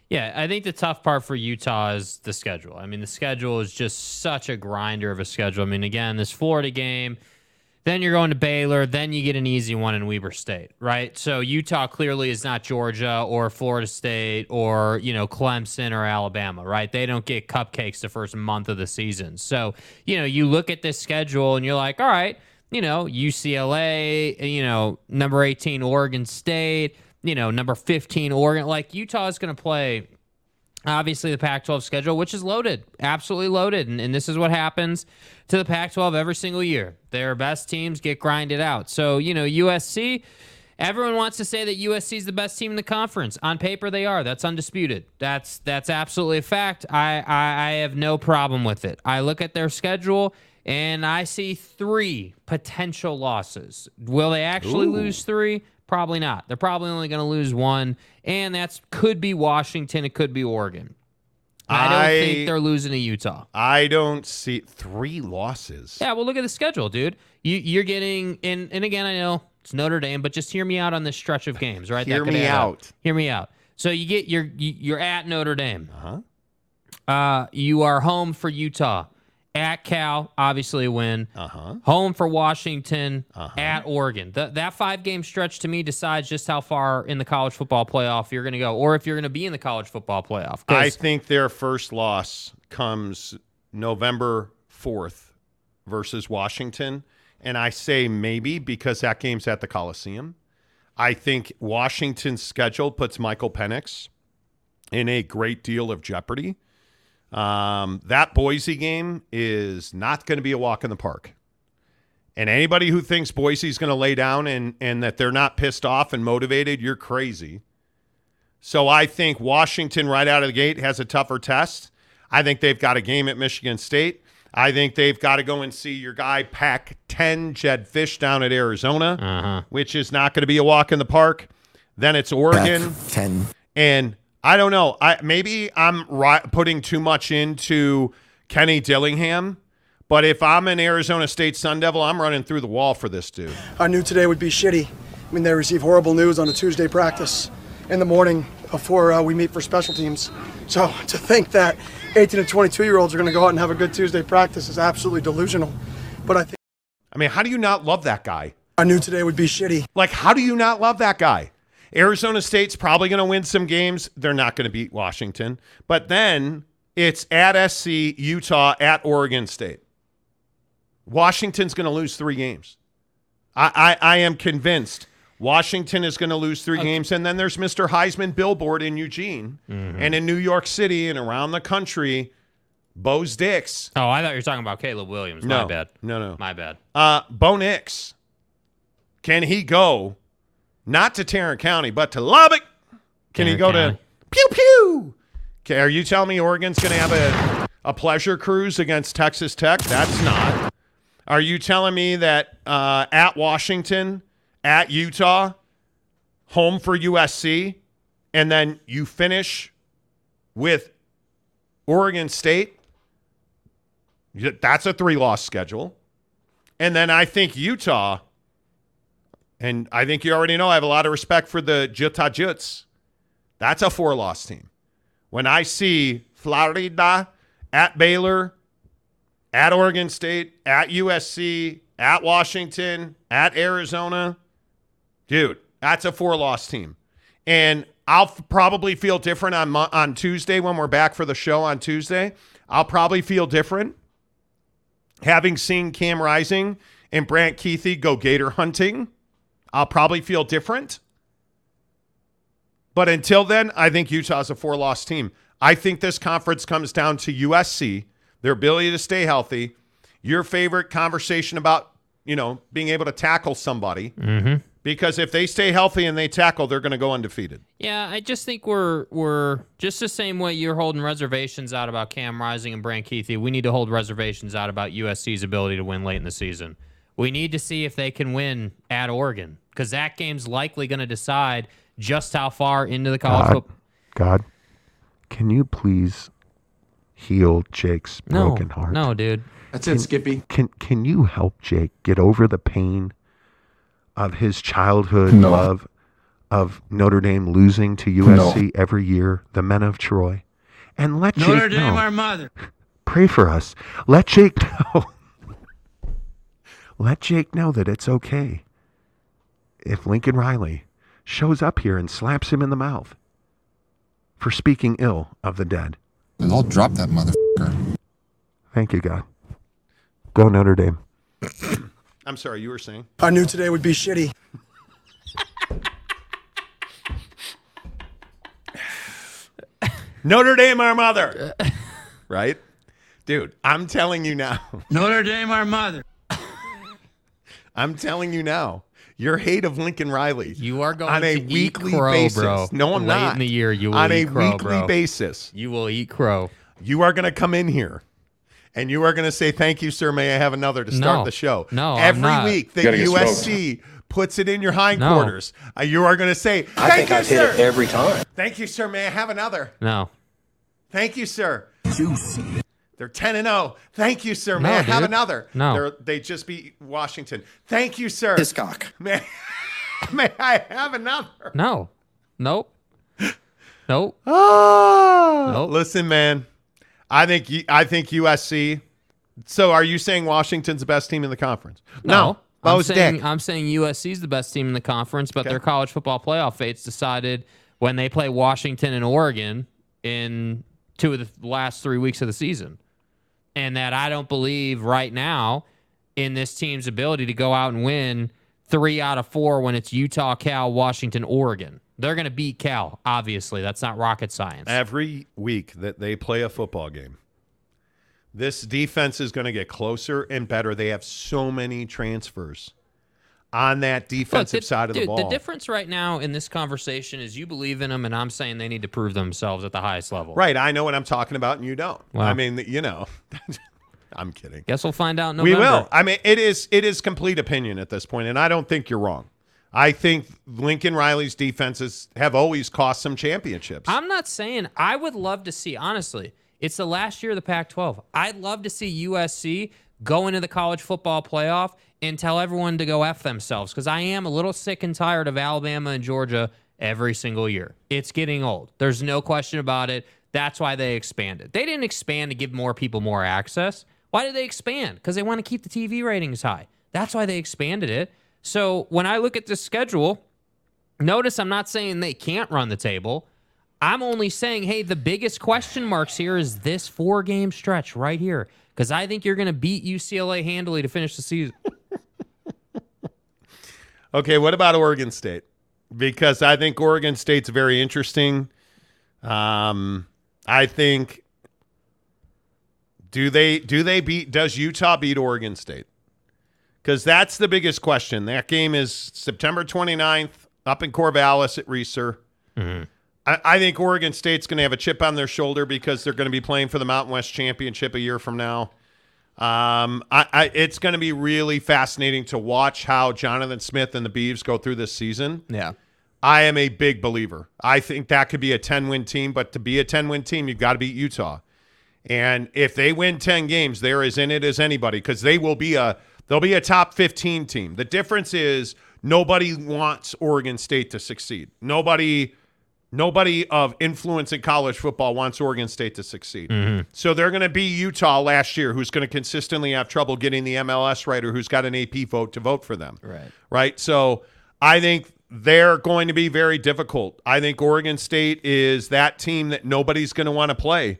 Speaker 3: Yeah, I think the tough part for Utah is the schedule. I mean, the schedule is just such a grinder of a schedule. I mean, again, this Florida game, Then you're going to Baylor. Then you get an easy one in Weber State, right? So Utah clearly is not Georgia or Florida State or you know Clemson or Alabama, right? They don't get cupcakes the first month of the season. So you know you look at this schedule and you're like, all right, you know UCLA, you know number 18 Oregon State, you know number 15 Oregon. Like Utah is going to play obviously the Pac 12 schedule, which is loaded, absolutely loaded. And, and, this is what happens to the Pac 12 every single year. Their best teams get grinded out. So, you know, USC, everyone wants to say that USC is the best team in the conference. On paper, they are. That's undisputed. That's that's absolutely a fact. I, I, I have no problem with it. I look at their schedule. And I see three potential losses. Will they actually
Speaker 2: Ooh.
Speaker 3: lose three? Probably not. They're probably only going to lose one, and that's could be Washington. It could be Oregon. I don't
Speaker 2: I-
Speaker 3: think they're losing to Utah.
Speaker 2: I don't see three losses.
Speaker 3: Yeah, well, look at the schedule, dude. You, you're getting, and and again, I know it's Notre Dame, but just hear me out on this stretch of games, right?
Speaker 2: Hear me
Speaker 3: up.
Speaker 2: out.
Speaker 3: Hear me out. So you get you're you- you're at Notre Dame.
Speaker 2: Uh-huh.
Speaker 3: Uh, you are home for Utah. At Cal, obviously a win.
Speaker 2: Uh-huh.
Speaker 3: Home for Washington. At Oregon. Th- that five game stretch to me decides just how far in the college football playoff you're going to go, or if you're going to be in the college football playoff.
Speaker 2: I think their first loss comes November 4th versus Washington. And I say maybe because that game's at the Coliseum. I think Washington's schedule puts Michael Penix in a great deal of jeopardy. Um, that Boise game is not going to be a walk in the park. And anybody who thinks Boise's going to lay down and, and that they're not pissed off and motivated, you're crazy. So I think Washington right out of the gate has a tougher test. I think they've got a game at Michigan State. I think they've got to go and see your guy pack 10 Jedd Fisch down at Arizona,
Speaker 3: Uh-huh.
Speaker 2: which is not going to be a walk in the park. Then it's Oregon.
Speaker 14: 10.
Speaker 2: And I don't know. I maybe I'm ri- putting too much into Kenny Dillingham, but if I'm an Arizona State Sun Devil, I'm running through the wall for this dude.
Speaker 15: I knew today would be shitty. I mean, they receive horrible news on a Tuesday practice in the morning before uh, we meet for special teams. So to think that 18 and 22 year olds are going to go out and have a good Tuesday practice is absolutely delusional. But I think
Speaker 2: I mean, how do you not love that guy?
Speaker 15: I knew today would be shitty.
Speaker 2: Like, how do you not love that guy? Arizona State's probably going to win some games. They're not going to beat Washington. But then it's at SC, Utah, at Oregon State. Washington's going to lose three games. I, I, I am convinced Washington is going to lose three games. And then there's Mr. Heisman billboard in Eugene and in New York City and around the country. Bo's Dix.
Speaker 3: Oh, I thought you were talking about Caleb Williams.
Speaker 2: No.
Speaker 3: My bad.
Speaker 2: No, no.
Speaker 3: My bad.
Speaker 2: Uh, Bo Nix, can he go not to Tarrant County, but to Lubbock? Can he go
Speaker 3: County.
Speaker 2: to pew pew? Okay, are you telling me Oregon's going to have a, a pleasure cruise against Texas Tech? That's not. Are you telling me that uh, at Washington, at Utah, home for USC, and then you finish with Oregon State? That's a three loss schedule. And then I think Utah, and I think you already know I have a lot of respect for the Jutta Juts. That's a four loss team. When I see Florida at Baylor, at Oregon State, at USC, at Washington, at Arizona, dude, that's a four loss team. And I'll f- probably feel different on Mo- on Tuesday when we're back for the show on Tuesday. I'll probably feel different having seen Cam Rising and Brant Kuithe go gator hunting. I'll probably feel different. But until then, I think Utah's a four loss team. I think this conference comes down to USC, their ability to stay healthy, your favorite conversation about, you know, being able to tackle somebody.
Speaker 3: Mm-hmm.
Speaker 2: Because if they stay healthy and they tackle, they're going to go undefeated.
Speaker 3: Yeah, I just think we're we're just the same way you're holding reservations out about Cam Rising and Brant Kuithe. We need to hold reservations out about USC's ability to win late in the season. We need to see if they can win at Oregon because that game's likely going to decide just how far into the college
Speaker 16: God,
Speaker 3: football.
Speaker 16: God, can you please heal Jake's
Speaker 3: No,
Speaker 16: broken heart?
Speaker 3: no, dude.
Speaker 6: That's
Speaker 16: Can-
Speaker 6: it, Skippy.
Speaker 16: Can Can you help Jake get over the pain of his childhood
Speaker 6: No.
Speaker 16: love of Notre Dame losing to USC every year, the men of Troy, and let
Speaker 17: Notre
Speaker 16: Jake
Speaker 17: Dame,
Speaker 16: know.
Speaker 17: our mother.
Speaker 16: Pray for us. Let Jake know. Let Jake know that it's okay if Lincoln Riley shows up here and slaps him in the mouth for speaking ill of the dead.
Speaker 17: And I'll drop that motherfucker.
Speaker 16: Thank you, God. Go Notre Dame.
Speaker 2: I'm sorry, you were saying?
Speaker 15: I knew today would be shitty.
Speaker 2: Notre Dame, our mother. right? Dude, I'm telling you now.
Speaker 13: Notre Dame, our mother.
Speaker 2: I'm telling you now. Your hate of Lincoln Riley.
Speaker 3: You are going
Speaker 2: on a
Speaker 3: to eat
Speaker 2: weekly
Speaker 3: crow,
Speaker 2: basis.
Speaker 3: bro.
Speaker 2: No, I'm
Speaker 3: Late
Speaker 2: not.
Speaker 3: in the year, you will
Speaker 2: on
Speaker 3: eat
Speaker 2: a
Speaker 3: crow,
Speaker 2: weekly
Speaker 3: bro.
Speaker 2: basis.
Speaker 3: You will eat crow.
Speaker 2: You are going to come in here and you are going to say, "Thank you, sir. May I have another to start
Speaker 3: No.
Speaker 2: the show?"
Speaker 3: No, I'm
Speaker 2: every
Speaker 3: not.
Speaker 2: week that
Speaker 3: Gotta
Speaker 2: USC puts it in your hindquarters, uh, you are going to say, "Thank you, sir."
Speaker 10: every time.
Speaker 2: Thank you, sir. May I have another?
Speaker 3: No.
Speaker 2: Thank you, sir. Juicy. They're 10 and 0. Thank you, sir. May
Speaker 3: No,
Speaker 2: I have another?
Speaker 3: No.
Speaker 2: They're, they just beat Washington. Thank you, sir.
Speaker 10: Hiscock.
Speaker 2: May, may I have another?
Speaker 3: No. Nope. Nope.
Speaker 2: Oh,
Speaker 3: Nope.
Speaker 2: listen, man. I think I think USC. So, are you saying Washington's the best team in the conference?
Speaker 3: No. I'm saying,
Speaker 2: dick.
Speaker 3: I'm saying USC's the best team in the conference, but
Speaker 2: Okay.
Speaker 3: their college football playoff fates decided when they play Washington and Oregon in two of the last three weeks of the season. And that I don't believe right now in this team's ability to go out and win three out of four when it's Utah, Cal, Washington, Oregon. They're going to beat Cal, obviously. That's not rocket science.
Speaker 2: Every week that they play a football game, this defense is going to get closer and better. They have so many transfers on that defensive
Speaker 3: Look, the-
Speaker 2: side of the
Speaker 3: dude,
Speaker 2: ball.
Speaker 3: The difference right now in this conversation is you believe in them, and I'm saying they need to prove themselves at the highest level.
Speaker 2: Right, I know what I'm talking about, and you don't.
Speaker 3: Wow.
Speaker 2: I mean, you know, I'm kidding.
Speaker 3: Guess we'll find out in
Speaker 2: We will. I mean, it is it is complete opinion at this point, and I don't think you're wrong. I think Lincoln Riley's defenses have always cost some championships.
Speaker 3: I'm not saying I would love to see, honestly, it's the last year of the Pac 12. I'd love to see USC go into the college football playoff and tell everyone to go F themselves because I am a little sick and tired of Alabama and Georgia every single year. It's getting old. There's no question about it. That's why they expanded. They didn't expand to give more people more access. Why did they expand? Because they want to keep the TV ratings high. That's why they expanded it. So when I look at this schedule, Notice I'm not saying they can't run the table. I'm only saying, hey, the biggest question marks here is this four game stretch right here. Because I think you're going to beat UCLA handily to finish the season.
Speaker 2: Okay, what about Oregon State? Because I think Oregon State's very interesting. Um, I think do they do they beat does Utah beat Oregon State? Because that's the biggest question. That game is September 29th up in Corvallis at Reser. I, I think Oregon State's going to have a chip on their shoulder because they're going to be playing for the Mountain West Championship a year from now. Um, I, I, it's going to be really fascinating to watch how Jonathan Smith and the Beavs go through this season.
Speaker 3: Yeah.
Speaker 2: I am a big believer. I think that could be a 10 win team, but to be a 10 win team, you've got to beat Utah. And if they win 10 games, they're as in it as anybody because they will be a they'll be a top 15 team. The difference is nobody wants Oregon State to succeed. Nobody nobody of influence in college football wants Oregon State to succeed. So they're going to be Utah last year who's going to consistently have trouble getting the MLS writer who's got an AP vote to vote for them.
Speaker 3: Right.
Speaker 2: Right? So I think they're going to be very difficult. I think Oregon State is that team that nobody's going to want to play.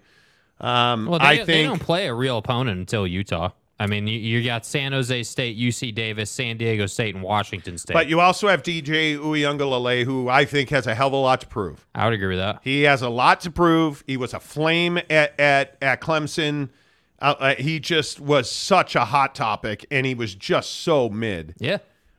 Speaker 2: Um,
Speaker 3: Well, they,
Speaker 2: I
Speaker 3: they
Speaker 2: think
Speaker 3: don't play a real opponent until Utah. I mean, you, you got San Jose State, UC Davis, San Diego State, and Washington State.
Speaker 2: But you also have DJ Uiagalelei, who I think has a hell of a lot to prove.
Speaker 3: I would agree with that.
Speaker 2: He has a lot to prove. He was a flame at at at Clemson. Uh, uh, he just was such a hot topic, and he was just so mid.
Speaker 3: Yeah.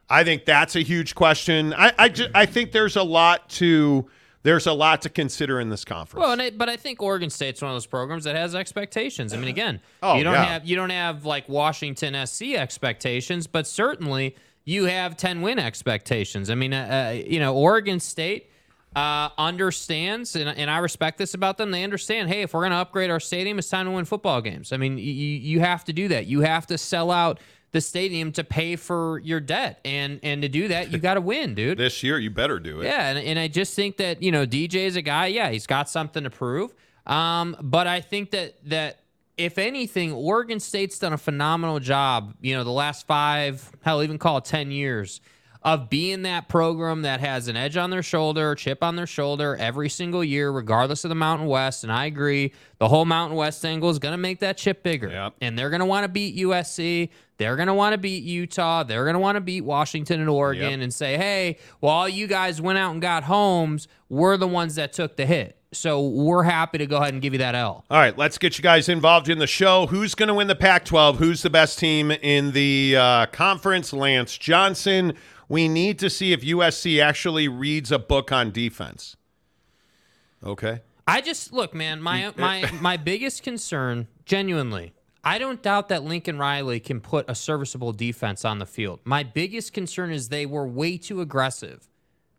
Speaker 2: I think that's a huge question. I I, I think there's a lot to there's a lot to consider in this conference.
Speaker 3: Well, and I, but I think Oregon State's one of those programs that has expectations. I mean, again,
Speaker 2: Oh,
Speaker 3: you don't
Speaker 2: yeah.
Speaker 3: have you don't have like Washington SC expectations, but certainly you have ten win expectations. I mean, uh, uh, you know, Oregon State uh, understands, and, and I respect this about them. They understand. Hey, if we're going to upgrade our stadium, it's time to win football games. I mean, you you have to do that. You have to sell out the stadium to pay for your debt, and and to do that, you got to win, dude.
Speaker 2: this year, you better do it.
Speaker 3: Yeah, and, and I just think that you know DJ is a guy. Yeah, he's got something to prove. Um, but I think that that if anything, Oregon State's done a phenomenal job, you know, the last five, hell, even call it 10 years of being that program that has an edge on their shoulder, chip on their shoulder every single year, regardless of the Mountain West. And I agree, the whole Mountain West angle is going to make that chip bigger.
Speaker 2: Yep.
Speaker 3: And they're going to want to beat USC. They're going to want to beat Utah. They're going to want to beat Washington and Oregon
Speaker 2: Yep.
Speaker 3: and say, hey, well, you guys went out and got homes. We're the ones that took the hit. So we're happy to go ahead and give you that L.
Speaker 2: All right, let's get you guys involved in the show. Who's going to win the Pac 12? Who's the best team in the uh, conference? Lance Johnson. We need to see if USC actually reads a book on defense. Okay.
Speaker 3: I just look, man. My my my biggest concern, genuinely, I don't doubt that Lincoln Riley can put a serviceable defense on the field. My biggest concern is they were way too aggressive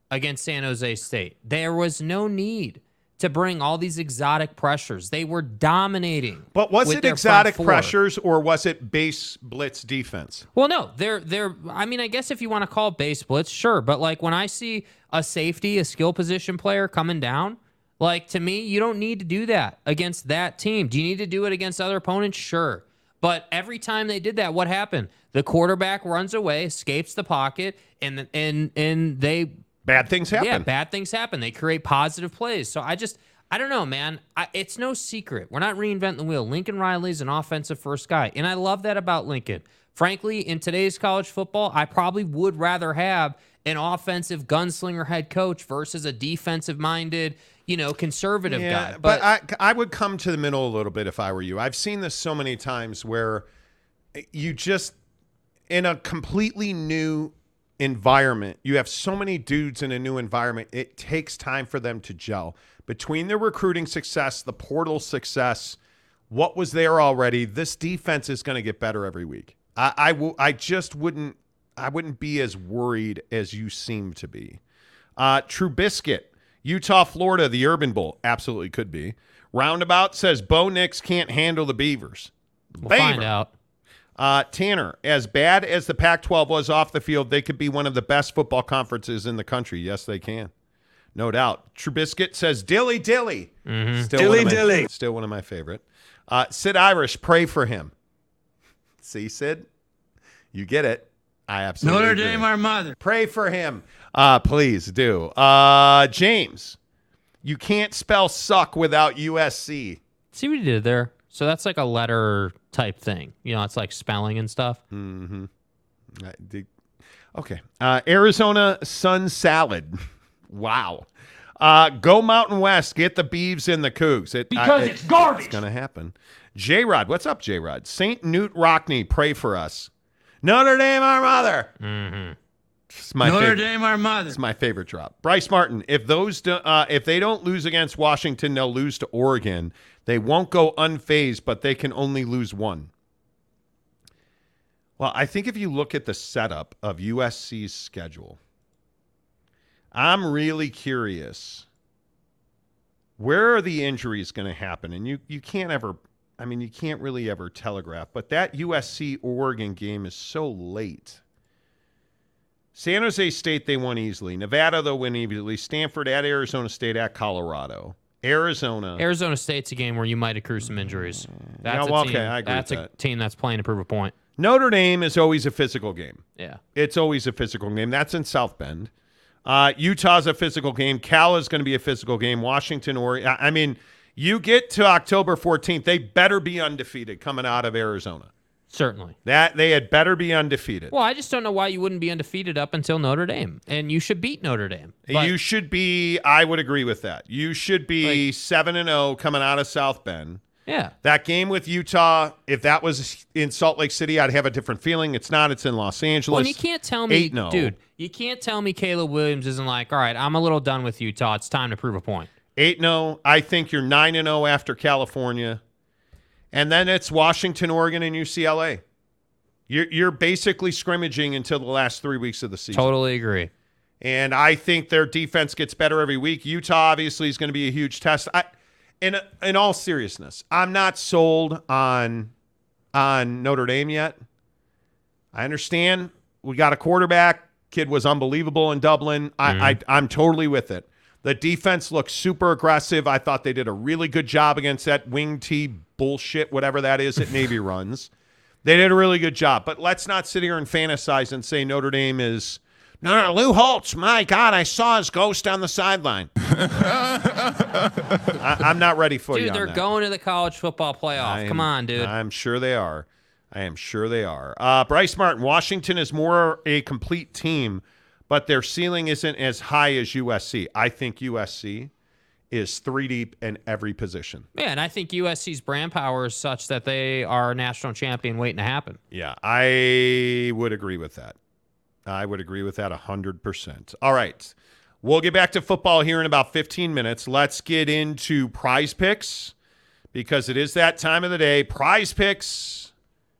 Speaker 3: against San Jose State. There was no need to bring all these exotic pressures. They were dominating.
Speaker 2: But was it exotic pressures or was it base blitz defense?
Speaker 3: Well, no, they're they're. I mean, I guess if you want to call it base blitz, sure. But like when I see a safety, a skill position player coming down, like to me, you don't need to do that against that team. Do you need to do it against other opponents? Sure. But every time they did that, what happened? The quarterback runs away, escapes the pocket, and and and they
Speaker 2: Bad things happen.
Speaker 3: yeah, bad things happen. They create positive plays. So I just, I don't know, man. I, it's no secret. We're not reinventing the wheel. Lincoln Riley's an offensive first guy. And I love that about Lincoln. Frankly, in today's college football, I probably would rather have an offensive gunslinger head coach versus a defensive minded, you know, conservative guy.
Speaker 2: but, I I would come to the middle a little bit if I were you. I've seen this so many times where you just in a completely new environment, you have so many dudes in a new environment. It takes time for them to gel. Between the recruiting success, the portal success, what was there already, this defense is going to get better every week. I I, will, I just wouldn't I wouldn't be as worried as you seem to be. Uh, Trubiscuit, Utah, Florida, the Urban Bowl absolutely could be. Roundabout says Bo Nix can't handle the Beavers.
Speaker 3: we'll find out.
Speaker 2: Uh, Tanner, as bad as the Pac 12 was off the field, they could be one of the best football conferences in the country. Yes, they can. No doubt. Trubiscuit says Dilly Dilly.
Speaker 3: Mm-hmm.
Speaker 2: Still
Speaker 13: Dilly
Speaker 2: my-
Speaker 13: dilly.
Speaker 2: Still one of my favorite. Uh, Sid Irish, pray for him. See, Sid? You get it. I absolutely
Speaker 13: Notre
Speaker 2: agree.
Speaker 13: Dame, our mother.
Speaker 2: Pray for him. Uh, please do. Uh, James, you can't spell suck without USC.
Speaker 3: See what he did there? So that's like a letter type thing. You know, it's like spelling and stuff.
Speaker 2: Mm-hmm. I Okay. Uh, Arizona Sun Salad. wow. Uh, go Mountain West. Get the Beeves and the Cougs. It,
Speaker 13: Because it's garbage.
Speaker 2: It's going to happen. J Rod. What's up, J Rod? St. Knute Rockne. Pray for us. Notre Dame, our mother.
Speaker 3: Mm-hmm.
Speaker 2: It's my
Speaker 13: Notre
Speaker 2: favorite.
Speaker 13: Dame, our mother.
Speaker 2: It's my favorite drop. Bryce Martin. If those do, uh, if they don't lose against Washington, they'll lose to Oregon. They won't go unfazed, but they can only lose one. Well, I think if you look at the setup of USC's schedule, I'm really curious. Where are the injuries going to happen? And you you can't ever I mean, you can't really ever telegraph, but that USC Oregon game is so late. San Jose State, they won easily. Nevada, they'll win easily. Stanford at Arizona State at Colorado. Arizona.
Speaker 3: Arizona State's a game where you might accrue some injuries. That's a team,
Speaker 2: okay, I agree
Speaker 3: That's a
Speaker 2: that.
Speaker 3: team that's playing to prove a point.
Speaker 2: Notre Dame is always a physical game.
Speaker 3: Yeah.
Speaker 2: It's always a physical game. That's in South Bend. Uh, Utah's a physical game. Cal is going to be a physical game. Washington, or I I mean, you get to October 14th, they better be undefeated coming out of Arizona.
Speaker 3: Certainly.
Speaker 2: That they had better be undefeated.
Speaker 3: Well, I just don't know why you wouldn't be undefeated up until Notre Dame, and you should beat Notre Dame. But-
Speaker 2: you should be. I would agree with that. You should be seven and zero coming out of South Bend.
Speaker 3: yeah.
Speaker 2: That game with Utah, if that was in Salt Lake City, I'd have a different feeling. It's not. It's in Los Angeles.
Speaker 3: Well, and you can't tell me,
Speaker 2: 8-0.
Speaker 3: dude. You can't tell me Caleb Williams isn't like, all right, I'm a little done with Utah. It's time to prove a point.
Speaker 2: 8 0. I think you're 9 0 after California. And then it's Washington, Oregon, and UCLA. You're, you're basically scrimmaging until the last three weeks of the season.
Speaker 3: Totally agree.
Speaker 2: And I think their defense gets better every week. Utah obviously is going to be a huge test. I, in in all seriousness, I'm not sold on on Notre Dame yet. I understand we got a quarterback. Kid was unbelievable in Dublin. I, mm-hmm. I I'm totally with it. The defense looks super aggressive. I thought they did a really good job against that wing T bullshit, whatever that is that Navy runs. They did a really good job. But let's not sit here and fantasize and say Notre Dame is. No, no, Lou Holtz. My God, I saw his ghost on the sideline. I, I'm not ready for you.
Speaker 3: Dude, they're
Speaker 2: that.
Speaker 3: going to the college football playoff.
Speaker 2: I
Speaker 3: Come on, dude.
Speaker 2: I'm sure they are. I am sure they are. Uh, Bryce Martin, Washington is more a complete team, but their ceiling isn't as high as USC. I think USC is three deep in every position.
Speaker 3: Yeah, and I think USC's brand power is such that they are a national champion waiting to happen.
Speaker 2: Yeah, I would agree with that. I would agree with that 100%. All right. We'll get back to football here in about 15 minutes. Let's get into PrizePicks because it is that time of the day. PrizePicks,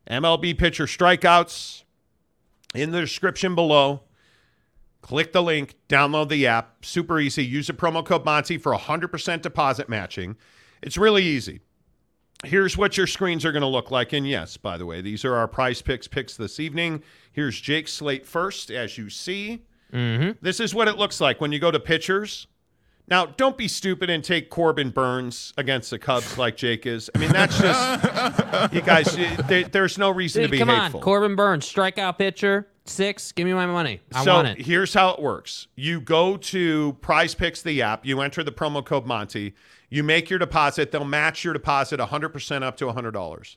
Speaker 2: MLB pitcher strikeouts in the description below. Click the link, download the app. Super easy. Use the promo code Monty for 100% deposit matching. It's really easy. Here's what your screens are going to look like. And yes, by the way, these are our PrizePicks picks this evening. Here's Jake Slate first, as you see.
Speaker 3: Mm-hmm.
Speaker 2: This is what it looks like when you go to pitchers. Now, don't be stupid and take Corbin Burnes against the Cubs like Jake is. I mean, that's just, you guys, there, there's no reason
Speaker 3: Dude,
Speaker 2: to be
Speaker 3: come
Speaker 2: hateful.
Speaker 3: on. Corbin Burnes, strikeout pitcher, six. Give me my money. I
Speaker 2: so
Speaker 3: want it.
Speaker 2: here's how it works. You go to PrizePicks, the app. You enter the promo code Monty. You make your deposit. They'll match your deposit 100% up to $100.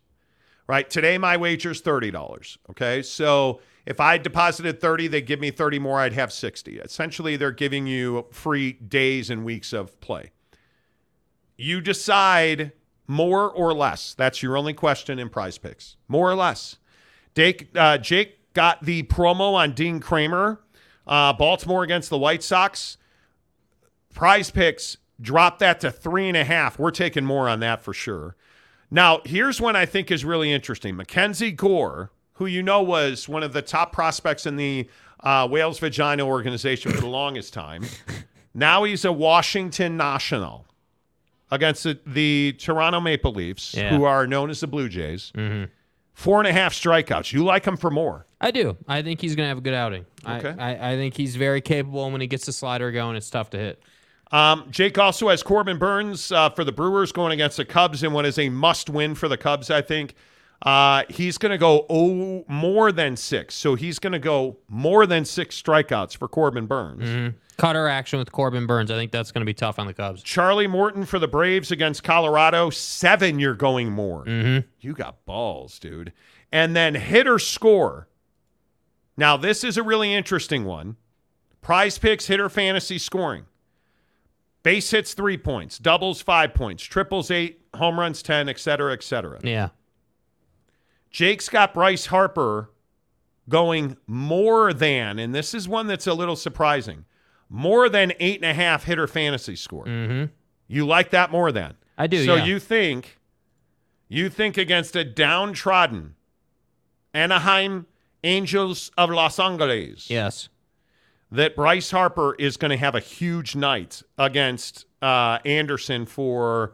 Speaker 2: Right? Today, my wager is $30. Okay. So if I deposited 30, they give me 30 more. I'd have 60. Essentially, they're giving you free days and weeks of play. You decide more or less. That's your only question in PrizePicks. More or less. Jake, uh, Jake got the promo on Dean Kremer, uh, Baltimore against the White Sox. PrizePicks drop that to three and a half. We're taking more on that for sure. Now, here's one I think is really interesting. Mackenzie Gore, who you know was one of the top prospects in the uh, Wales Vagina organization for the longest time. Now he's a Washington National against the, the Toronto Maple Leafs,
Speaker 3: Yeah.
Speaker 2: who are known as the Blue Jays.
Speaker 3: Mm-hmm.
Speaker 2: Four and a half strikeouts. You like him for more.
Speaker 3: I do. I think he's going to have a good outing.
Speaker 2: Okay.
Speaker 3: I, I, I think he's very capable. and When he gets the slider going, it's tough to hit.
Speaker 2: Um, Jake also has Corbin Burnes uh, for the Brewers going against the Cubs in what is a must win for the Cubs, I think. Uh, he's going to go oh, more than six. So he's going to go more than six strikeouts for Corbin Burnes.
Speaker 3: Mhm. Cutter action with Corbin Burnes. I think that's going to be tough on the Cubs.
Speaker 2: Charlie Morton for the Braves against Colorado. Seven, you're going more.
Speaker 3: Mm-hmm.
Speaker 2: You got balls, dude. And then hitter score. Now, this is a really interesting one. PrizePicks, hitter fantasy scoring. Base hits three points, doubles five points, triples eight, home runs 10, et cetera, et cetera.
Speaker 3: Yeah.
Speaker 2: Jake's got Bryce Harper going more than, and this is one that's a little surprising, more than eight and a half hitter fantasy score.
Speaker 3: Mm-hmm.
Speaker 2: You like that more than?
Speaker 3: I do,
Speaker 2: So
Speaker 3: yeah.
Speaker 2: you think, you think against a downtrodden Anaheim Angels of Los Angeles
Speaker 3: Yes.
Speaker 2: that Bryce Harper is going to have a huge night against uh, Anderson for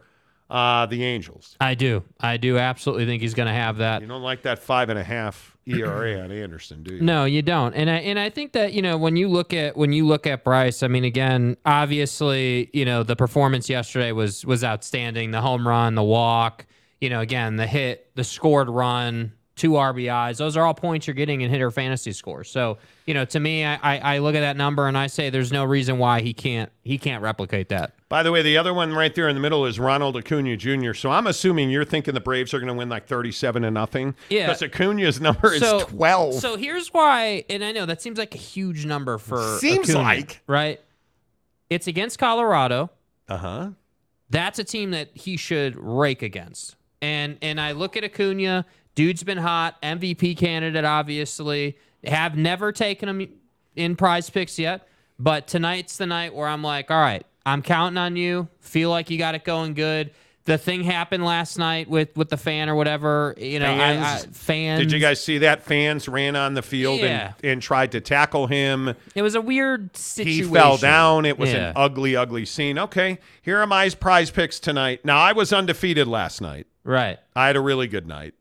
Speaker 2: uh, the Angels.
Speaker 3: I do. I do absolutely think he's going to have that.
Speaker 2: You don't like that five and a half ERA on Anderson, do you?
Speaker 3: No, you don't. And I and I think that, you know, when you look at when you look at Bryce, I mean again, obviously, you know, the performance yesterday was was outstanding. The home run, the walk, you know, again, the hit, the scored run, two RBIs. Those are all points you're getting in hitter fantasy scores. So, you know, to me, I, I, look at that number and I say there's no reason why he can't he can't replicate that.
Speaker 2: By the way, the other one right there in the middle is Ronald Acuna Jr. So I'm assuming you're thinking the Braves are going to win like 37 to nothing.
Speaker 3: Yeah.
Speaker 2: Because Acuna's number is 12.
Speaker 3: So here's why, and I know that seems like a huge number for
Speaker 2: Seems
Speaker 3: Acuna,
Speaker 2: like.
Speaker 3: right. It's against Colorado.
Speaker 2: Uh huh.
Speaker 3: That's a team that he should rake against. And and I look at Acuna, dude's been hot, MVP candidate, obviously. Have never taken him in PrizePicks yet, but tonight's the night where I'm like, all right, I'm counting on you. Feel like you got it going good. The thing happened last night with with the fan or whatever. You know, I, I,
Speaker 2: Fans.
Speaker 3: fans.
Speaker 2: Did you guys see that? Fans ran on the field
Speaker 3: Yeah.
Speaker 2: and, and tried to tackle him.
Speaker 3: It was a weird situation.
Speaker 2: He fell down. It was
Speaker 3: Yeah.
Speaker 2: an ugly, ugly scene. Okay, here are my PrizePicks tonight. Now, I was undefeated last night.
Speaker 3: Right.
Speaker 2: I had a really good night.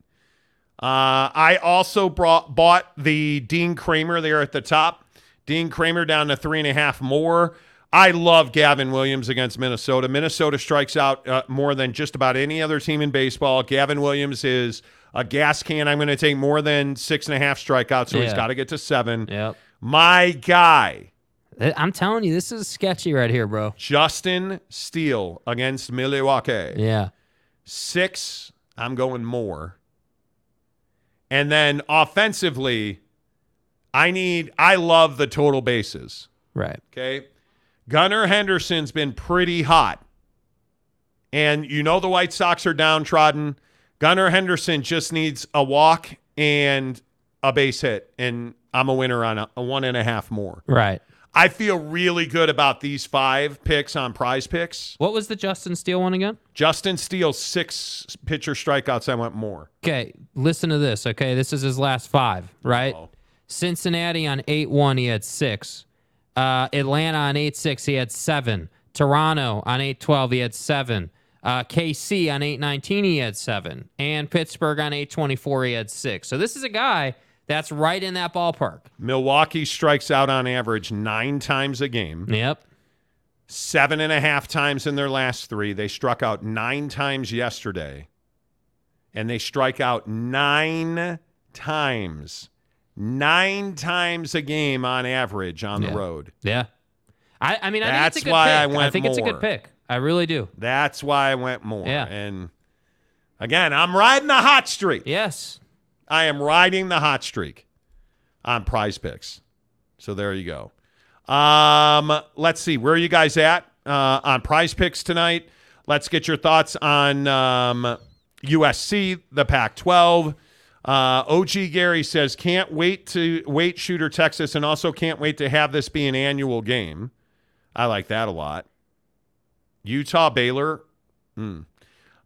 Speaker 2: Uh, I also brought bought the Dean Kremer there at the top. Dean Kremer down to three and a half more. I love Gavin Williams against Minnesota. Minnesota strikes out uh, more than just about any other team in baseball. Gavin Williams is a gas can. I'm going to take more than six and a half strikeouts, so he's got to get to seven.
Speaker 3: Yep.
Speaker 2: My guy,
Speaker 3: I'm telling you, this is sketchy right here, bro.
Speaker 2: Justin Steele against Milwaukee.
Speaker 3: Yeah.
Speaker 2: Six, I'm going more. And then offensively, I need, I love the total bases.
Speaker 3: Right.
Speaker 2: Okay. Gunnar Henderson's been pretty hot. And you know the White Sox are downtrodden. Gunnar Henderson just needs a walk and a base hit. And I'm a winner on a, a one and a half more.
Speaker 3: Right.
Speaker 2: I feel really good about these five picks on PrizePicks.
Speaker 3: What was the Justin Steele one again?
Speaker 2: Justin Steele, six pitcher strikeouts. I went more.
Speaker 3: Okay, listen to this. Okay, this is his last five, right? Cincinnati on 8 1, he had six. Uh, Atlanta on 8 6, he had seven. Toronto on 8 12, he had seven. Uh, KC on 8 19, he had seven. And Pittsburgh on 8 24, he had six. So this is a guy that's right in that ballpark.
Speaker 2: Milwaukee strikes out on average nine times a game.
Speaker 3: Yep.
Speaker 2: Seven and a half times in their last three. They struck out nine times yesterday. And they strike out nine times. Nine times a game on average on
Speaker 3: Yeah.
Speaker 2: the road.
Speaker 3: Yeah. I, I mean, I
Speaker 2: That's
Speaker 3: think it's a good
Speaker 2: why
Speaker 3: pick.
Speaker 2: I went I
Speaker 3: think it's a good pick. I really do.
Speaker 2: That's why I went more.
Speaker 3: Yeah.
Speaker 2: And again, I'm riding the hot streak.
Speaker 3: Yes.
Speaker 2: I am riding the hot streak on PrizePicks. So there you go. Um, let's see. Where are you guys at uh, on PrizePicks tonight? Let's get your thoughts on um, USC, the Pac 12. Uh, OG Gary says, can't wait to wait shooter Texas and also can't wait to have this be an annual game. I like that a lot. Utah Baylor. Hmm.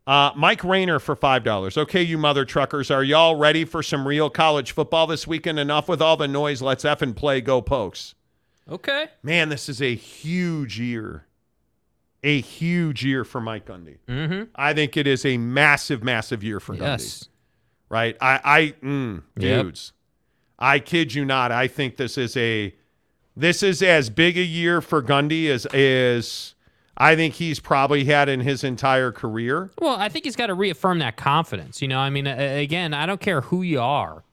Speaker 2: Uh, Mike Rayner for $5. Okay, you mother truckers, are y'all ready for some real college football this weekend? Enough with all the noise. Let's effing play. Go Pokes.
Speaker 3: Okay.
Speaker 2: Man, this is a huge year. A huge year for Mike Gundy.
Speaker 3: Mm-hmm.
Speaker 2: I think it is a massive, massive year for Gundy. Right? I, I, mm,
Speaker 3: Yep.
Speaker 2: dudes, I kid you not. I think this is a, this is as big a year for Gundy as is. I think he's probably had in his entire career.
Speaker 3: Well, I think he's got to reaffirm that confidence. You know, I mean, again, I don't care who you are,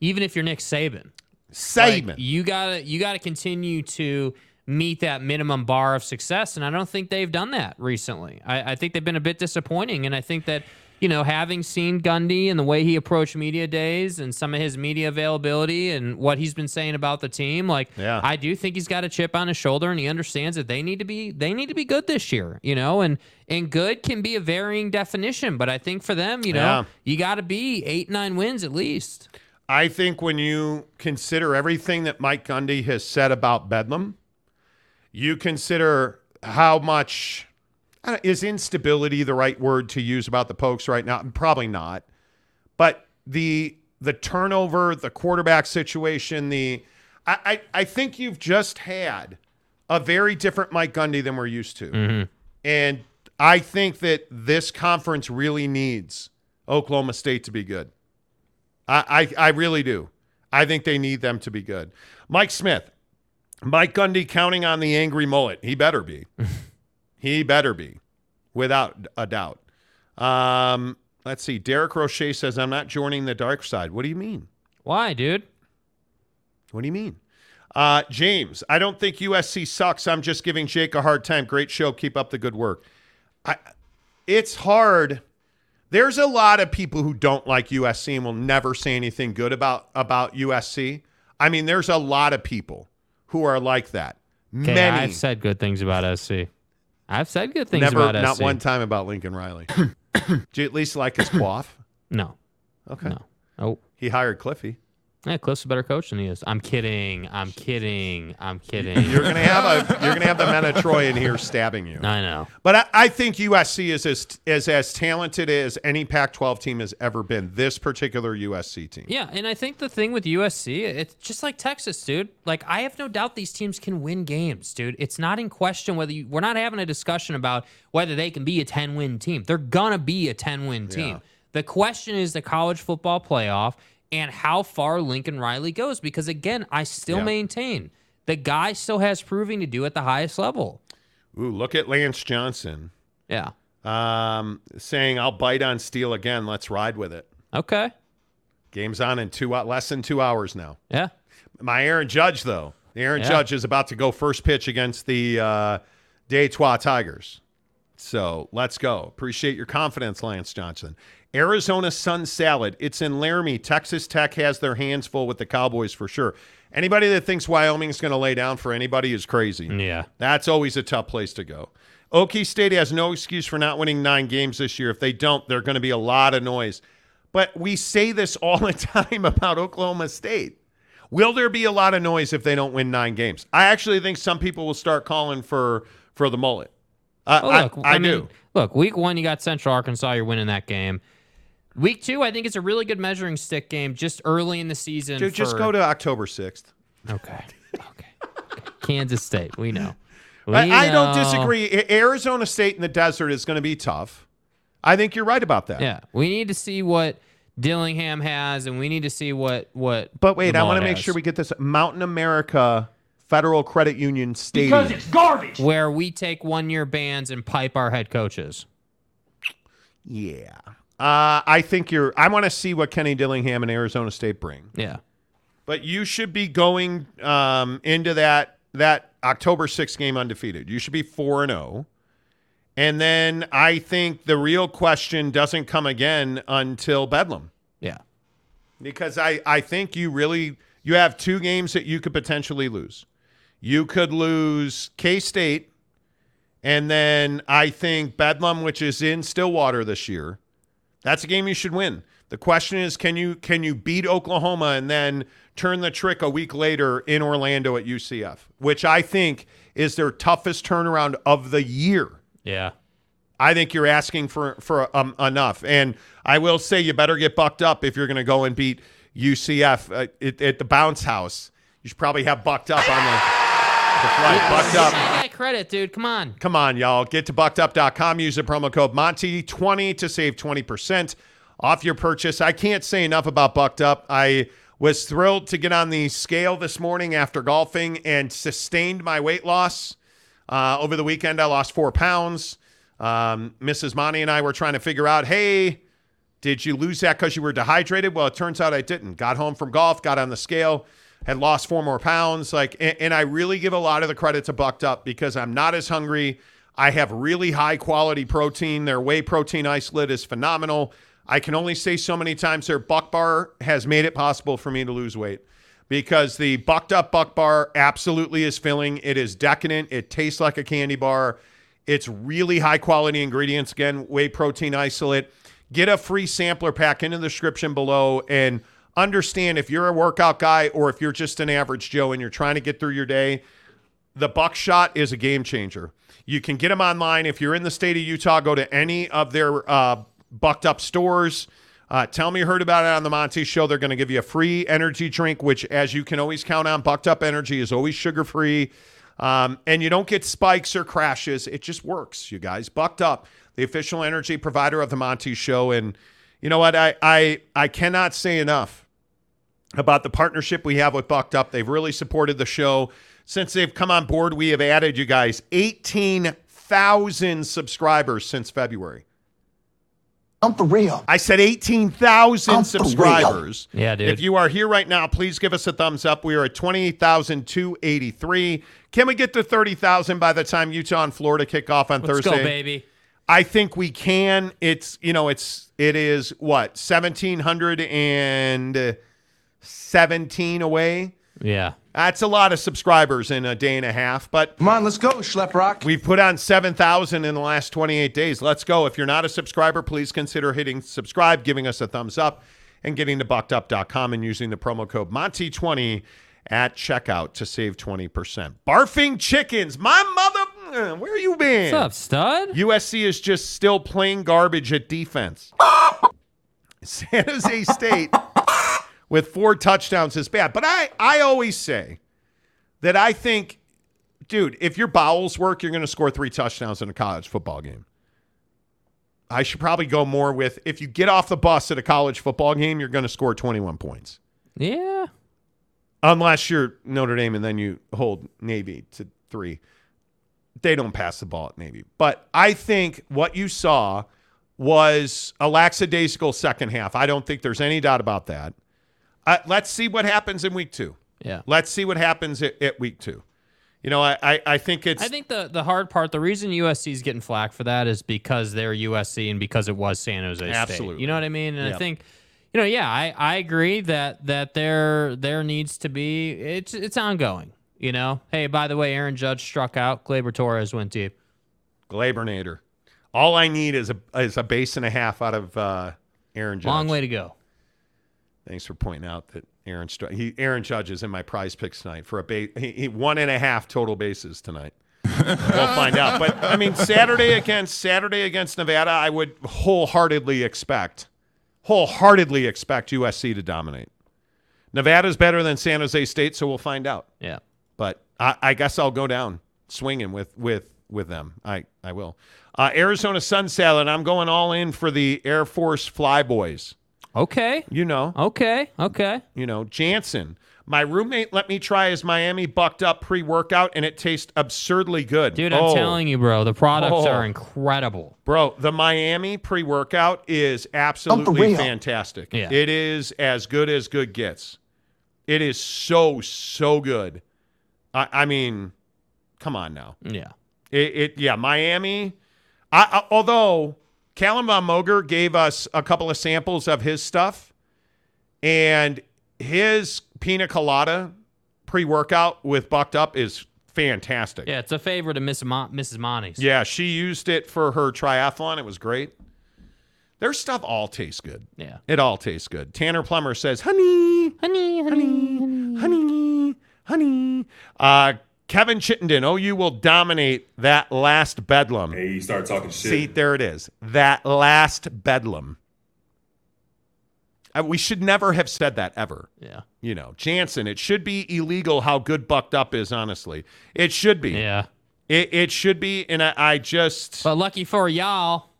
Speaker 3: even if you're Nick Saban.
Speaker 2: Saban.
Speaker 3: Like, you gotta you gotta continue to meet that minimum bar of success, and I don't think they've done that recently. I, I think they've been a bit disappointing, and I think that you know, having seen Gundy and the way he approached media days and some of his media availability and what he's been saying about the team, like
Speaker 2: Yeah.
Speaker 3: I do think he's got a chip on his shoulder and he understands that they need to be they need to be good this year, you know, and and good can be a varying definition, but I think for them, you know,
Speaker 2: Yeah.
Speaker 3: you got to be 8 9 wins at least.
Speaker 2: I think when you consider everything that Mike Gundy has said about Bedlam, you consider how much is instability the right word to use about the Pokes right now? Probably not. But the the turnover, the quarterback situation, the I, I, I think you've just had a very different Mike Gundy than we're used to. Mm-hmm. And I think that this conference really needs Oklahoma State to be good. I, I, I really do. I think they need them to be good. Mike Smith, Mike Gundy counting on the angry mullet. He better be. he better be, without a doubt. Um, let's see. Derek Roche says, I'm not joining the dark side. What do you mean?
Speaker 3: Why, dude?
Speaker 2: What do you mean? Uh, James, I don't think USC sucks. I'm just giving Jake a hard time. Great show. Keep up the good work. I, it's hard. There's a lot of people who don't like USC and will never say anything good about about USC. I mean, there's a lot of people who are like that.
Speaker 3: Okay,
Speaker 2: Many.
Speaker 3: I've said good things about SC. I've said good things
Speaker 2: Never,
Speaker 3: about
Speaker 2: not one time about Lincoln Riley. Do you at least like his quaff?
Speaker 3: No.
Speaker 2: Okay.
Speaker 3: No. Oh.
Speaker 2: He hired Cliffy.
Speaker 3: Yeah, Cliff's a better coach than he is. I'm kidding. I'm kidding. I'm kidding.
Speaker 2: You're gonna have a you're gonna have the men of Troy in here stabbing you.
Speaker 3: I know.
Speaker 2: But I, I think USC is as, is as talented as any Pac-12 team has ever been. This particular USC team.
Speaker 3: Yeah, and I think the thing with USC, it's just like Texas, dude. Like I have no doubt these teams can win games, dude. It's not in question whether you, we're not having a discussion about whether they can be a 10-win team. They're gonna be a 10-win team.
Speaker 2: Yeah.
Speaker 3: The question is the college football playoff and how far Lincoln Riley goes because again, I still
Speaker 2: Yeah.
Speaker 3: maintain the guy still has proving to do at the highest level.
Speaker 2: Ooh, look at Lance Johnson.
Speaker 3: Yeah.
Speaker 2: Um, saying I'll bite on Steele again. Let's ride with it.
Speaker 3: Okay.
Speaker 2: Game's on in two less than two hours now.
Speaker 3: Yeah.
Speaker 2: My Aaron Judge though, the Aaron
Speaker 3: Yeah.
Speaker 2: Judge is about to go first pitch against the uh, Detroit Tigers. So let's go. Appreciate your confidence, Lance Johnson. Arizona Sun Salad. It's in Laramie. Texas Tech has their hands full with the Cowboys for sure. Anybody that thinks Wyoming's going to lay down for anybody is crazy.
Speaker 3: Yeah.
Speaker 2: That's always a tough place to go. Okie State has no excuse for not winning nine games this year. If they don't, there's going to be a lot of noise. But we say this all the time about Oklahoma State. Will there be a lot of noise if they don't win nine games? I actually think some people will start calling for for the mullet. Uh,
Speaker 3: Oh,
Speaker 2: I,
Speaker 3: look,
Speaker 2: I,
Speaker 3: mean,
Speaker 2: do.
Speaker 3: Look, week one, you got Central Arkansas. You're winning that game. Week two, I think it's a really good measuring stick game just early in the season.
Speaker 2: Dude, just
Speaker 3: for-
Speaker 2: go to October 6th.
Speaker 3: Okay. Okay. Kansas State. We know. We
Speaker 2: I, I don't disagree. Arizona State in the desert is going to be tough. I think you're right about that.
Speaker 3: Yeah. We need to see what Dillingham has, and we need to see what what.
Speaker 2: But wait,
Speaker 3: the
Speaker 2: I want to make sure we get this. Mountain America Federal Credit Union Stadium.
Speaker 13: Because it's garbage.
Speaker 3: where we take one year bans and pipe our head coaches.
Speaker 2: Yeah. Uh, I think you're. I want to see what Kenny Dillingham and Arizona State bring.
Speaker 3: Yeah.
Speaker 2: But you should be going um, into that that October 6th game undefeated. You should be four and zero. And then I think the real question doesn't come again until Bedlam.
Speaker 3: Yeah.
Speaker 2: because I, I think you really you have two games that you could potentially lose. You could lose K State, and then I think Bedlam, which is in Stillwater this year. That's a game you should win. The question is, can you can you beat Oklahoma and then turn the trick a week later in Orlando at UCF, which I think is their toughest turnaround of the year.
Speaker 3: Yeah.
Speaker 2: I think you're asking for for um, enough, and I will say you better get bucked up if you're going to go and beat UCF uh, at, at the bounce house. You should probably have bucked up on the, the flight. Bucked up.
Speaker 3: That credit, dude. Come on.
Speaker 2: Come on, y'all. Get to buckedup.com. Use the promo code Monty20 to save 20% off your purchase. I can't say enough about Bucked Up. I was thrilled to get on the scale this morning after golfing and sustained my weight loss. Uh, over the weekend, I lost four pounds. Um, Mrs. Monty and I were trying to figure out hey, did you lose that because you were dehydrated? Well, it turns out I didn't. Got home from golf, got on the scale, had lost four more pounds. Like, and, and I really give a lot of the credit to Bucked Up because I'm not as hungry. I have really high quality protein. Their whey protein isolate is phenomenal. I can only say so many times their Buck Bar has made it possible for me to lose weight because the Bucked Up Buck Bar absolutely is filling. It is decadent. It tastes like a candy bar. It's really high quality ingredients. Again, whey protein isolate. Get a free sampler pack in the description below and understand if you're a workout guy or if you're just an average Joe and you're trying to get through your day, the buckshot is a game changer. You can get them online. If you're in the state of Utah, go to any of their uh, bucked up stores. Uh, tell me you heard about it on the Monty Show. They're going to give you a free energy drink, which, as you can always count on, bucked up energy is always sugar free. Um, and you don't get spikes or crashes. It just works, you guys. Bucked up, the official energy provider of the Monty Show. And you know what? I I I cannot say enough about the partnership we have with Bucked Up. They've really supported the show. Since they've come on board, we have added you guys 18,000 subscribers since February.
Speaker 4: I'm for real.
Speaker 2: I said 18,000
Speaker 4: I'm real.
Speaker 2: subscribers.
Speaker 3: Yeah, dude.
Speaker 2: If you are here right now, please give us a thumbs up. We are at 28,283. Can we get to 30,000 by the time Utah and Florida kick off on
Speaker 3: Let's
Speaker 2: Thursday?
Speaker 3: go, baby.
Speaker 2: I think we can. It's, you know, it's, it is what, 1,717 away?
Speaker 3: Yeah.
Speaker 2: That's a lot of subscribers in a day and a half, but
Speaker 4: Come on, let's go, Schlep Rock.
Speaker 2: We've put on 7,000 in the last 28 days. Let's go. If you're not a subscriber, please consider hitting subscribe, giving us a thumbs up, and getting to buckedup.com and using the promo code Monty20 at checkout to save 20%. Barfing chickens. My mother, uh, where you been?
Speaker 3: What's up, stud?
Speaker 2: USC is just still playing garbage at defense. San Jose State with four touchdowns is bad. But I, I always say that I think, dude, if your bowels work, you're going to score three touchdowns in a college football game. I should probably go more with if you get off the bus at a college football game, you're going to score 21 points.
Speaker 3: Yeah.
Speaker 2: unless you're Notre Dame and then you hold Navy to three. They don't pass the ball at Navy. But I think what you saw was a lackadaisical second half. I don't think there's any doubt about that. Uh, let's see what happens in week two.
Speaker 3: Yeah.
Speaker 2: Let's see what happens at, at week two. You know, I, I, I think it's
Speaker 3: I think the the hard part, the reason USC is getting flack for that is because they're USC and because it was San Jose State.
Speaker 2: Absolutely.
Speaker 3: You know what I mean? And. I think, you know, yeah, I, I agree that that there there needs to be it's it's ongoing. You know, hey, by the way, Aaron Judge struck out. Gleyber Torres went deep.
Speaker 2: Glabernator. All I need is a is a base and a half out of uh, Aaron Judge.
Speaker 3: Long way to go.
Speaker 2: Thanks for pointing out that Aaron Str- he Aaron Judge is in my PrizePicks tonight for a base. He, he one and a half total bases tonight. we'll find out. But I mean, Saturday against Saturday against Nevada, I would wholeheartedly expect, wholeheartedly expect USC to dominate. Nevada's better than San Jose State, so we'll find out.
Speaker 3: Yeah.
Speaker 2: But I, I guess I'll go down swinging with with with them. I I will. Uh, Arizona Sun Salad. I'm going all in for the Air Force Flyboys.
Speaker 3: Okay.
Speaker 2: You know.
Speaker 3: Okay. Okay.
Speaker 2: You know, Jansen. My roommate let me try his Miami bucked up pre workout, and it tastes absurdly good.
Speaker 3: Dude, I'm
Speaker 2: Oh,
Speaker 3: telling you, bro, the products
Speaker 2: Oh.
Speaker 3: are incredible.
Speaker 2: Bro, the Miami pre workout is absolutely fantastic.
Speaker 3: Yeah.
Speaker 2: It is as good as good gets. It is so, so good. I, I mean, come on now.
Speaker 3: Yeah.
Speaker 2: It, it yeah, Miami. I, I, although Calum Von Moger gave us a couple of samples of his stuff, and his pina colada pre workout with Bucked Up is fantastic.
Speaker 3: Yeah, it's a favorite of Miss Mrs. Monty's.
Speaker 2: Yeah, she used it for her triathlon. It was great. Their stuff all tastes good.
Speaker 3: Yeah.
Speaker 2: It all tastes good. Tanner Plummer says, honey,
Speaker 3: honey, honey,
Speaker 2: honey, honey. Uh, Kevin Chittenden, OU will dominate that last bedlam.
Speaker 18: Hey, you start talking shit.
Speaker 2: See, there it is. That last bedlam. Uh, we should never have said that ever.
Speaker 3: Yeah.
Speaker 2: You know, Jansen, it should be illegal how good Bucked Up is, honestly. It should be.
Speaker 3: Yeah.
Speaker 2: It, it should be. And I, I just.
Speaker 3: But lucky for y'all,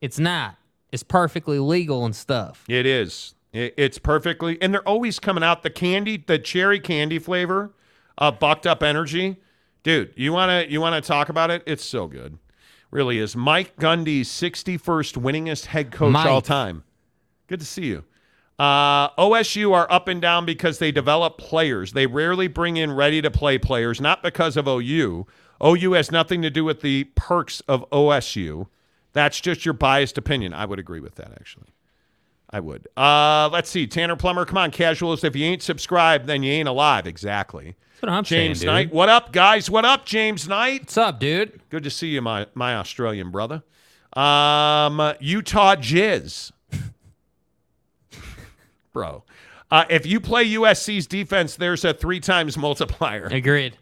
Speaker 3: it's not. It's perfectly legal and stuff.
Speaker 2: It is. It, it's perfectly, and they're always coming out the candy, the cherry candy flavor, uh, bucked up energy, dude. You wanna you wanna talk about it? It's so good, really is. Mike Gundy's 61st winningest head coach
Speaker 3: Mike.
Speaker 2: all time. Good to see you. Uh, OSU are up and down because they develop players. They rarely bring in ready to play players, not because of OU. OU has nothing to do with the perks of OSU. That's just your biased opinion. I would agree with that, actually. I would. Uh, let's see. Tanner Plummer, come on, casuals. If you ain't subscribed, then you ain't alive. Exactly.
Speaker 3: That's what I'm
Speaker 2: James
Speaker 3: saying, dude.
Speaker 2: Knight. What up, guys? What up, James Knight?
Speaker 3: What's up, dude?
Speaker 2: Good to see you, my, my Australian brother. Um, Utah Jizz. Bro. Uh, if you play USC's defense, there's a three times multiplier.
Speaker 3: Agreed.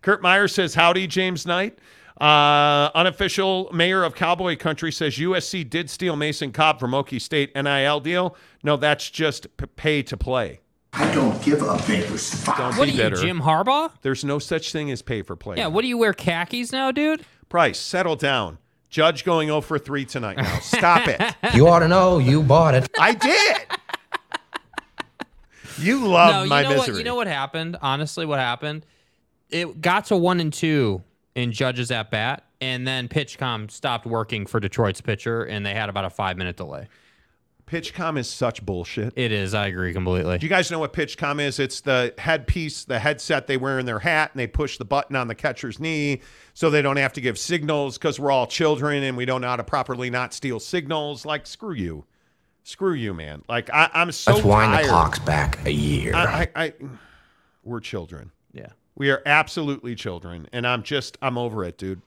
Speaker 2: Kurt Meyer says, Howdy, James Knight. Uh, unofficial mayor of Cowboy Country says USC did steal Mason Cobb from Okie State NIL deal. No, that's just p- pay to play.
Speaker 19: I don't give a Baker's fuck.
Speaker 2: Don't
Speaker 3: What
Speaker 2: be
Speaker 3: are you,
Speaker 2: bitter.
Speaker 3: Jim Harbaugh?
Speaker 2: There's no such thing as pay for play.
Speaker 3: Yeah, what do you wear khakis now, dude?
Speaker 2: Price, settle down. Judge going 0 for 3 tonight now. Stop it.
Speaker 10: You ought to know you bought it.
Speaker 2: I did. You love
Speaker 3: no, you
Speaker 2: my
Speaker 3: know
Speaker 2: misery.
Speaker 3: what? You know what happened? Honestly, what happened? It got to one and two in judges at bat, and then PitchCom stopped working for Detroit's pitcher, and they had about a five minute delay.
Speaker 2: PitchCom is such bullshit.
Speaker 3: It is. I agree completely.
Speaker 2: Do you guys know what PitchCom is? It's the headpiece, the headset they wear in their hat, and they push the button on the catcher's knee so they don't have to give signals because we're all children and we don't know how to properly not steal signals. Like, screw you. Screw you, man. Like, I, I'm so
Speaker 10: Let's wind
Speaker 2: tired.
Speaker 10: the clocks back a year.
Speaker 2: I, I, I, we're children.
Speaker 3: Yeah.
Speaker 2: We are absolutely children. And I'm just, I'm over it, dude.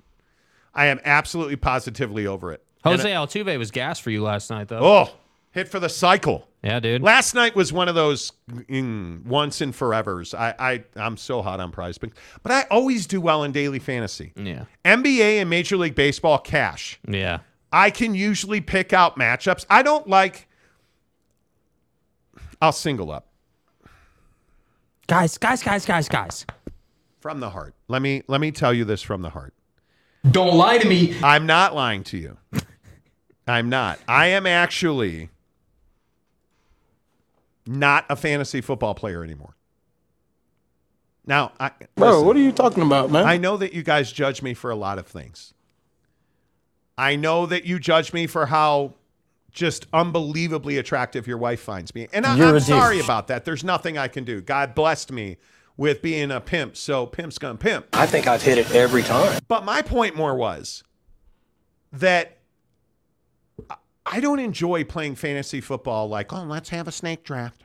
Speaker 2: I am absolutely positively over it. And
Speaker 3: Jose Altuve was gas for you last night, though.
Speaker 2: Oh, hit for the cycle.
Speaker 3: Yeah, dude.
Speaker 2: Last night was one of those mm, once and forevers. I, I I'm so hot on PrizePicks, but I always do well in daily fantasy.
Speaker 3: Yeah.
Speaker 2: NBA and Major League Baseball cash.
Speaker 3: Yeah.
Speaker 2: I can usually pick out matchups. I don't like. I'll single up
Speaker 3: Guys, guys, guys, guys, guys.
Speaker 2: from the heart. Let me let me tell you this from the heart.
Speaker 13: Don't lie to me.
Speaker 2: I'm not lying to you. I'm not. I am actually not a fantasy football player anymore. Now, I,
Speaker 18: Bro,
Speaker 2: listen,
Speaker 18: what are you talking about, man?
Speaker 2: I know that you guys judge me for a lot of things. I know that you judge me for how just unbelievably attractive your wife finds me. And I, I'm sorry
Speaker 18: douche.
Speaker 2: about that. There's nothing I can do. God blessed me with being a pimp, so pimp's gonna pimp.
Speaker 18: I think I've hit it every time.
Speaker 2: But my point more was that I- don't enjoy playing fantasy football like, oh, let's have a snake draft.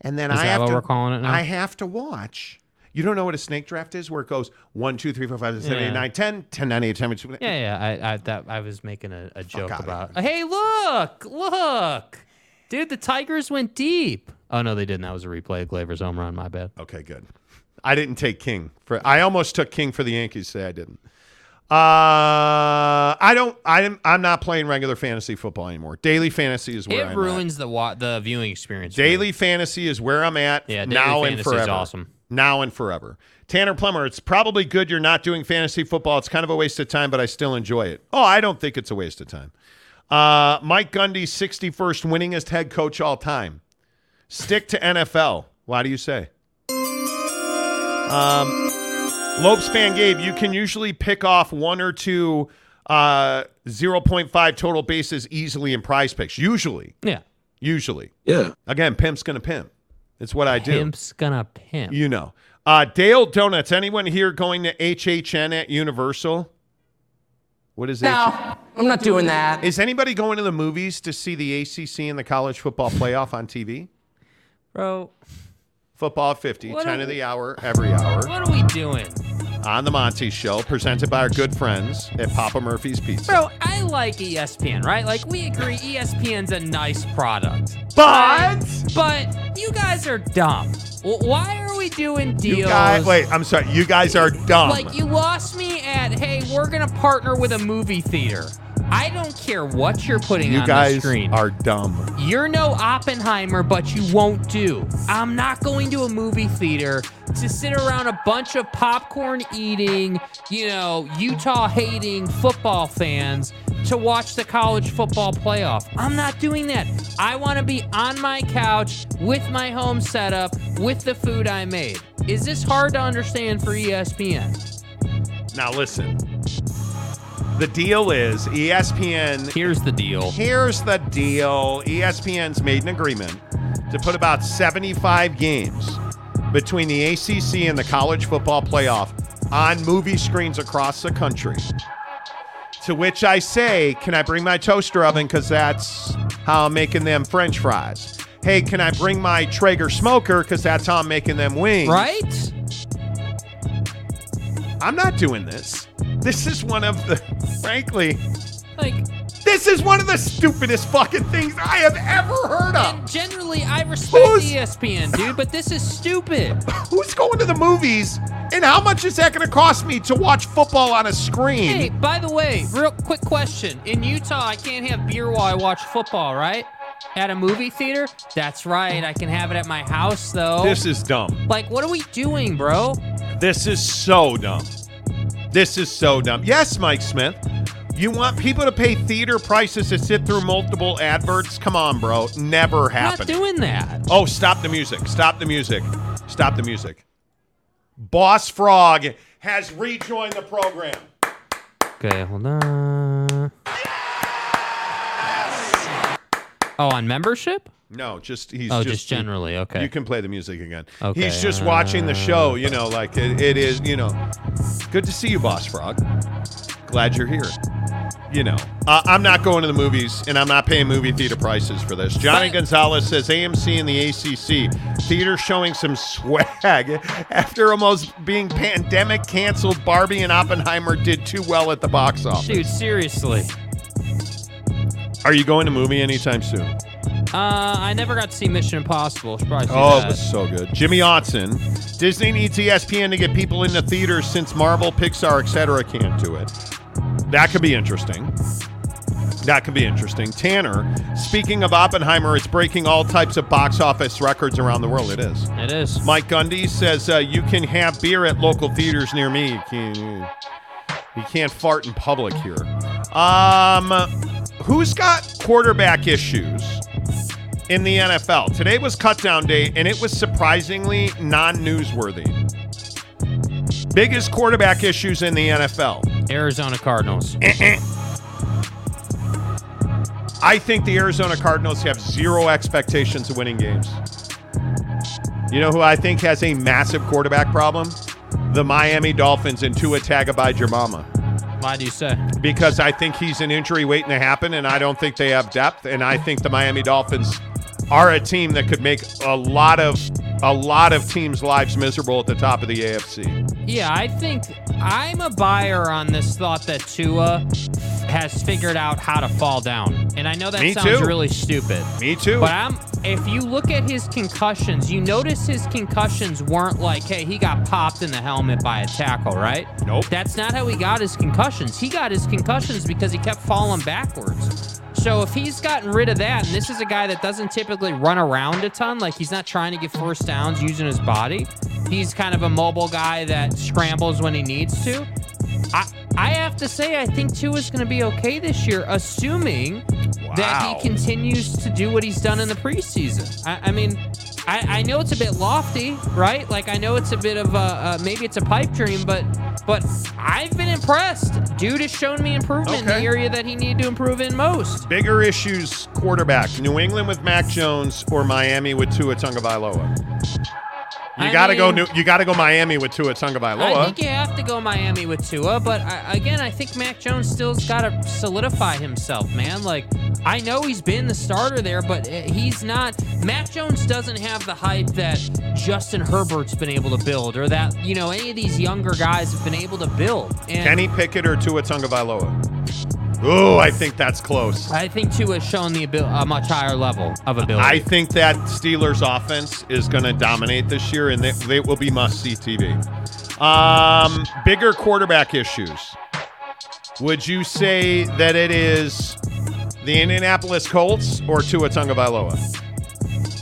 Speaker 2: And then
Speaker 3: Is
Speaker 2: I have to
Speaker 3: we're calling it now?
Speaker 2: I have to watch. You don't know what a snake draft is, where it goes 1, 2, 3, 4, 5, 6, 7, 8,
Speaker 3: Yeah.
Speaker 2: 9, 10, 10, 9, 8, 10, 10,
Speaker 3: Yeah, yeah. I, I that I was making a, a joke
Speaker 2: outta
Speaker 3: about. Hey, look, look, dude, the Tigers went deep. Oh no, they didn't. That was a replay of Gleyber's home run. My bad.
Speaker 2: Okay, good. I didn't take King for. I almost took King for the Yankees. Say I didn't. Uh, I don't. I'm. I'm not playing regular fantasy football anymore. Daily fantasy is where
Speaker 3: It
Speaker 2: I'm
Speaker 3: ruins the wa- the viewing experience.
Speaker 2: at.
Speaker 3: for.
Speaker 2: Daily fantasy is where I'm at.
Speaker 3: Yeah, daily
Speaker 2: now and
Speaker 3: fantasy is
Speaker 2: forever.
Speaker 3: awesome.
Speaker 2: Now and forever. Tanner Plummer, it's probably good you're not doing fantasy football. It's kind of a waste of time, but I still enjoy it. Oh, I don't think it's a waste of time. Uh, Mike Gundy, 61st winningest head coach all time. Stick to NFL. Why do you say? Um, Lopes fan Gabe, you can usually pick off one or two uh, 0.5 total bases easily in PrizePicks. Usually.
Speaker 3: Yeah.
Speaker 2: Usually.
Speaker 18: Yeah.
Speaker 2: Again, pimp's going to pimp. It's what I do.
Speaker 3: Pimp's gonna pimp.
Speaker 2: You know. Uh, Dale Donuts. Anyone here going to HHN at Universal? What is it?
Speaker 10: No, I'm not doing that.
Speaker 2: Is anybody going to the movies to see the ACC and the college football playoff on TV?
Speaker 3: Bro,
Speaker 2: Football 50,
Speaker 3: What
Speaker 2: 10
Speaker 3: are-
Speaker 2: of the hour, every hour.
Speaker 3: what are we doing?
Speaker 2: On the Monty Show, presented by our good friends at Papa Murphy's Pizza.
Speaker 3: Bro, I like ESPN, right? Like we agree ESPN's a nice product.
Speaker 2: But
Speaker 3: But you guys are dumb. Why are we doing deals?
Speaker 2: you guys, wait, I'm sorry. You guys are dumb.
Speaker 3: Like you lost me at, hey, we're gonna partner with a movie theater. I don't care what you're putting
Speaker 2: you
Speaker 3: on
Speaker 2: guys
Speaker 3: the screen.
Speaker 2: You guys are dumb.
Speaker 3: You're no Oppenheimer, but you won't do. I'm not going to a movie theater to sit around a bunch of popcorn eating, you know, Utah hating football fans to watch the college football playoff. I'm not doing that. I want to be on my couch with my home setup with the food I made. Is this hard to understand for ESPN?
Speaker 2: Now listen. The deal is ESPN.
Speaker 3: Here's the deal.
Speaker 2: Here's the deal. ESPN's made an agreement to put about 75 games between the ACC and the college football playoff on movie screens across the country. To which I say, can I bring my toaster oven? Because that's how I'm making them french fries. Hey, can I bring my Traeger smoker? Because that's how I'm making them wings.
Speaker 3: Right?
Speaker 2: I'm not doing this. This is one of the, frankly,
Speaker 3: Like,
Speaker 2: this is one of the stupidest fucking things I have ever heard of.
Speaker 3: and generally, I respect
Speaker 2: Who's-
Speaker 3: ESPN, dude, but this is stupid.
Speaker 2: Who's going to the movies? And how much is that going to cost me to watch football on a screen?
Speaker 3: Hey, by the way, real quick question. In Utah, I can't have beer while I watch football, right? At a movie theater? That's right. I can have it at my house, though.
Speaker 2: This is dumb.
Speaker 3: like, what are we doing, bro?
Speaker 2: This is so dumb. This is so dumb. Yes, Mike Smith. You want people to pay theater prices to sit through multiple adverts? Come on, bro. Never
Speaker 3: I'm not doing that.
Speaker 2: Oh, stop the music. Stop the music. Stop the music. Boss Frog has rejoined the program.
Speaker 3: Okay, hold on. Oh, on membership?
Speaker 2: No, just he's
Speaker 3: Oh,
Speaker 2: just,
Speaker 3: just generally, okay.
Speaker 2: You can play the music again.
Speaker 3: Okay,
Speaker 2: He's just watching the show,
Speaker 3: uh,
Speaker 2: you know, like it, it is, you know. Good to see you, Boss Frog. Glad you're here. You know, uh, I'm not going to the movies, and I'm not paying movie theater prices for this. Johnny Gonzalez says AMC and the ACC theater showing some swag after almost being pandemic canceled. Barbie and Oppenheimer did too well at the box office.
Speaker 3: Dude, seriously.
Speaker 2: Are you going to movie anytime soon?
Speaker 3: Uh, I never got to see Mission Impossible. Should probably see
Speaker 2: Oh, it was so good. Jimmy Otson. Disney needs ESPN to get people into theaters since Marvel, Pixar, etc. can't do it. That could be interesting. That could be interesting. Tanner, speaking of Oppenheimer, it's breaking all types of box office records around the world. It is.
Speaker 3: It is.
Speaker 2: Mike Gundy says uh, you can have beer at local theaters near me. You can't, you can't fart in public here. Um, who's got quarterback issues? in the NFL. Today was cut down day, and it was surprisingly non newsworthy. Biggest quarterback issues in the NFL.
Speaker 3: Arizona Cardinals.
Speaker 2: I think the Arizona Cardinals have zero expectations of winning games. You know who I think has a massive quarterback problem? The Miami Dolphins and Tua Tagovailoa.
Speaker 3: Why do you say?
Speaker 2: Because I think he's an injury waiting to happen, and I don't think they have depth. And I think the Miami Dolphins are a team that could make a lot of a lot of teams' lives miserable at the top of the AFC.
Speaker 3: Yeah, I think I'm a buyer on this thought that Tua has figured out how to fall down. And I know that
Speaker 2: Me
Speaker 3: sounds
Speaker 2: too.
Speaker 3: really stupid.
Speaker 2: Me too.
Speaker 3: But I'm if you look at his concussions, you notice his concussions weren't like, hey, he got popped in the helmet by a tackle, right?
Speaker 2: Nope.
Speaker 3: That's not how he got his concussions. He got his concussions because he kept falling backwards. So if he's gotten rid of that, and this is a guy that doesn't typically run around a ton, like he's not trying to get first downs using his body. He's kind of a mobile guy that scrambles when he needs to. I, I have to say, I think Tua's going to be okay this year, assuming that he continues to do what he's done in the preseason. I, I mean, I, I know it's a bit lofty, right? Like I know it's a bit of a uh, maybe it's a pipe dream, but but I've been impressed. Dude has shown me improvement in the area that he needed to improve in most.
Speaker 2: Bigger issues quarterback. New England with Mac Jones or Miami with Tua Tagovailoa. You got to go. New, you got to go Miami with Tua
Speaker 3: Tungavailoa.
Speaker 2: I
Speaker 3: think you have to go Miami with Tua, but I, again, I think Mac Jones still's got to solidify himself, man. Like, I know he's been the starter there, but uh, he's not. Mac Jones doesn't have the hype that Justin Herbert's been able to build, or that you know any of these younger guys have been able to build. And
Speaker 2: Kenny Pickett or Tua Tagovailoa? Oh, I think that's close.
Speaker 3: I think Tua has shown the abil- a much higher level of ability.
Speaker 2: I think that Steelers offense is going to dominate this year, and they, they will be must-see TV. Um, bigger quarterback issues. Would you say that it is the Indianapolis Colts or Tua Tagovailoa?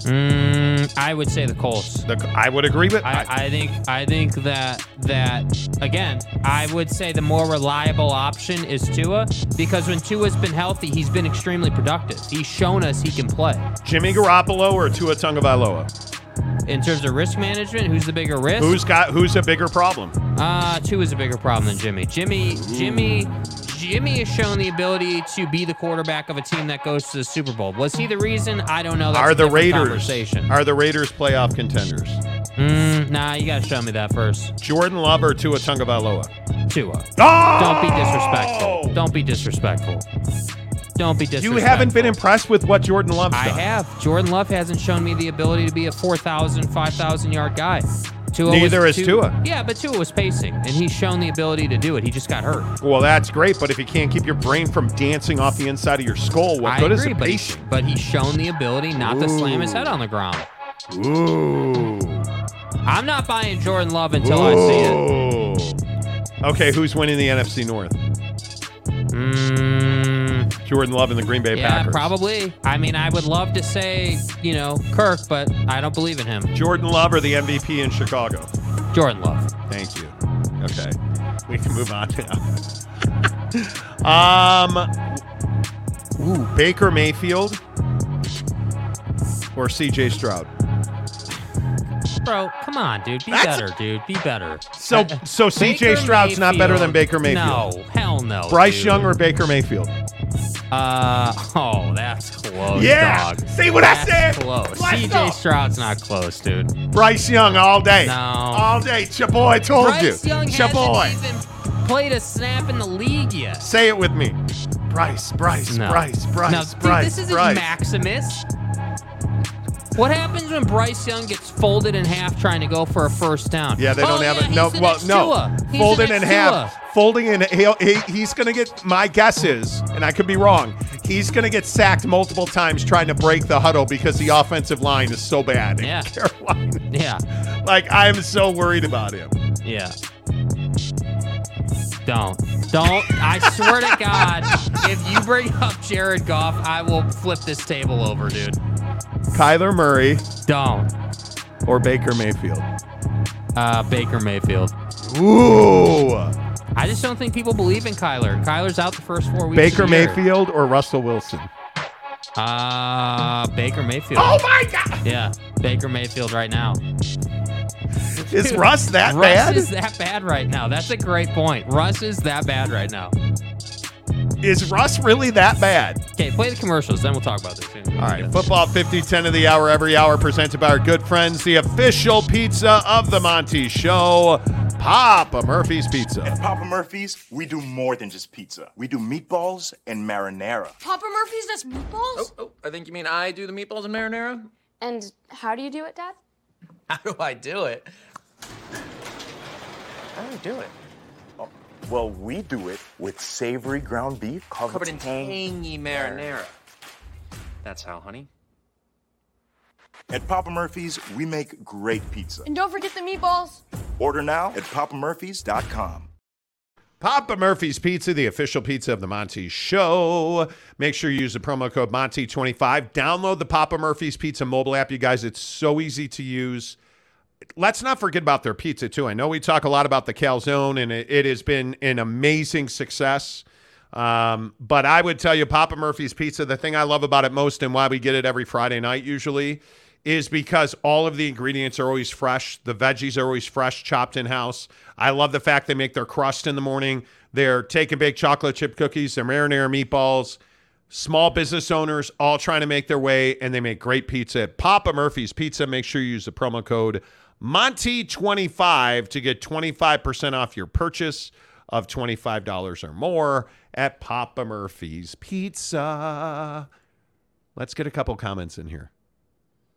Speaker 3: Mm, I would say the Colts.
Speaker 2: The, I would agree with.
Speaker 3: I, I think I think that that again, I would say the more reliable option is Tua because when Tua's been healthy, he's been extremely productive. He's shown us he can play.
Speaker 2: Jimmy Garoppolo or Tua Tagovailoa?
Speaker 3: In terms of risk management, who's the bigger risk?
Speaker 2: Who's got who's a bigger problem?
Speaker 3: Uh, Tua is a bigger problem than Jimmy. Jimmy, Jimmy, Jimmy has shown the ability to be the quarterback of a team that goes to the Super Bowl. Was he the reason? I don't know. That's
Speaker 2: are the Raiders
Speaker 3: conversation.
Speaker 2: are the Raiders playoff contenders?
Speaker 3: Mm, nah, you gotta show me that first.
Speaker 2: Jordan Love or Tua Tagovailoa?
Speaker 3: Tua.
Speaker 2: Oh!
Speaker 3: Don't be disrespectful. Don't be disrespectful. Don't be
Speaker 2: disappointed.
Speaker 3: You
Speaker 2: haven't been impressed with what Jordan Love's
Speaker 3: I
Speaker 2: done.
Speaker 3: have. Jordan Love hasn't shown me the ability to be a 4,000, 5,000 yard guy. Tua
Speaker 2: Neither
Speaker 3: was,
Speaker 2: is Tua.
Speaker 3: Yeah, but Tua was pacing, and he's shown the ability to do it. He just got hurt.
Speaker 2: Well, that's great, but if you can't keep your brain from dancing off the inside of your skull, what
Speaker 3: I
Speaker 2: good
Speaker 3: agree,
Speaker 2: is it
Speaker 3: but, he, but he's shown the ability not to slam his head on the ground.
Speaker 2: Ooh.
Speaker 3: I'm not buying Jordan Love until I see it.
Speaker 2: Okay, who's winning the NFC North?
Speaker 3: Mm,
Speaker 2: Jordan Love and the Green Bay
Speaker 3: yeah,
Speaker 2: Packers.
Speaker 3: probably. I mean, I would love to say, you know, Kirk, but I don't believe in him.
Speaker 2: Jordan Love or the MVP in Chicago?
Speaker 3: Jordan Love.
Speaker 2: Thank you. Okay. We can move on now. um Ooh, Baker Mayfield or CJ Stroud?
Speaker 3: Bro, come on, dude. Be
Speaker 2: That's-
Speaker 3: better, dude. Be better.
Speaker 2: So so CJ Stroud's not better than Baker Mayfield.
Speaker 3: No, hell no.
Speaker 2: Bryce
Speaker 3: dude.
Speaker 2: Young or Baker Mayfield?
Speaker 3: Uh oh, that's close.
Speaker 2: Yeah!
Speaker 3: dog.
Speaker 2: See what I said?
Speaker 3: Close.
Speaker 2: Let's
Speaker 3: CJ
Speaker 2: go.
Speaker 3: Stroud's not close, dude.
Speaker 2: Bryce Young all day.
Speaker 3: No.
Speaker 2: All day. Chaboy told
Speaker 3: Bryce
Speaker 2: you.
Speaker 3: Young
Speaker 2: Chaboy.
Speaker 3: hasn't even played a snap in the league yet.
Speaker 2: Say it with me. Bryce, Bryce,
Speaker 3: No.
Speaker 2: Bryce, Bryce,
Speaker 3: no, dude, this isn't
Speaker 2: Bryce.
Speaker 3: Maximus. What happens when Bryce Young gets folded in half trying to go for a first down?
Speaker 2: Yeah, they
Speaker 3: Oh,
Speaker 2: don't have
Speaker 3: yeah,
Speaker 2: it. No, well, no.
Speaker 3: Tua. He's the
Speaker 2: Folding in half. Folding in. He'll, he, he's going to get. My guess is, and I could be wrong. He's going to get sacked multiple times trying to break the huddle because the offensive line is so bad
Speaker 3: Yeah.
Speaker 2: Carolina.
Speaker 3: Yeah,
Speaker 2: Like I am so worried about him.
Speaker 3: yeah. Don't. Don't. I swear to God, if you bring up Jared Goff, I will flip this table over, dude.
Speaker 2: Kyler Murray
Speaker 3: Don't.
Speaker 2: or Baker Mayfield.
Speaker 3: Uh, Baker Mayfield.
Speaker 2: Ooh.
Speaker 3: I just don't think people believe in Kyler. Kyler's out the first four weeks.
Speaker 2: Baker
Speaker 3: of the year.
Speaker 2: Mayfield or Russell Wilson.
Speaker 3: Uh, Baker Mayfield.
Speaker 2: Oh my God!
Speaker 3: Yeah, Baker Mayfield right now.
Speaker 2: Is Russ that
Speaker 3: Russ
Speaker 2: bad?
Speaker 3: is that bad right now. That's a great point. Russ is that bad right now.
Speaker 2: Is Russ really that bad?
Speaker 3: Okay, play the commercials, then we'll talk about this. Soon.
Speaker 2: All right, football 50, 10 of the hour, every hour, presented by our good friends, the official pizza of the Monty Show, Papa Murphy's Pizza.
Speaker 9: At Papa Murphy's, we do more than just pizza. We do meatballs and marinara.
Speaker 11: Papa Murphy's does meatballs?
Speaker 12: Oh, oh, I think you mean I do the meatballs and marinara?
Speaker 11: And how do you do it, Dad?
Speaker 12: How do I do it? How do I do it?
Speaker 9: Oh, well, we do it with savory ground beef covered,
Speaker 12: Covered in
Speaker 9: tang-
Speaker 12: tangy marinara. That's how, honey.
Speaker 9: At Papa Murphy's, we make great pizza.
Speaker 11: And don't forget the meatballs.
Speaker 9: Order now at papamurphys.com.
Speaker 2: Papa Murphy's Pizza, the official pizza of the Monty Show. Make sure you use the promo code Monty25. Download the Papa Murphy's Pizza mobile app, you guys. It's so easy to use. Let's not forget about their pizza, too. I know we talk a lot about the calzone, and it, it has been an amazing success. Um, but I would tell you, Papa Murphy's Pizza, the thing I love about it most and why we get it every Friday night usually is because all of the ingredients are always fresh. The veggies are always fresh, chopped in house. I love the fact they make their crust in the morning. They're and bake chocolate chip cookies, their marinara meatballs. Small business owners all trying to make their way, and they make great pizza Papa Murphy's Pizza. Make sure you use the promo code Monty25 to get 25% off your purchase of $25 or more at Papa Murphy's Pizza. Let's get a couple comments in here.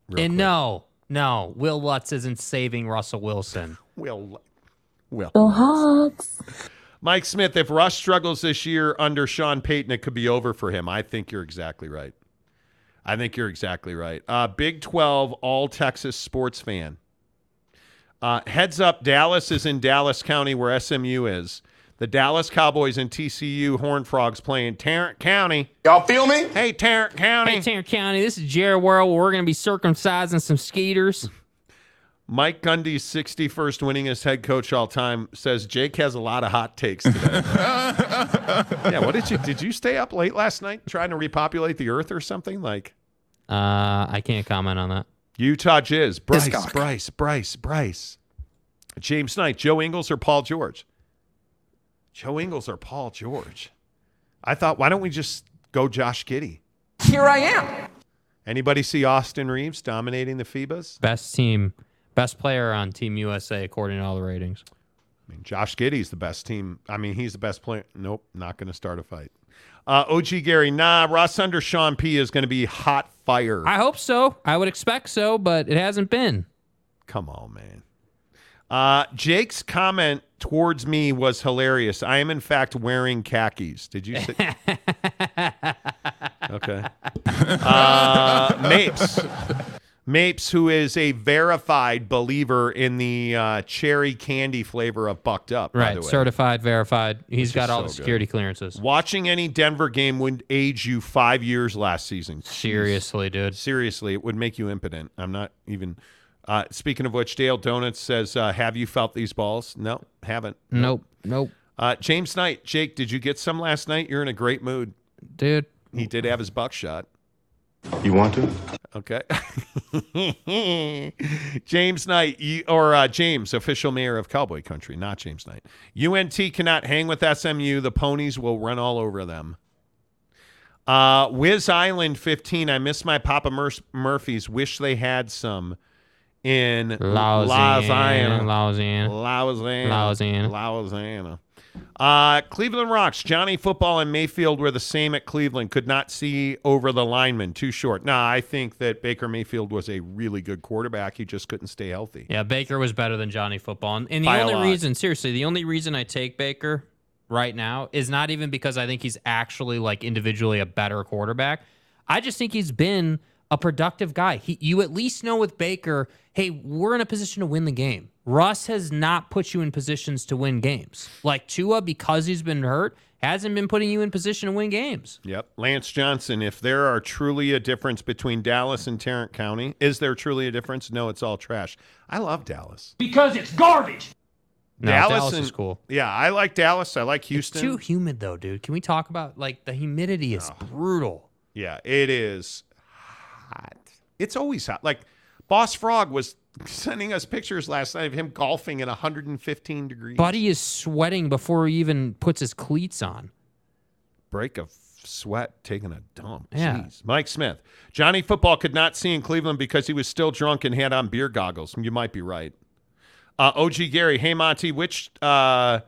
Speaker 2: real
Speaker 3: and
Speaker 2: quick.
Speaker 3: no, no, Will Lutz isn't saving Russell Wilson.
Speaker 2: Will, Will.
Speaker 20: Go Hawks.
Speaker 2: Mike Smith, if Russ struggles this year under Sean Payton, it could be over for him. I think you're exactly right. I think you're exactly right. Uh, Big 12, all Texas sports fan. Uh, heads up, Dallas is in Dallas County where SMU is. The Dallas Cowboys and TCU Horned Frogs playing Tarrant County.
Speaker 18: Y'all feel me?
Speaker 2: Hey, Tarrant County.
Speaker 3: Hey, Tarrant County, this is Jared Worrell. We're going to be circumcising some skeeters.
Speaker 2: Mike Gundy's 61st winningest head coach all time says Jake has a lot of hot takes today. yeah, what did you did you stay up late last night trying to repopulate the earth or something like
Speaker 3: Uh, I can't comment on that.
Speaker 2: Utah Jizz, Bryce,
Speaker 18: Hiscock.
Speaker 2: Bryce, Bryce, Bryce. James Knight, Joe Ingles or Paul George? Joe Ingles or Paul George? I thought why don't we just go Josh Giddey?
Speaker 10: Here I am.
Speaker 2: Anybody see Austin Reaves dominating the FIBAs?
Speaker 3: Best team, best player on Team USA according to all the ratings.
Speaker 2: I mean, Josh Giddey's the best team. I mean, he's the best player. Nope, not going to start a fight. Uh, OG Gary, nah, Ross under Sean P is going to be hot fire.
Speaker 3: I hope so. I would expect so, but it hasn't been.
Speaker 2: Come on, man. Uh, Jake's comment towards me was hilarious. I am, in fact, wearing khakis. Did you say? okay. Uh, Mapes. Mapes, who is a verified believer in the uh, cherry candy flavor of Bucked Up, by
Speaker 3: Right,
Speaker 2: the way.
Speaker 3: certified, verified. He's
Speaker 2: Which
Speaker 3: got all
Speaker 2: so
Speaker 3: the
Speaker 2: good.
Speaker 3: security clearances.
Speaker 2: Watching any Denver game would age you five years last season.
Speaker 3: Seriously, dude.
Speaker 2: Seriously, it would make you impotent. I'm not even. Uh, speaking of which, Dale Donuts says, uh, "Have you felt these balls?" No, haven't.
Speaker 3: Nope, nope,
Speaker 2: Uh, James Knight, Jake, did you get some last night? You're in a great mood.
Speaker 3: dude.
Speaker 2: He did have his buckshot.
Speaker 14: You want to?
Speaker 2: Okay. James Knight, or uh, James, official mayor of Cowboy Country, not James Knight. UNT cannot hang with SMU. The ponies will run all over them. Uh, Wiz Island 15. I miss my Papa Mur- Murphy's. Wish they had some in
Speaker 3: Louisiana,
Speaker 2: Louisiana.
Speaker 3: Louisiana.
Speaker 2: Louisiana.
Speaker 3: Louisiana.
Speaker 2: Louisiana. Uh, Cleveland Rocks. Johnny Football and Mayfield were the same at Cleveland. Could not see over the lineman. Too short. Nah, I think that Baker Mayfield was a really good quarterback. He just couldn't stay healthy.
Speaker 3: Yeah, Baker was better than Johnny Football. And, and the
Speaker 2: By
Speaker 3: only reason, seriously, the only reason I take Baker right now is not even because I think he's actually like individually a better quarterback. I just think he's been a productive guy. He, you at least know with Baker, hey, we're in a position to win the game. Russ has not put you in positions to win games. Like Tua, because he's been hurt, hasn't been putting you in position to win games.
Speaker 2: Yep. Lance Johnson, if there are truly a difference between Dallas and Tarrant County, is there truly a difference? No, it's all trash. I love Dallas.
Speaker 13: Because it's garbage.
Speaker 3: No, Dallas is cool.
Speaker 2: Yeah, I like Dallas. I like Houston.
Speaker 3: It's too humid though, dude. Can we talk about like the humidity is brutal.
Speaker 2: Yeah, it is hot. It's always hot. Like Boss Frog was sending us pictures last night of him golfing at 115 degrees.
Speaker 3: Buddy is sweating before he even puts his cleats on.
Speaker 2: break of sweat taking a dump.
Speaker 3: Yeah.
Speaker 2: Jeez. Mike Smith. Johnny Football could not see in Cleveland because he was still drunk and had on beer goggles. You might be right. Uh, OG Gary, hey Monty, which uh,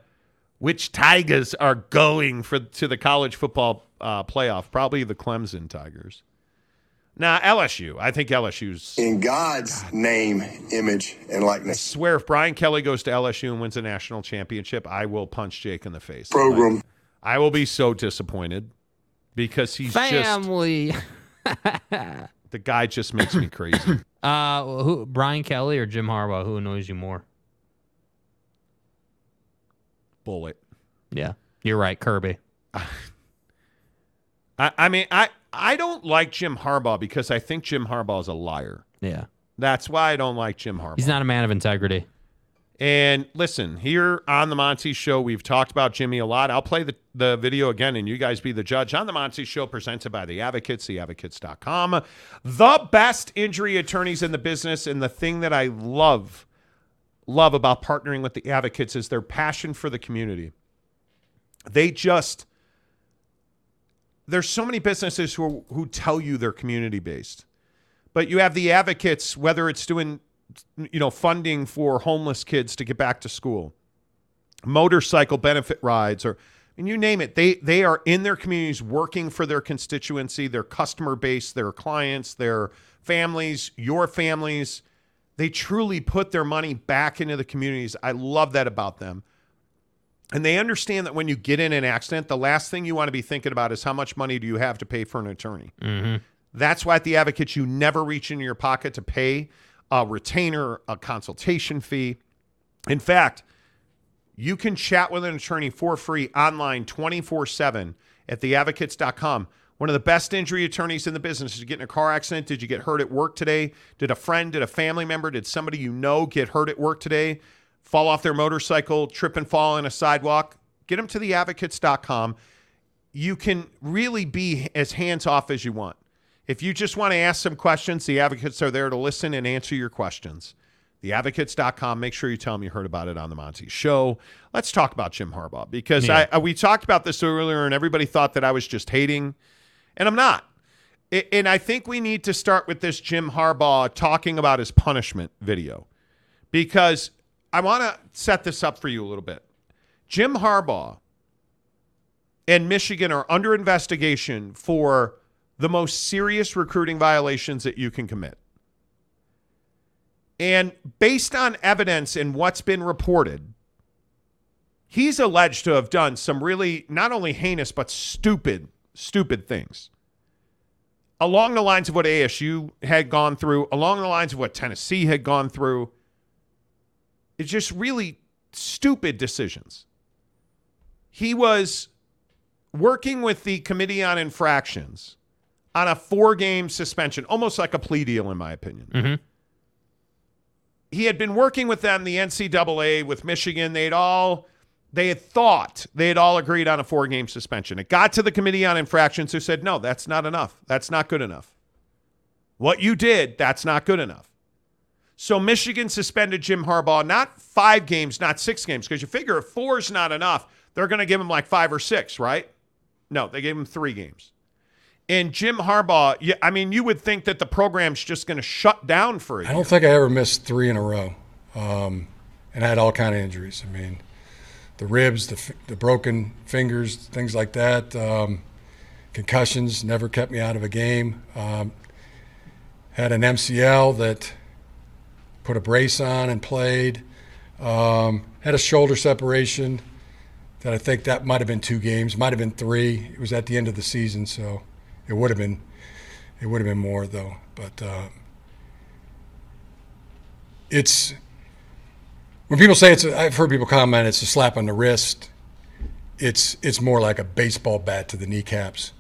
Speaker 2: which Tigers are going for to the college football uh, playoff? Probably the Clemson Tigers. Nah, LSU. I think LSU's.
Speaker 14: In God's name, image, and likeness.
Speaker 2: I swear, if Brian Kelly goes to LSU and wins a national championship, I will punch Jake in the face.
Speaker 14: Program.
Speaker 2: Like, I will be so disappointed because he's just
Speaker 3: Family.
Speaker 2: the guy just makes me crazy.
Speaker 3: uh, who? Brian Kelly or Jim Harbaugh? Who annoys you more?
Speaker 2: Bullet.
Speaker 3: Yeah, you're right, Kirby.
Speaker 2: I, I mean, I I don't like Jim Harbaugh because I think Jim Harbaugh is a liar.
Speaker 3: Yeah,
Speaker 2: That's why I don't like Jim Harbaugh.
Speaker 3: he's not a man of integrity.
Speaker 2: And listen, here on the Monty Show, we've talked about Jimmy a lot. I'll play the, the video again, and you guys be the judge. On the Monty Show, presented by The Advocates, theadvocates.com. The best injury attorneys in the business. And the thing that I love, love about partnering with The Advocates is their passion for the community. They just, there's so many businesses who, who tell you they're community based. But you have The Advocates, whether it's doing you know, funding for homeless kids to get back to school, motorcycle benefit rides, or and you name it. They they are in their communities working for their constituency, their customer base, their clients, their families, your families. They truly put their money back into the communities. I love that about them. And they understand that when you get in an accident, the last thing you want to be thinking about is how much money do you have to pay for an attorney.
Speaker 3: Mm-hmm.
Speaker 2: That's why at the Advocates, you never reach into your pocket to pay a retainer, a consultation fee. In fact, you can chat with an attorney for free online 24 7 at theadvocates.com. One of the best injury attorneys in the business. Did you get in a car accident? Did you get hurt at work today? Did a friend, did a family member, did somebody you know get hurt at work today? Fall off their motorcycle, trip and fall on a sidewalk? Get them to theadvocates.com. You can really be as hands off as you want. If you just want to ask some questions, the advocates are there to listen and answer your questions. Theadvocates.com. Make sure you tell them you heard about it on the Monty Show. Let's talk about Jim Harbaugh because
Speaker 3: Yeah.
Speaker 2: I, I we talked about this earlier and everybody thought that I was just hating, and I'm not. I- And I think we need to start with this Jim Harbaugh talking about his punishment video because I want to set this up for you a little bit. Jim Harbaugh and Michigan are under investigation for the most serious recruiting violations that you can commit. And based on evidence and what's been reported, he's alleged to have done some really not only heinous but stupid, stupid things. Along the lines of what ASU had gone through, along the lines of what Tennessee had gone through. It's just really stupid decisions. He was working with the Committee on Infractions on a four game suspension, almost like a plea deal, in my opinion.
Speaker 3: Mm-hmm.
Speaker 2: He had been working with them, the NCAA, with Michigan. They'd all, they had thought they had all agreed on a four game suspension. It got to the Committee on Infractions who said, no, that's not enough. That's not good enough. What you did, that's not good enough. So Michigan suspended Jim Harbaugh, not five games, not six games, because you figure if four is not enough, they're going to give him like five or six, right? No, they gave him three games. And Jim Harbaugh, yeah, I mean, you would think that the program's just going to shut down for a
Speaker 8: I
Speaker 2: year.
Speaker 8: don't think I ever missed three in a row, um, and I had all kind of injuries. I mean, the ribs, the f- the broken fingers, things like that. Um, concussions never kept me out of a game. Um, had an MCL that put a brace on and played. Um, had a shoulder separation that I think that might have been two games, might have been three. It was at the end of the season, so it would have been it would have been more though. But uh, it's when people say it's. I've heard people comment it's a slap on the wrist. It's it's more like a baseball bat to the kneecaps,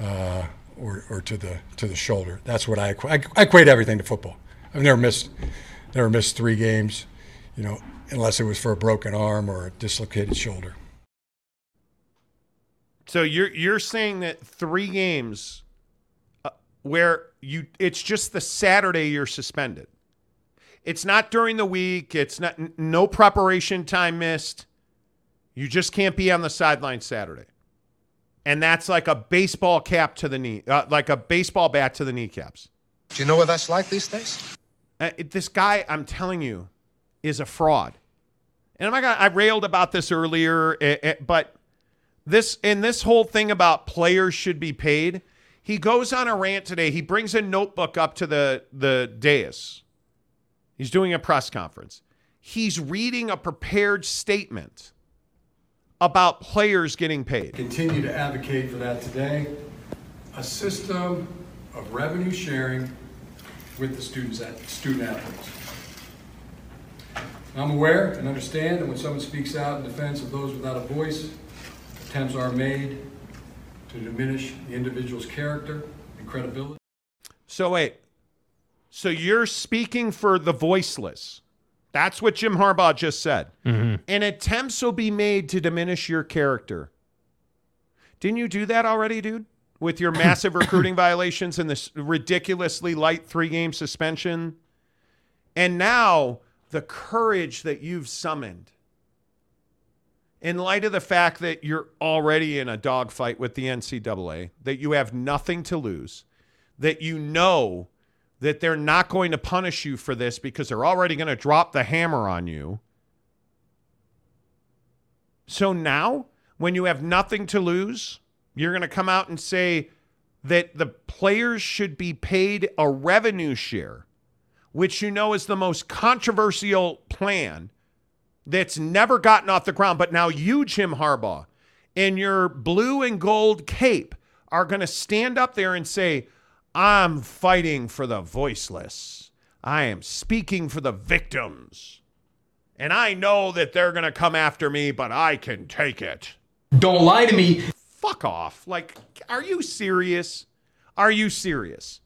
Speaker 8: uh, or or to the to the shoulder. That's what I, I I equate everything to football. I've never missed never missed three games, you know, unless it was for a broken arm or a dislocated shoulder.
Speaker 2: So you're you're saying that three games where you it's just the Saturday you're suspended. It's not during the week, it's not n- no preparation time missed. You just can't be on the sideline Saturday. And that's like a baseball cap to the knee, uh, like a baseball bat to the kneecaps.
Speaker 20: Do you know what that's like these days?
Speaker 2: Uh, it- this guy, I'm telling you, is a fraud. And I'm not gonna, I railed about this earlier, eh, eh, but this in this whole thing about players should be paid, he goes on a rant today. He brings a notebook up to the the dais. He's doing a press conference. He's reading a prepared statement about players getting paid.
Speaker 8: Continue to advocate for that today. A system of revenue sharing with the students, at student athletes. I'm aware and understand that when someone speaks out in defense of those without a voice, attempts are made to diminish the individual's character and credibility.
Speaker 2: So wait. So you're speaking for the voiceless. That's what Jim Harbaugh just said. Mm-hmm. And attempts will be made to diminish your character. Didn't you do that already, dude? With your massive recruiting violations and this ridiculously light three game suspension. And now the courage that you've summoned in light of the fact that you're already in a dogfight with the NCAA, that you have nothing to lose, that you know that they're not going to punish you for this because they're already going to drop the hammer on you. So now, when you have nothing to lose, you're going to come out and say that the players should be paid a revenue share, which you know is the most controversial plan that's never gotten off the ground. But now you, Jim Harbaugh, in your blue and gold cape, are going to stand up there and say, I'm fighting for the voiceless. I am speaking for the victims. And I know that they're going to come after me, but I can take it.
Speaker 13: Don't lie to me.
Speaker 2: Fuck off. Like, are you serious? Are you serious?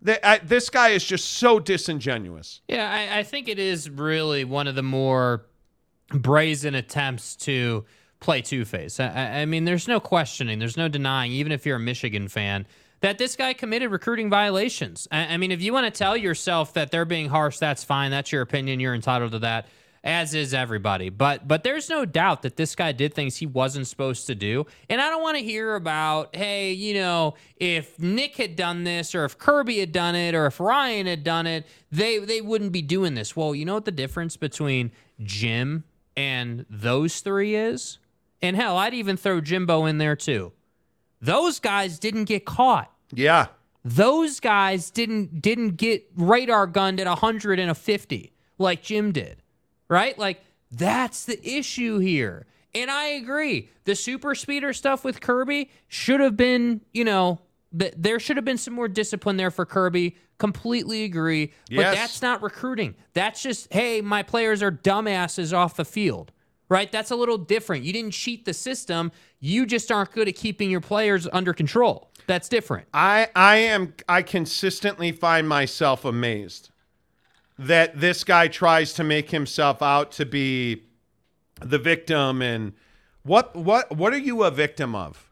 Speaker 2: This guy is just so disingenuous.
Speaker 3: Yeah, I, I think it is really one of the more brazen attempts to play Two Face. I, I- I mean, there's no questioning, there's no denying, even if you're a Michigan fan, that this guy committed recruiting violations. I, I mean, if you want to tell yourself that they're being harsh, that's fine. That's your opinion. You're entitled to that. As is everybody, but but there's no doubt that this guy did things he wasn't supposed to do, and I don't want to hear about, hey, you know, if Nick had done this, or if Kirby had done it, or if Ryan had done it, they they wouldn't be doing this. Well, you know what the difference between Jim and those three is? And hell, I'd even throw Jimbo in there too. Those guys didn't get caught.
Speaker 2: Yeah.
Speaker 3: Those guys didn't didn't get radar gunned at 100 and a 50 like Jim did. Right? Like that's the issue here. And I agree. The super speeder stuff with Kirby should have been, you know, th- there should have been some more discipline there for Kirby. Completely agree. But
Speaker 2: Yes.
Speaker 3: that's not recruiting. That's just, hey, my players are dumbasses off the field. Right? That's a little different. You didn't cheat the system. You just aren't good at keeping your players under control. That's different.
Speaker 2: I I am I consistently find myself amazed that this guy tries to make himself out to be the victim and what what what are you a victim of?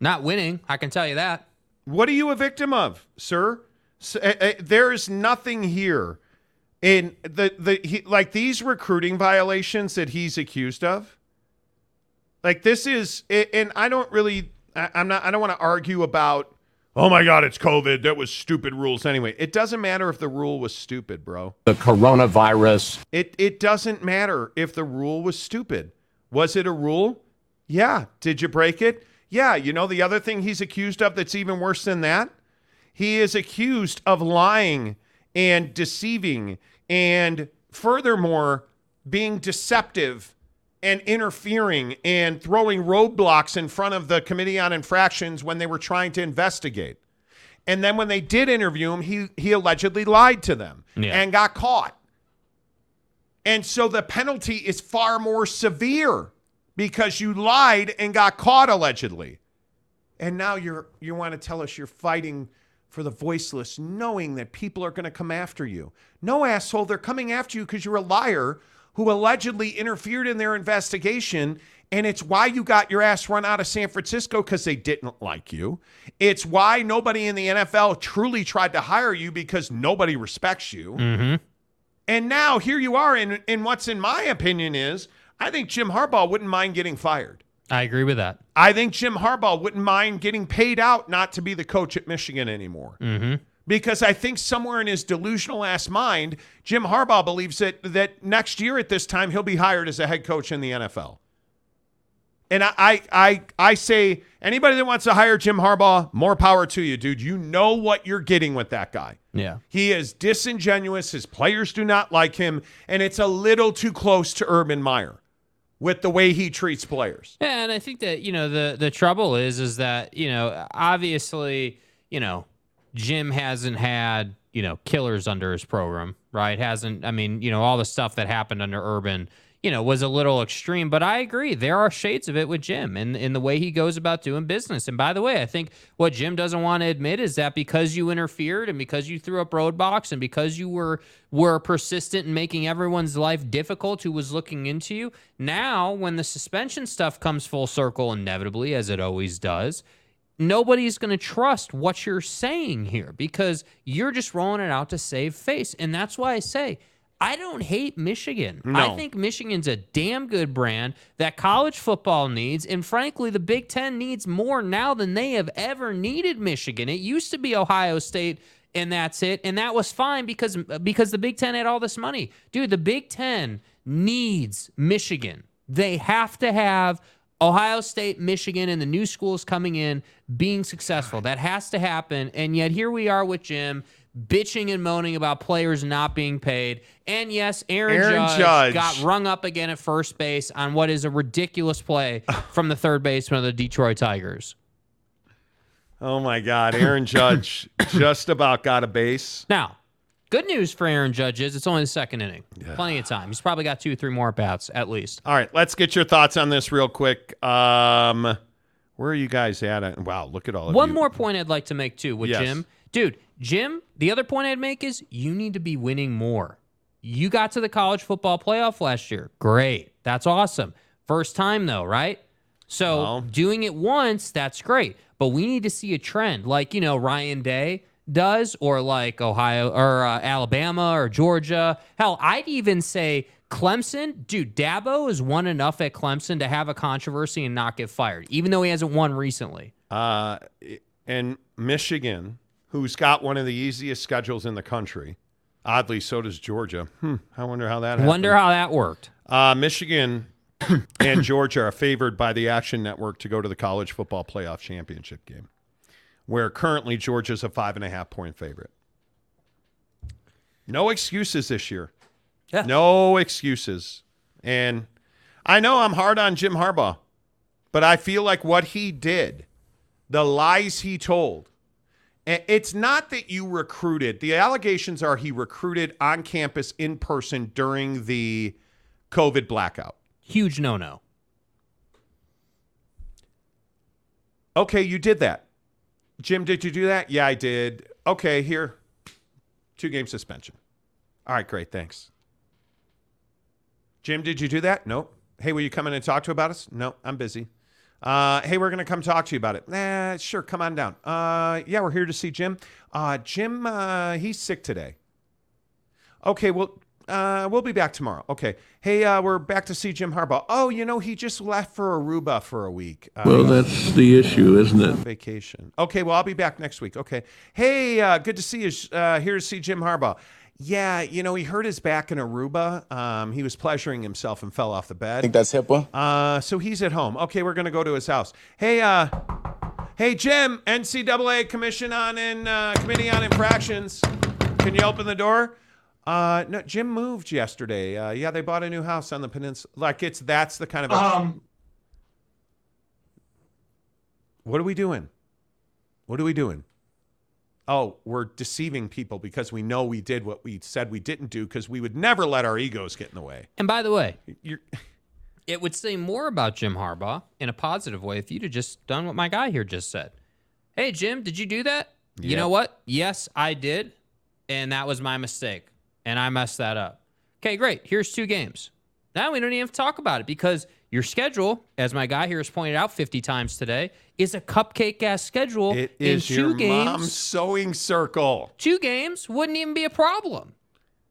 Speaker 3: Not winning, I can tell you that.
Speaker 2: What are you a victim of, sir? S- uh, uh, there is nothing here in the the he, like these recruiting violations that he's accused of. Like this is, and I don't really, I- I'm not, I don't want to argue about. Oh my God, it's COVID. That was stupid rules anyway. It doesn't matter if the rule was stupid, bro.
Speaker 21: The coronavirus.
Speaker 2: It it doesn't matter if the rule was stupid. Was it a rule? Yeah. Did you break it? Yeah. You know the other thing he's accused of that's even worse than that? He is accused of lying and deceiving and furthermore being deceptive and interfering and throwing roadblocks in front of the Committee on Infractions when they were trying to investigate. And then when they did interview him, he he allegedly lied to them
Speaker 3: Yeah.
Speaker 2: and got caught. And so the penalty is far more severe because you lied and got caught allegedly. And now you're you want to tell us you're fighting for the voiceless, knowing that people are going to come after you. No asshole, they're coming after you because you're a liar who allegedly interfered in their investigation. And it's why you got your ass run out of San Francisco because they didn't like you. It's why nobody in the NFL truly tried to hire you because nobody respects you.
Speaker 3: Mm-hmm.
Speaker 2: And now here you are. And, and what's in my opinion is I think Jim Harbaugh wouldn't mind getting fired.
Speaker 3: I agree with that.
Speaker 2: I think Jim Harbaugh wouldn't mind getting paid out not to be the coach at Michigan anymore.
Speaker 3: Mm-hmm.
Speaker 2: Because I think somewhere in his delusional ass mind, Jim Harbaugh believes that that next year at this time he'll be hired as a head coach in the NFL. And I, I, I, I say anybody that wants to hire Jim Harbaugh, more power to you, dude. You know what you're getting with that guy.
Speaker 3: Yeah.
Speaker 2: He is disingenuous. His players do not like him, and it's a little too close to Urban Meyer with the way he treats players.
Speaker 3: Yeah, and I think that you know the the trouble is is that you know obviously you know Jim hasn't had you know killers under his program, right? Hasn't I mean you know all the stuff that happened under Urban you know, was a little extreme. But I agree. There are shades of it with Jim and in the way he goes about doing business. And by the way, I think what Jim doesn't want to admit is that because you interfered and because you threw up roadblocks and because you were were persistent in making everyone's life difficult who was looking into you, now when the suspension stuff comes full circle inevitably, as it always does, nobody's going to trust what you're saying here because you're just rolling it out to save face. And that's why I say I don't hate Michigan.
Speaker 2: No.
Speaker 3: I think Michigan's a damn good brand that college football needs. And frankly, the Big Ten needs more now than they have ever needed Michigan. It used to be Ohio State and that's it. And that was fine because because the Big Ten had all this money. Dude, the Big Ten needs Michigan. They have to have Ohio State, Michigan, and the new schools coming in being successful. That has to happen. And yet here we are with Jim bitching and moaning about players not being paid. And yes, Aaron,
Speaker 2: Aaron
Speaker 3: Judge,
Speaker 2: Judge.
Speaker 3: got rung up again at first base on what is a ridiculous play from the third baseman of the Detroit Tigers.
Speaker 2: Oh my God, Aaron Judge just about got a base.
Speaker 3: Now, good news for Aaron Judge is it's only the second inning. Plenty of time. He's probably got two or three more bats at least.
Speaker 2: All right, let's get your thoughts on this real quick. Um, where are you guys at? Wow, look at all of
Speaker 3: One
Speaker 2: you.
Speaker 3: more point I'd like to make too with
Speaker 2: Yes.
Speaker 3: Jim. Dude, Jim, the other point I'd make is you need to be winning more. You got to the college football playoff last year. Great. That's awesome. First time though, right? So
Speaker 2: Well.
Speaker 3: doing it once, that's great. But we need to see a trend like, you know, Ryan Day does or like Ohio or uh, Alabama or Georgia. Hell, I'd even say Clemson, dude, Dabo has won enough at Clemson to have a controversy and not get fired, even though he hasn't won recently.
Speaker 2: Uh, and Michigan, who's got one of the easiest schedules in the country. Oddly, so does Georgia. Hmm, I wonder how that happened.
Speaker 3: Wonder how that worked.
Speaker 2: Uh, Michigan and Georgia are favored by the Action Network to go to the college football playoff championship game, where currently Georgia's a five and a half point favorite. No excuses this year.
Speaker 3: Yeah.
Speaker 2: No excuses. And I know I'm hard on Jim Harbaugh, but I feel like what he did, the lies he told, It's not that you recruited. The allegations are he recruited on campus in person during the COVID blackout.
Speaker 3: Huge no no.
Speaker 2: Okay, you did that. Jim, did you do that? Yeah, I did. Okay, here. Two game suspension. All right, great. Thanks. Jim, did you do that? Nope. Hey, will you come in and talk to about us? No, I'm busy. Uh, hey, we're going to come talk to you about it. Nah, sure. Come on down. Uh, yeah, we're here to see Jim. Uh, Jim, uh, he's sick today. Okay, well, uh, we'll be back tomorrow. Okay. Hey, uh, we're back to see Jim Harbaugh. Oh, you know, he just left for Aruba for a week. Uh,
Speaker 22: Well, that's the issue, isn't it?
Speaker 2: vacation. Okay, well, I'll be back next week. Okay. Hey, uh, good to see you. Uh, here to see Jim Harbaugh. Yeah, you know, he hurt his back in Aruba. Um, he was pleasuring himself and fell off the bed.
Speaker 23: I think that's HIPAA.
Speaker 2: Uh, so he's at home. Okay, we're gonna go to his house. Hey, uh, hey, Jim, NCAA Commission on in uh, Committee on Infractions. Can you open the door? Uh, no, Jim moved yesterday. Uh, yeah, they bought a new house on the peninsula. Like it's that's the kind of.
Speaker 24: Um,
Speaker 2: What are we doing? What are we doing? Oh, we're deceiving people because we know we did what we said we didn't do because we would never let our egos get in the way.
Speaker 3: And by the way,
Speaker 2: You're,
Speaker 3: it would say more about Jim Harbaugh in a positive way if you'd have just done what my guy here just said. Hey, Jim, did you do that? You know what? Yes, I did. And that was my mistake. And I messed that up. Okay, great. Here's two games. Now we don't even have to talk about it because your schedule, as my guy here has pointed out 50 times today, is a cupcake ass schedule.
Speaker 2: It
Speaker 3: in
Speaker 2: is
Speaker 3: two
Speaker 2: your
Speaker 3: games.
Speaker 2: mom's sewing circle.
Speaker 3: Two games wouldn't even be a problem.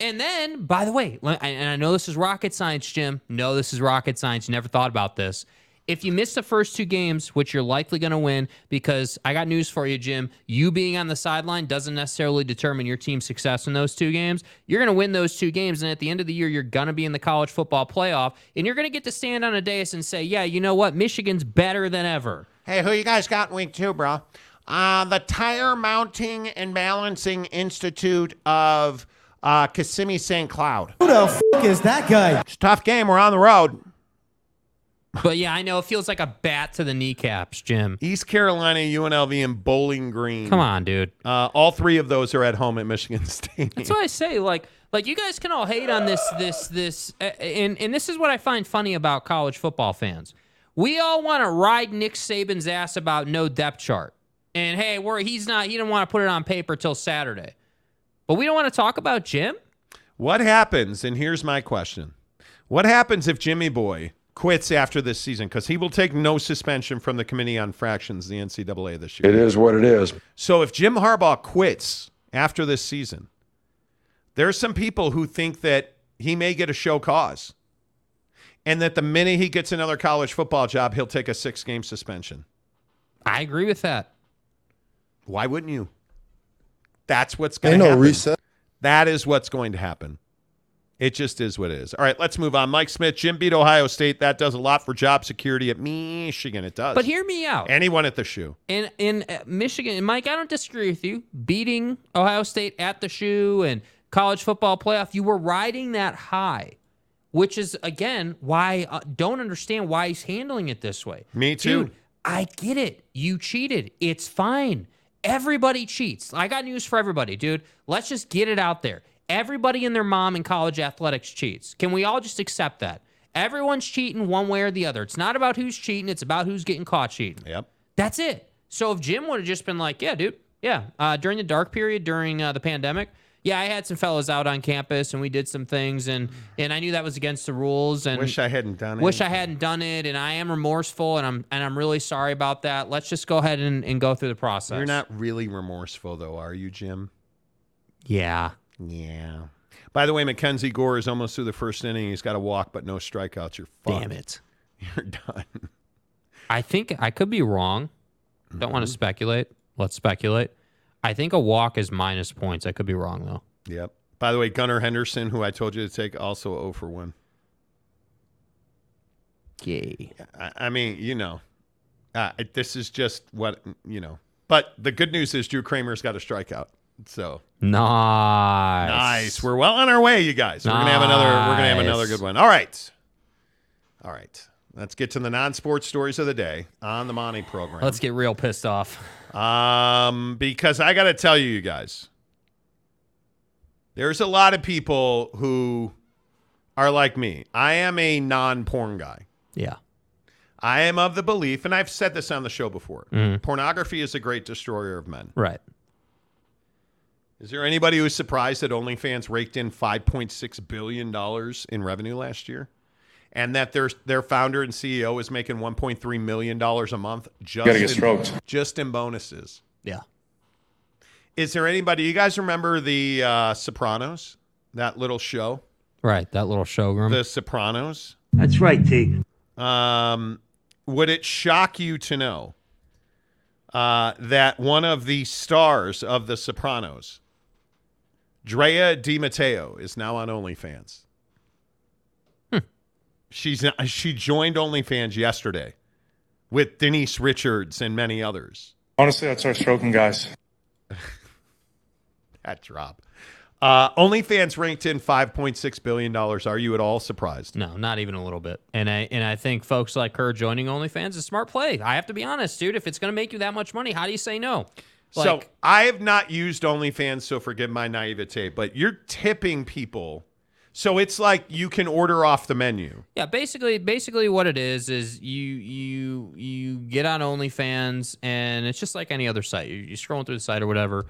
Speaker 3: And then, by the way, and I know this is rocket science, Jim. No, this is rocket science. You never thought about this. If you miss the first two games, which you're likely going to win, because I got news for you, Jim. You being on the sideline doesn't necessarily determine your team's success in those two games. You're going to win those two games, and at the end of the year, you're going to be in the college football playoff, and you're going to get to stand on a dais and say, "Yeah, you know what? Michigan's better than ever."
Speaker 2: Hey, who you guys got in week two, bro? Uh, the Tire Mounting and Balancing Institute of uh, Kissimmee St. Cloud.
Speaker 25: Who the fuck is that guy?
Speaker 2: It's a tough game. We're on the road.
Speaker 3: But yeah, I know it feels like a bat to the kneecaps, Jim.
Speaker 2: East Carolina, UNLV, and Bowling Green.
Speaker 3: Come on, dude.
Speaker 2: Uh, all three of those are at home at Michigan State.
Speaker 3: That's why I say, like, like you guys can all hate on this, this, this, uh, and and this is what I find funny about college football fans. We all want to ride Nick Saban's ass about no depth chart, and hey, we're he's not. He didn't want to put it on paper till Saturday, but we don't want to talk about Jim.
Speaker 2: What happens, and here's my question What happens if Jimmy Boy quits after this season? Because he will take no suspension from the Committee on Fractions, the NCAA, this year.
Speaker 8: It is what it is.
Speaker 2: So if Jim Harbaugh quits after this season, there's some people who think that he may get a show cause. And that the minute he gets another college football job, he'll take a six game suspension.
Speaker 3: I agree with that.
Speaker 2: Why wouldn't you? That's what's going
Speaker 20: Ain't
Speaker 2: to
Speaker 20: no
Speaker 2: happen.
Speaker 20: reset.
Speaker 2: That is what's going to happen. It just is what it is. All right, let's move on. Mike Smith, Jim beat Ohio State. That does a lot for job security at Michigan. It does.
Speaker 3: But hear me out.
Speaker 2: Anyone at the shoe.
Speaker 3: in in uh, Michigan, Mike, I don't disagree with you. Beating Ohio State at the shoe and college football playoff, you were riding that high, which is again why I uh, don't understand why he's handling it this way.
Speaker 2: Me too.
Speaker 3: Dude, I get it. You cheated. It's fine. Everybody cheats. I got news for everybody, dude. Let's just get it out there. Everybody and their mom in college athletics cheats. Can we all just accept that? Everyone's cheating one way or the other. It's not about who's cheating, it's about who's getting caught cheating.
Speaker 2: Yep.
Speaker 3: That's it. So if Jim would have just been like, yeah, dude, yeah, uh, during the dark period, during uh, the pandemic, yeah, I had some fellows out on campus and we did some things, and and I knew that was against the rules. And
Speaker 2: Wish I hadn't done it.
Speaker 3: wish I hadn't done it, and I am remorseful, and I'm and I'm really sorry about that. Let's just go ahead and, and go through the process.
Speaker 2: You're not really remorseful, though, are you, Jim?
Speaker 3: Yeah.
Speaker 2: Yeah. By the way, Mackenzie Gore is almost through the first inning. He's got a walk, but no strikeouts. You're fucked.
Speaker 3: Damn it.
Speaker 2: You're done.
Speaker 3: I think I could be wrong. Don't
Speaker 2: Mm-hmm.
Speaker 3: want to speculate. Let's speculate. I think a walk is minus points. I could be wrong though.
Speaker 2: Yep. By the way, Gunnar Henderson, who I told you to take, also 0 for 1.
Speaker 3: Yay.
Speaker 2: I, I mean, you know, uh, this is just what, you know. But the good news is Drew Kremer's got a strikeout. So
Speaker 3: Nice.
Speaker 2: nice. We're well on our way, you guys. We're gonna have another. We're gonna have another good one. All right. All right. Let's get to the non-sports stories of the day on the Monty program.
Speaker 3: Let's get real pissed off.
Speaker 2: Um, because I got to tell you, you guys, there's a lot of people who are like me. I am a non-porn guy.
Speaker 3: Yeah.
Speaker 2: I am of the belief, and I've said this on the show before
Speaker 3: Mhm.
Speaker 2: pornography is a great destroyer of men.
Speaker 3: Right.
Speaker 2: Is there anybody who's surprised that OnlyFans raked in $5.6 billion in revenue last year? And that their their founder and CEO is making $1.3 million a month just,
Speaker 20: Gotta get
Speaker 2: in,
Speaker 20: stroked.
Speaker 2: just in bonuses.
Speaker 3: Yeah.
Speaker 2: Is there anybody, you guys remember The uh, Sopranos? That little show?
Speaker 3: Right. That little showroom.
Speaker 2: The Sopranos?
Speaker 25: That's right, T.
Speaker 2: Um, would it shock you to know uh, that one of the stars of The Sopranos, Drea de Matteo, is now on OnlyFans? She's she joined OnlyFans yesterday with Denise Richards and many others.
Speaker 20: Honestly, I'd start stroking guys.
Speaker 2: That drop. Uh, OnlyFans ranked in $5.6 billion. Are you at all surprised?
Speaker 3: No, not even a little bit. And I and I think folks like her joining OnlyFans is a smart play. I have to be honest, dude. If it's going to make you that much money, how do you say no?
Speaker 2: So I have not used OnlyFans, so forgive my naivete, but you're tipping people. So it's like you can order off the menu.
Speaker 3: Yeah, basically, basically what it is is you you you get on OnlyFans and it's just like any other site. You're, you're scrolling through the site or whatever,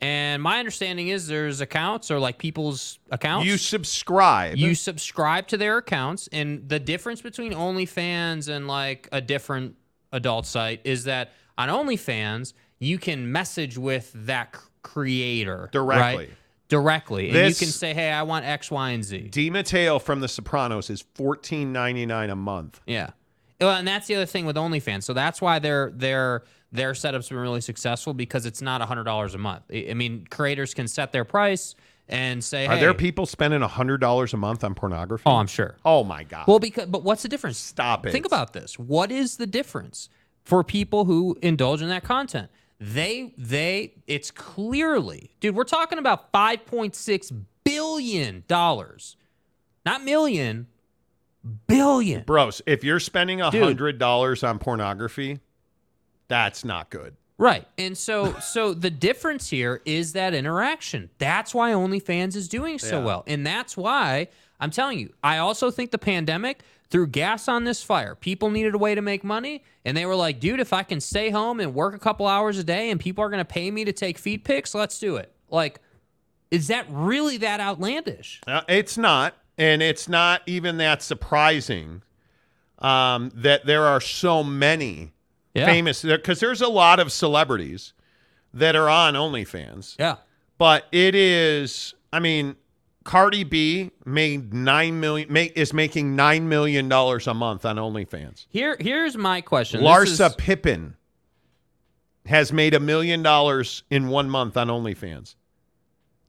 Speaker 3: And my understanding is there's accounts or like people's accounts.
Speaker 2: You subscribe.
Speaker 3: You subscribe to their accounts, and the difference between OnlyFans and like a different adult site is that on OnlyFans you can message with that creator
Speaker 2: Directly.
Speaker 3: right? directly, and
Speaker 2: This-
Speaker 3: you can say, "Hey, I want X, Y, and Z."
Speaker 2: De Matteo from The Sopranos is fourteen ninety nine a month.
Speaker 3: Yeah. Well, and that's the other thing with OnlyFans. So that's why their their their setup's been really successful because it's not hundred dollars a month. I I mean, creators can set their price and say,
Speaker 2: Are
Speaker 3: "Hey."
Speaker 2: there people spending hundred dollars a month on pornography?
Speaker 3: Oh, I'm sure.
Speaker 2: Oh my god.
Speaker 3: Well, because but what's the difference?
Speaker 2: Stop it.
Speaker 3: Think about this. What is the difference for people who indulge in that content? They they it's clearly, dude. We're talking about five point six billion dollars, not million, billion.
Speaker 2: Bros, if you're spending
Speaker 3: a
Speaker 2: hundred dollars on pornography, that's not good.
Speaker 3: Right. And so so the difference here is that interaction. That's why OnlyFans is doing so
Speaker 2: Yeah.
Speaker 3: well. And that's why I'm telling you, I also think the pandemic threw gas on this fire. People needed a way to make money and they were like, "Dude, if I can stay home and work a couple hours a day and people are going to pay me to take feed pics, let's do it." Like is that really that outlandish?
Speaker 2: Uh, it's not, and it's not even that surprising um, that there are so many
Speaker 3: Yeah.
Speaker 2: famous because there's a lot of celebrities that are on OnlyFans.
Speaker 3: Yeah.
Speaker 2: But it is, I mean, Cardi B made nine million, make, is making nine million dollars a month on OnlyFans.
Speaker 3: Here here's my question.
Speaker 2: Larsa
Speaker 3: is-
Speaker 2: Pippen has made a million dollars in one month on OnlyFans.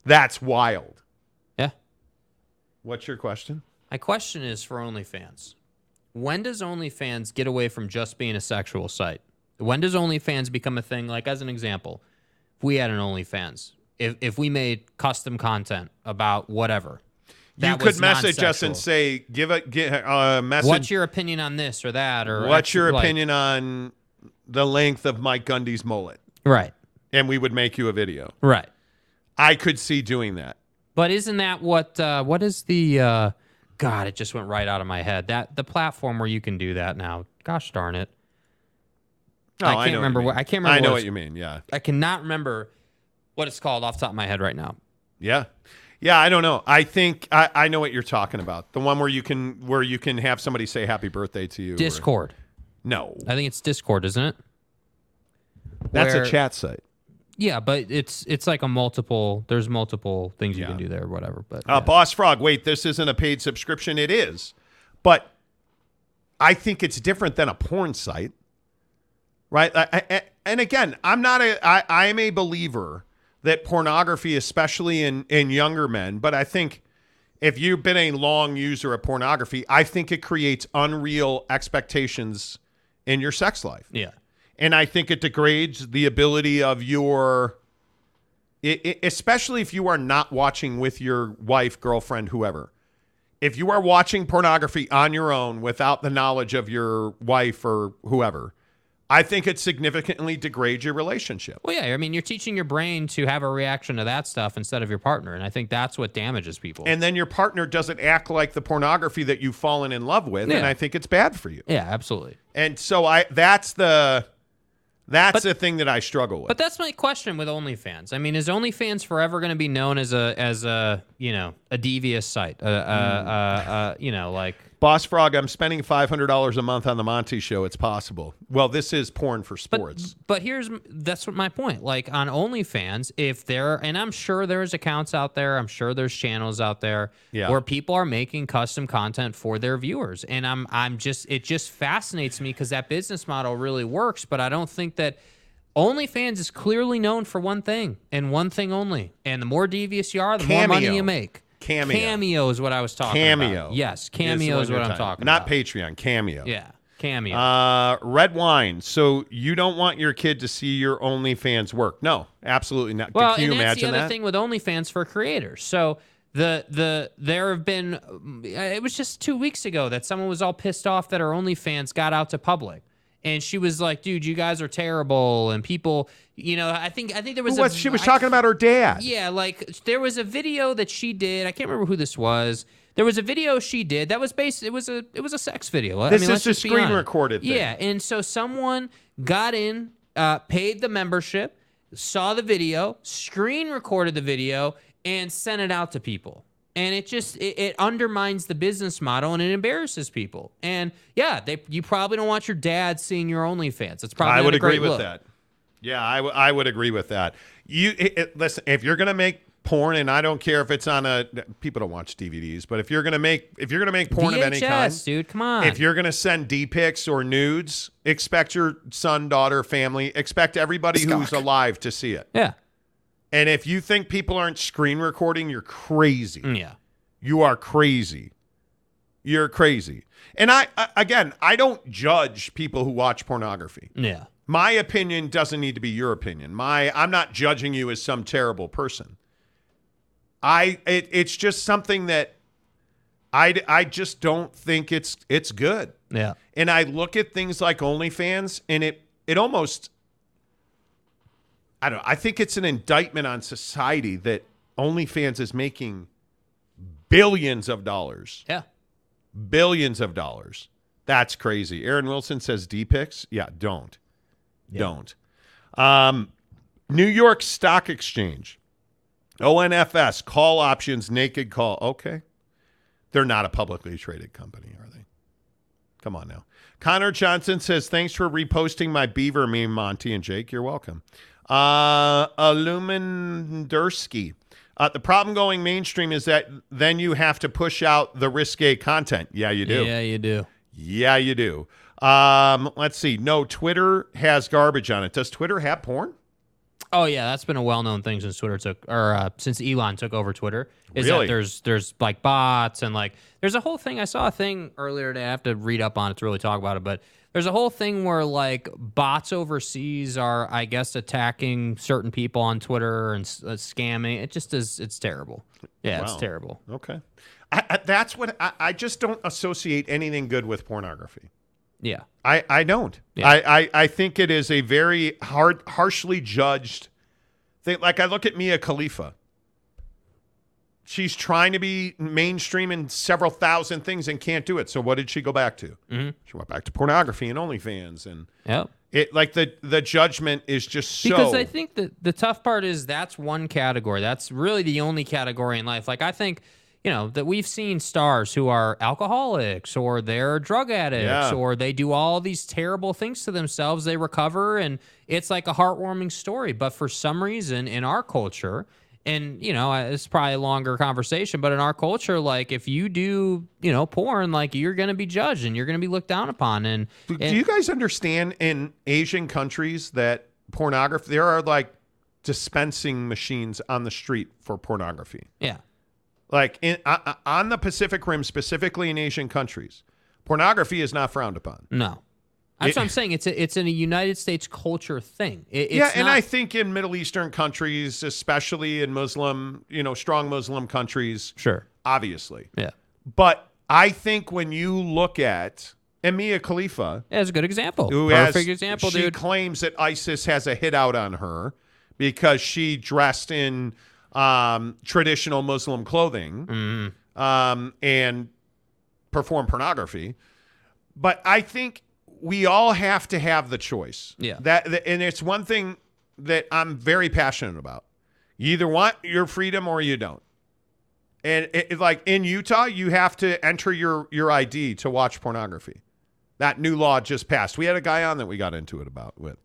Speaker 2: That's wild.
Speaker 3: Yeah.
Speaker 2: What's your question?
Speaker 3: My question is for OnlyFans. When does OnlyFans get away from just being a sexual site? When does OnlyFans become a thing? Like, as an example, if we had an OnlyFans, if, if we made custom content about whatever,
Speaker 2: You could message us and say, give a give a message.
Speaker 3: What's your opinion on this or that? Or
Speaker 2: What's your
Speaker 3: like-
Speaker 2: opinion on the length of Mike Gundy's mullet?
Speaker 3: Right.
Speaker 2: And we would make you a video.
Speaker 3: Right.
Speaker 2: I could see doing that.
Speaker 3: But isn't that what? Uh, what is the? Uh, God, it just went right out of my head. That the platform where you can do that now. Gosh darn it.
Speaker 2: Oh,
Speaker 3: I
Speaker 2: I
Speaker 3: can't
Speaker 2: know
Speaker 3: remember
Speaker 2: mean.
Speaker 3: what I can't remember.
Speaker 2: I know
Speaker 3: what
Speaker 2: what you mean. Yeah.
Speaker 3: I cannot remember what it's called off the top of my head right now.
Speaker 2: Yeah. Yeah, I don't know. I think I, I know what you're talking about. The one where you can where you can have somebody say happy birthday to you. or-
Speaker 3: Discord.
Speaker 2: no.
Speaker 3: I think it's Discord, isn't it?
Speaker 2: That's
Speaker 3: Where-
Speaker 2: a chat site.
Speaker 3: Yeah, but it's it's like a multiple. There's multiple things you can do there, or whatever. But
Speaker 2: Uh, Boss Frog, wait, this isn't a paid subscription. It is. But I think it's different than a porn site. Right? I, I, and again, I'm not a I, I'm a believer that pornography, especially in, in younger men, but I think if you've been a long user of pornography, I think it creates unreal expectations in your sex life.
Speaker 3: yeah,
Speaker 2: And I think it degrades the ability of your, i i especially if you are not watching with your wife, girlfriend, whoever. If you are watching pornography on your own without the knowledge of your wife or whoever, I think it significantly degrades your relationship.
Speaker 3: well, yeah. I mean, you're teaching your brain to have a reaction to that stuff instead of your partner, and I think that's what damages people.
Speaker 2: And then your partner doesn't act like the pornography that you've fallen in love with, and I think it's bad for you.
Speaker 3: yeah, absolutely.
Speaker 2: And so I that's the that's the thing that I struggle with.
Speaker 3: But that's my question with OnlyFans. I mean, is OnlyFans forever going to be known as a as a you know a devious site? Uh, uh,
Speaker 2: Hmm.
Speaker 3: uh, uh, you know, like
Speaker 2: Boss Frog, I'm spending five hundred dollars a month on the Monty Show. It's possible. Well, this is porn for sports.
Speaker 3: But here's that's what my point. Like on OnlyFans, if there and I'm sure there's accounts out there, I'm sure there's channels out there
Speaker 2: Yeah.
Speaker 3: where people are making custom content for their viewers. And I'm I'm just it just fascinates me because that business model really works, but I don't think that OnlyFans is clearly known for one thing and one thing only. And the more devious you are, the more money you make.
Speaker 2: Cameo.
Speaker 3: Cameo is what I was talking
Speaker 2: Cameo.
Speaker 3: about. Yes, Cameo is,
Speaker 2: one
Speaker 3: what I'm talking
Speaker 2: Not
Speaker 3: about.
Speaker 2: Not Patreon. Cameo.
Speaker 3: Yeah, Cameo.
Speaker 2: Uh, red wine. So you don't want your kid to see your OnlyFans work? No, absolutely not.
Speaker 3: Well,
Speaker 2: Can you
Speaker 3: and that's
Speaker 2: imagine
Speaker 3: the other
Speaker 2: that?
Speaker 3: thing with OnlyFans for creators. So the the there have been um, it was just two weeks ago that someone was all pissed off that her OnlyFans got out to public. And she was like, "Dude, you guys are terrible." And people, you know, I think I think there was
Speaker 2: Who
Speaker 3: a,
Speaker 2: she was
Speaker 3: I
Speaker 2: talking about her dad?
Speaker 3: yeah, like there was a video that she did. I can't remember who this was. There was a video she did that was based. It was a it was a sex video. I
Speaker 2: This
Speaker 3: mean,
Speaker 2: is
Speaker 3: be
Speaker 2: screen recorded thing.
Speaker 3: Yeah, and so someone got in, uh, paid the membership, saw the video, screen recorded the video, and sent it out to people. And it just it, it undermines the business model and it embarrasses people. And yeah, they you probably don't want your dad seeing your OnlyFans. It's probably
Speaker 2: I
Speaker 3: not
Speaker 2: would
Speaker 3: a
Speaker 2: agree
Speaker 3: great
Speaker 2: with
Speaker 3: look.
Speaker 2: that. Yeah, I, w- I would agree with that. You it, it- listen if you're gonna make porn, and I don't care if it's on a people don't watch DVDs, but if you're gonna make if you're gonna make porn of any kind,
Speaker 3: dude, come on.
Speaker 2: if you're gonna send D pics or nudes, expect your son, daughter, family, expect everybody who's alive to see it.
Speaker 3: Yeah.
Speaker 2: And if you think people aren't screen recording, you're crazy.
Speaker 3: Mm, yeah.
Speaker 2: You are crazy. You're crazy. And I, I again, I don't judge people who watch pornography.
Speaker 3: Yeah.
Speaker 2: My opinion doesn't need to be your opinion. My I'm not judging you as some terrible person. I it, it's just something that I I just don't think it's it's good.
Speaker 3: Yeah.
Speaker 2: And I look at things like OnlyFans and it it almost I don't I think it's an indictment on society that OnlyFans is making billions of dollars.
Speaker 3: Yeah.
Speaker 2: Billions of dollars. That's crazy. Aaron Wilson says D pics. Yeah, don't. Don't. Um, New York Stock Exchange. ONFS, call options, naked call. Okay. They're not a publicly traded company, are they? Come on now. Connor Johnson says, thanks for reposting my beaver meme, Monty and Jake. You're welcome. Uh, Illumindursky. Uh, the problem going mainstream is that then you have to push out the risque content. Yeah, you do.
Speaker 3: Yeah, you do.
Speaker 2: Yeah, you do. Um, let's see. No, Twitter has garbage on it. Does Twitter have porn?
Speaker 3: Oh yeah, that's been a well-known thing since Twitter took, or uh, since Elon took over Twitter. Is
Speaker 2: Really?
Speaker 3: that there's there's like bots and like there's a whole thing. I saw a thing earlier today. I have to read up on it to really talk about it, but there's a whole thing where like bots overseas are, I guess, attacking certain people on Twitter and uh, scamming. It just is. It's terrible. Yeah, it's terrible.
Speaker 2: Okay. I, I, that's what I, I just don't associate anything good with pornography.
Speaker 3: Yeah.
Speaker 2: I, I don't.
Speaker 3: Yeah.
Speaker 2: I, I, I think it is a very hard, harshly judged thing. Like I look at Mia Khalifa. She's trying to be mainstream in several thousand things and can't do it. So what did she go back to?
Speaker 3: Mhm.
Speaker 2: She went back to pornography and OnlyFans and
Speaker 3: Yep.
Speaker 2: it like the the judgment is just so
Speaker 3: Because I think that the tough part is that's one category. That's really the only category in life. Like I think, you know, that we've seen stars who are alcoholics or they're drug addicts
Speaker 2: Yeah.
Speaker 3: or they do all these terrible things to themselves. They recover and it's like a heartwarming story. But for some reason in our culture, and you know, it's probably a longer conversation, but in our culture, like if you do, you know, porn, like you're gonna be judged and you're gonna be looked down upon. And,
Speaker 2: Do you guys understand in Asian countries that pornography there are like dispensing machines on the street for pornography?
Speaker 3: yeah.
Speaker 2: Like in uh, uh, on the Pacific Rim, specifically in Asian countries, pornography is not frowned upon.
Speaker 3: No. That's
Speaker 2: It-
Speaker 3: what I'm saying. It's a, it's in a United States culture thing. It, it's
Speaker 2: yeah, and
Speaker 3: not-
Speaker 2: I think in Middle Eastern countries, especially in Muslim, you know, strong Muslim countries,
Speaker 3: sure,
Speaker 2: obviously.
Speaker 3: Yeah.
Speaker 2: But I think when you look at Emia Khalifa,
Speaker 3: That's a good example.
Speaker 2: who
Speaker 3: Perfect
Speaker 2: has,
Speaker 3: example,
Speaker 2: she
Speaker 3: dude.
Speaker 2: claims that ISIS has a hit out on her because she dressed in um, traditional Muslim clothing
Speaker 3: Mm-hmm.
Speaker 2: um, and performed pornography. But I think we all have to have the choice.
Speaker 3: Yeah.
Speaker 2: That, that and it's one thing that I'm very passionate about. You either want your freedom or you don't. And it, it- like in Utah, you have to enter your your ID to watch pornography. That new law just passed. We had a guy on that we got into it about with.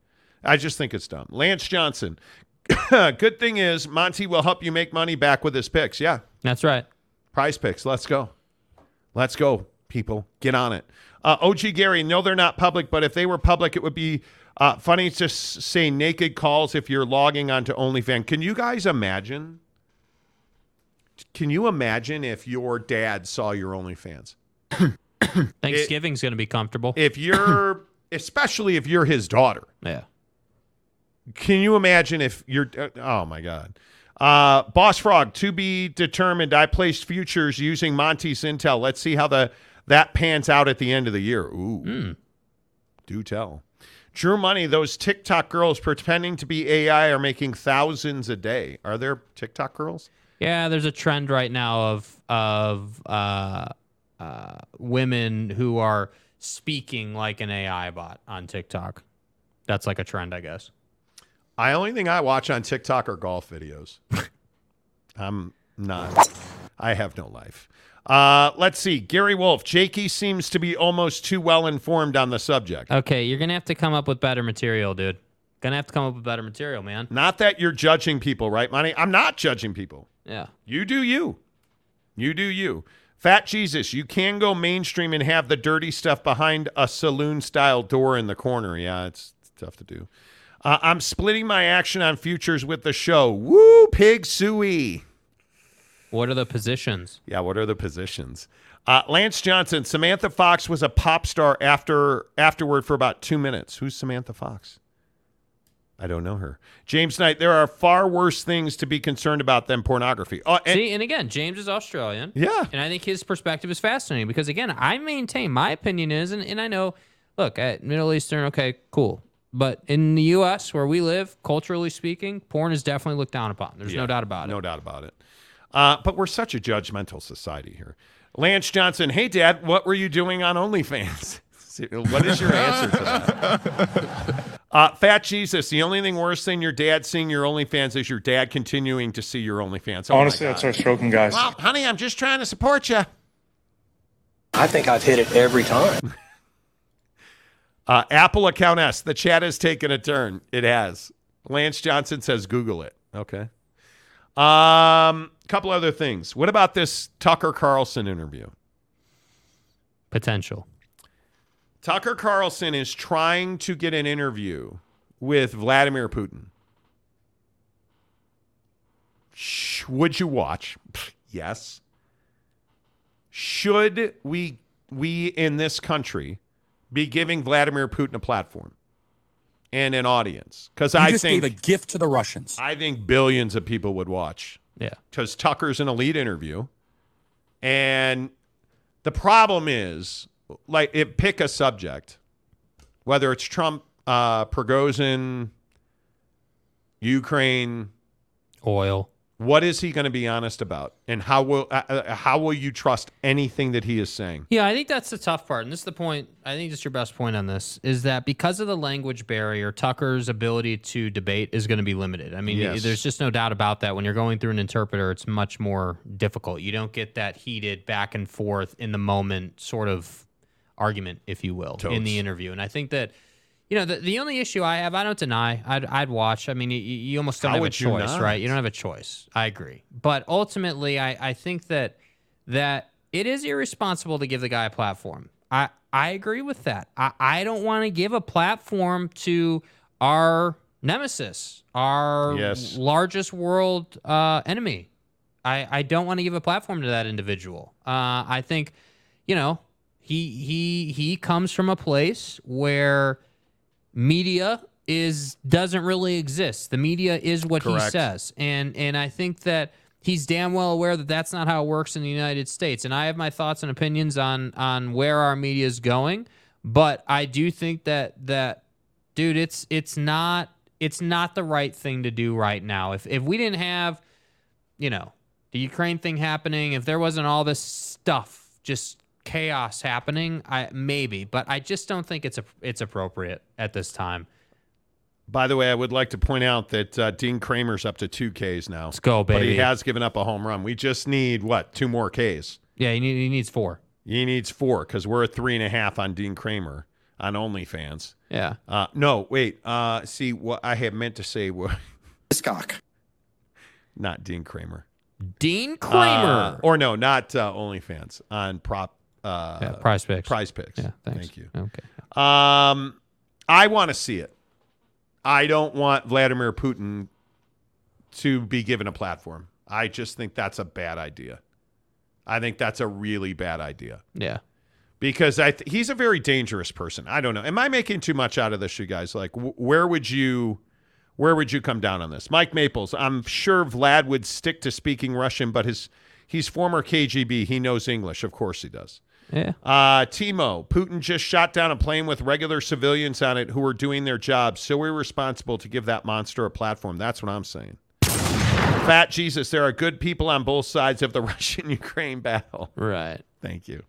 Speaker 2: I just think it's dumb. Lance Johnson. Good thing is Monty will help you make money back with his picks. Yeah.
Speaker 3: That's right.
Speaker 2: PrizePicks. Let's go. Let's go, people. Get on it. Uh, OG Gary, no, they're not public, but if they were public, it would be uh, funny to s- say naked calls if you're logging onto OnlyFans. Can you guys imagine? Can you imagine if your dad saw your OnlyFans?
Speaker 3: Thanksgiving's going to be comfortable.
Speaker 2: If you're, especially if you're his daughter.
Speaker 3: Yeah.
Speaker 2: Can you imagine if you're? uh, Oh my God. Uh, Boss Frog to be determined. I placed futures using Monty's intel. Let's see how the that pans out at the end of the year. Ooh, do tell. True money. Those TikTok girls pretending to be AI are making thousands a day. Are there TikTok girls?
Speaker 3: Yeah, there's a trend right now of of uh, uh, women who are speaking like an AI bot on TikTok. That's like a trend, I guess.
Speaker 2: I only thing I watch on TikTok are golf videos. I'm not. I have no life. Uh, let's see. Gary Wolf. Jakey seems to be almost too well informed on the subject.
Speaker 3: Okay, you're gonna have to come up with better material, dude. Gonna have to come up with better material, man.
Speaker 2: Not that you're judging people, right, Money? I'm not judging people.
Speaker 3: Yeah.
Speaker 2: You do you. You do you. Fat Jesus, you can go mainstream and have the dirty stuff behind a saloon style door in the corner. Yeah, it's, it's tough to do. Uh, I'm splitting my action on futures with the show. Woo, pig suey.
Speaker 3: What are the positions?
Speaker 2: Yeah, what are the positions? Uh, Lance Johnson, Samantha Fox was a pop star after afterward for about two minutes. Who's Samantha Fox? I don't know her. James Knight, there are far worse things to be concerned about than pornography. Oh, and,
Speaker 3: See, and again, James is Australian.
Speaker 2: Yeah.
Speaker 3: And I think his perspective is fascinating because, again, I maintain my opinion is, and, and I know, look, at Middle Eastern, okay, cool. But in the U.S., where we live, culturally speaking, porn is definitely looked down upon. There's
Speaker 2: Yeah,
Speaker 3: no doubt about it.
Speaker 2: No doubt about it. Uh, but we're such a judgmental society here. Lance Johnson, hey, Dad, what were you doing on OnlyFans? what is your answer to that? Uh, Fat Jesus, the only thing worse than your dad seeing your OnlyFans is your dad continuing to see your OnlyFans. Oh
Speaker 20: Honestly, that's
Speaker 2: God.
Speaker 20: our stroking guys.
Speaker 2: Well, honey, I'm just trying to support you.
Speaker 18: I think I've hit it every time.
Speaker 2: Uh, Apple account S. The chat has taken a turn. It has. Lance Johnson says Google it. Okay. Um, couple other things. What about this Tucker Carlson interview?
Speaker 3: Potential.
Speaker 2: Tucker Carlson is trying to get an interview with Vladimir Putin. Sh- Would you watch? Yes. Should we we in this country be giving Vladimir Putin a platform and an audience? Because I
Speaker 26: just
Speaker 2: think
Speaker 26: gave a gift to the Russians.
Speaker 2: I think billions of people would watch.
Speaker 3: Yeah.
Speaker 2: Because Tucker's an elite interview. And the problem is, like, it pick a subject, whether it's Trump, uh, Prigozhin, Ukraine,
Speaker 3: oil.
Speaker 2: What is he going to be honest about, and how will uh, uh, how will you trust anything that he is saying?
Speaker 3: Yeah, I think that's the tough part. And this is the point. I think that's your best point on this is that because of the language barrier, Tucker's ability to debate is going to be limited. I mean,
Speaker 2: Yes.
Speaker 3: there's just no doubt about that. When you're going through an interpreter, it's much more difficult. You don't get that heated back and forth in the moment sort of argument, if you will, in the interview. And I think that. You know, the, the only issue I have, I don't deny. I'd, I'd watch. I mean, you, you almost don't
Speaker 2: How
Speaker 3: have a
Speaker 2: would you
Speaker 3: choice, right? You don't have a choice. I agree. But ultimately, I, I think that that it is irresponsible to give the guy a platform. I, I agree with that. I, I don't want to give a platform to our nemesis, our
Speaker 2: Yes.
Speaker 3: largest world uh, enemy. I, I don't want to give a platform to that individual. Uh, I think, you know, he he he comes from a place where media is doesn't really exist. The media is what he says, and and I think that he's damn well aware that that's not how it works in the United States. And I have my thoughts and opinions on on where our media is going, but I do think that that dude, it's it's not it's not the right thing to do right now. If if we didn't have, you know, the Ukraine thing happening, if there wasn't all this stuff, just chaos happening, I maybe, but I just don't think it's a it's appropriate at this time.
Speaker 2: By the way, I would like to point out that uh, Dean Kremer's up to two Ks now. Let's
Speaker 3: go,
Speaker 2: But he has given up a home run. We just need what two more Ks.
Speaker 3: Yeah, he, need, he needs four.
Speaker 2: He needs four because we're at three and a half on Dean Kremer on OnlyFans.
Speaker 3: Yeah.
Speaker 2: Uh, no, wait. Uh, see, what I had meant to say was
Speaker 19: Cock.
Speaker 2: not Dean Kremer.
Speaker 3: Dean
Speaker 2: Uh,
Speaker 3: Kremer.
Speaker 2: or no, not uh, OnlyFans on prop. Uh,
Speaker 3: Yeah, PrizePicks.
Speaker 2: Prize picks.
Speaker 3: Yeah, thanks.
Speaker 2: Thank you.
Speaker 3: Okay.
Speaker 2: Um, I want to see it. I don't want Vladimir Putin to be given a platform. I just think that's a bad idea. I think that's a really bad idea
Speaker 3: Yeah.
Speaker 2: because I th- he's a very dangerous person. I don't know. Am I making too much out of this, you guys? Like, wh- where would you, where would you come down on this? Mike Maples. I'm sure Vlad would stick to speaking Russian, but his he's former KGB. He knows English. Of course he does.
Speaker 3: Yeah.
Speaker 2: Uh, Timo, Putin just shot down a plane with regular civilians on it who were doing their jobs. So irresponsible to give that monster a platform. That's what I'm saying. Fat Jesus, there are good people on both sides of the Russian Ukraine battle.
Speaker 3: Right.
Speaker 2: Thank you.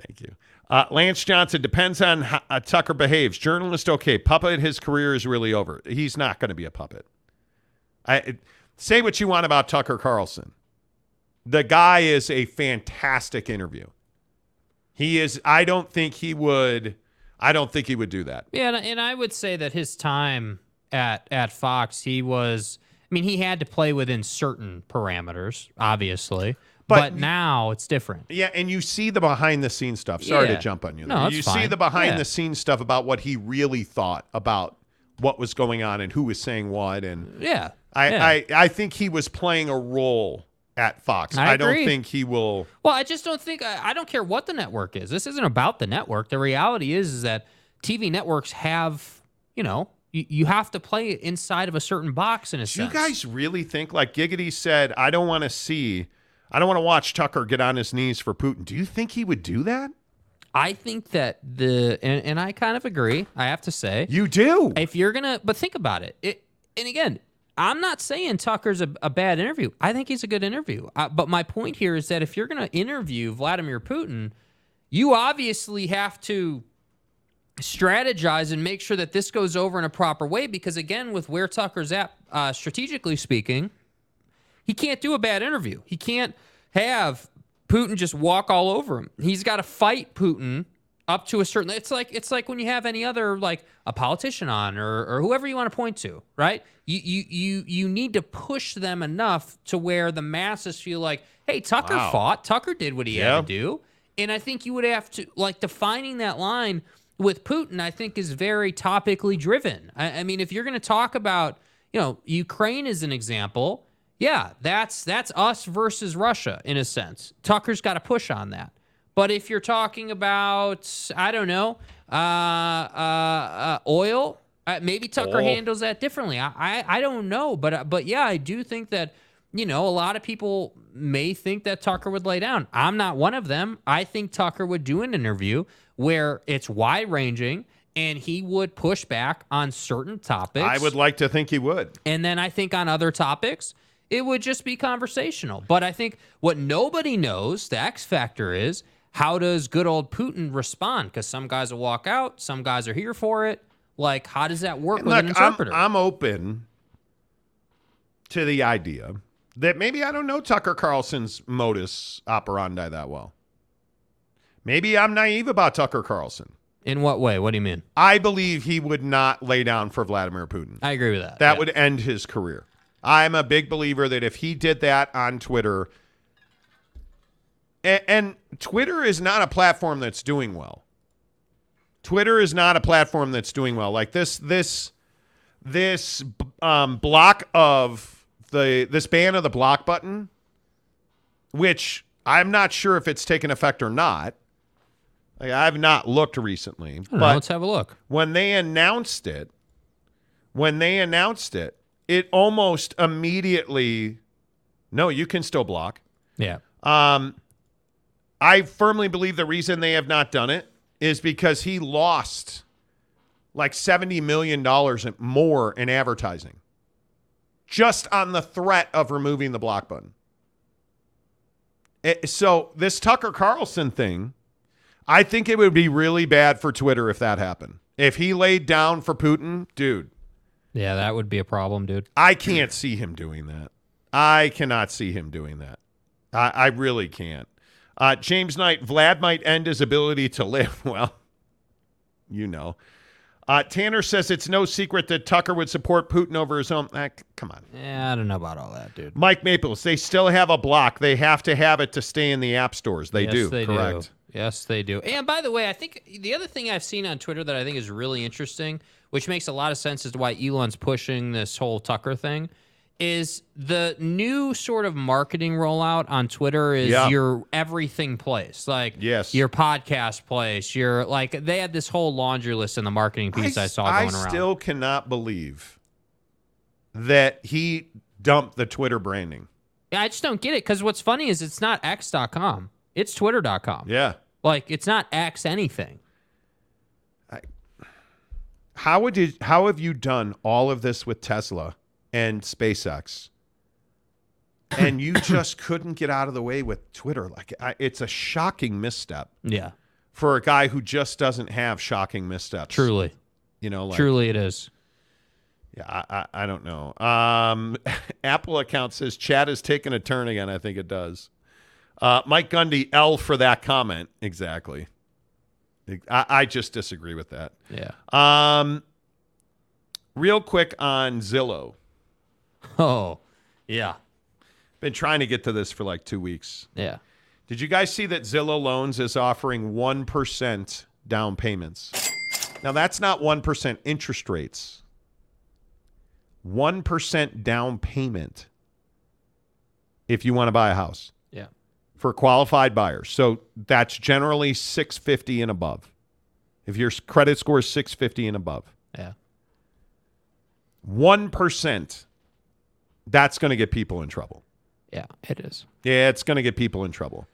Speaker 2: Thank you. Uh, Lance Johnson depends on how uh, Tucker behaves. Journalist, okay. Puppet, his career is really over. He's not going to be a puppet. I say what you want about Tucker Carlson. The guy is a fantastic interview. He is. I don't think he would. I don't think he would do that.
Speaker 3: Yeah, and, I would say that his time at at Fox, he was. I mean, he had to play within certain parameters, obviously.
Speaker 2: But
Speaker 3: But, now it's different.
Speaker 2: Yeah, and you see the behind the scenes stuff. Sorry
Speaker 3: Yeah.
Speaker 2: to jump on you.
Speaker 3: No,
Speaker 2: there. you see the behind
Speaker 3: Yeah.
Speaker 2: the scenes stuff about what he really thought about what was going on and who was saying what and
Speaker 3: Yeah.
Speaker 2: I
Speaker 3: yeah.
Speaker 2: I, I think he was playing a role at Fox.
Speaker 3: I
Speaker 2: don't think he will
Speaker 3: Well, I just don't think I, I don't care what the network is. This isn't about the network. The reality is is that TV networks have, you know, you, you have to play inside of a certain box in a
Speaker 2: Do
Speaker 3: sense.
Speaker 2: you guys really think like Giggity said, I don't want to see I don't want to watch Tucker get on his knees for Putin. Do you think he would do that?
Speaker 3: I think that the and, and I kind of agree. I have to say
Speaker 2: You do.
Speaker 3: if you're gonna, but think about it. It and again, I'm not saying Tucker's a, a bad interview. I think he's a good interview. But my point here is that if you're gonna interview Vladimir Putin, you obviously have to strategize and make sure that this goes over in a proper way. Because again, with where Tucker's at, uh, strategically speaking, he can't do a bad interview. He can't have Putin just walk all over him. He's got to fight Putin up to a certain. It's like it's like when you have any other like a politician on or or whoever you want to point to, right? You you you you need to push them enough to where the masses feel like, hey, Tucker
Speaker 2: Wow.
Speaker 3: fought. Tucker did what he
Speaker 2: Yeah.
Speaker 3: had to do, and I think you would have to like defining that line with Putin. I think is very topically driven. I, I mean, if you're going to talk about you know Ukraine as an example. Yeah, that's that's us versus Russia in a sense. Tucker's got to push on that. But if you're talking about, I don't know, uh, uh, uh, oil, uh, maybe Tucker
Speaker 2: Oh.
Speaker 3: handles that differently. I, I, I don't know, but uh, but yeah, I do think that you know a lot of people may think that Tucker would lay down. I'm not one of them. I think Tucker would do an interview where it's wide ranging and he would push back on certain topics.
Speaker 2: I would like to think he would.
Speaker 3: And then I think on other topics, it would just be conversational. But I think what nobody knows, the X factor is how does good old Putin respond? Because some guys will walk out, some guys are here for it. Like, how does that work with an
Speaker 2: Look, I'm,
Speaker 3: interpreter?
Speaker 2: I'm open to the idea that maybe I don't know Tucker Carlson's modus operandi that well. Maybe I'm naive about Tucker Carlson.
Speaker 3: In what way? What do you mean?
Speaker 2: I believe he would not lay down for Vladimir Putin.
Speaker 3: I agree with that.
Speaker 2: That
Speaker 3: Yeah.
Speaker 2: would end his career. I'm a big believer that if he did that on Twitter, and, and Twitter is not a platform that's doing well. Twitter is not a platform that's doing well. Like this, this, this um, block of the this ban of the block button, which I'm not sure if it's taken effect or not. Like, I've not looked recently,
Speaker 3: don't know,
Speaker 2: but
Speaker 3: let's have a look.
Speaker 2: when they announced it, when they announced it, it almost immediately, no, you can still block.
Speaker 3: Yeah.
Speaker 2: Um, I firmly believe the reason they have not done it is because he lost like $70 million more in advertising just on the threat of removing the block button. It- so, this Tucker Carlson thing, I think it would be really bad for Twitter if that happened. If he laid down for Putin, dude,
Speaker 3: Yeah, that would be a problem, dude.
Speaker 2: I can't see him doing that. I cannot see him doing that. I, I really can't. Uh, James Knight, Vlad might end his ability to live. Well, you know. Uh, Tanner says it's no secret that Tucker would support Putin over his own. Ah, c- come on.
Speaker 3: Yeah, I don't know about all that, dude.
Speaker 2: Mike Maples, they still have a block. They have to have it to stay in the app stores. They
Speaker 3: yes,
Speaker 2: do.
Speaker 3: They
Speaker 2: correct.
Speaker 3: Do. Yes, they do. And by the way, I think the other thing I've seen on Twitter that I think is really interesting, which makes a lot of sense as to why Elon's pushing this whole Tucker thing, is the new sort of marketing rollout on Twitter is
Speaker 2: Yeah.
Speaker 3: your everything place. Like
Speaker 2: Yes.
Speaker 3: your podcast place, your like they had this whole laundry list in the marketing piece I, saw going
Speaker 2: I
Speaker 3: around.
Speaker 2: still cannot believe that he dumped the Twitter branding.
Speaker 3: Yeah, I just don't get it because what's funny is it's not x.com. It's twitter.com.
Speaker 2: Yeah.
Speaker 3: Like it's not X anything.
Speaker 2: How would you, how have you done all of this with Tesla and SpaceX? And you just couldn't get out of the way with Twitter. Like I, it's a shocking misstep
Speaker 3: Yeah.
Speaker 2: for a guy who just doesn't have shocking missteps.
Speaker 3: Truly.
Speaker 2: You know, like,
Speaker 3: Truly it is.
Speaker 2: Yeah, I, I, I don't know. Um, Apple account says chat is taking a turn again. I think it does. Uh, Mike Gundy, L for that comment. Exactly. I, I just disagree with that.
Speaker 3: Yeah.
Speaker 2: Um, real quick on Zillow.
Speaker 3: Oh, yeah.
Speaker 2: Been trying to get to this for like two weeks.
Speaker 3: Yeah.
Speaker 2: Did you guys see that Zillow Loans is offering 1% down payments? Now, that's not 1% interest rates. 1% down payment if you want to buy a house.
Speaker 3: Yeah.
Speaker 2: For qualified buyers. So that's generally 650 and above. If your credit score is 650 and above.
Speaker 3: Yeah.
Speaker 2: 1% that's going to get people in trouble.
Speaker 3: Yeah, it is.
Speaker 2: Yeah, it's going to get people in trouble.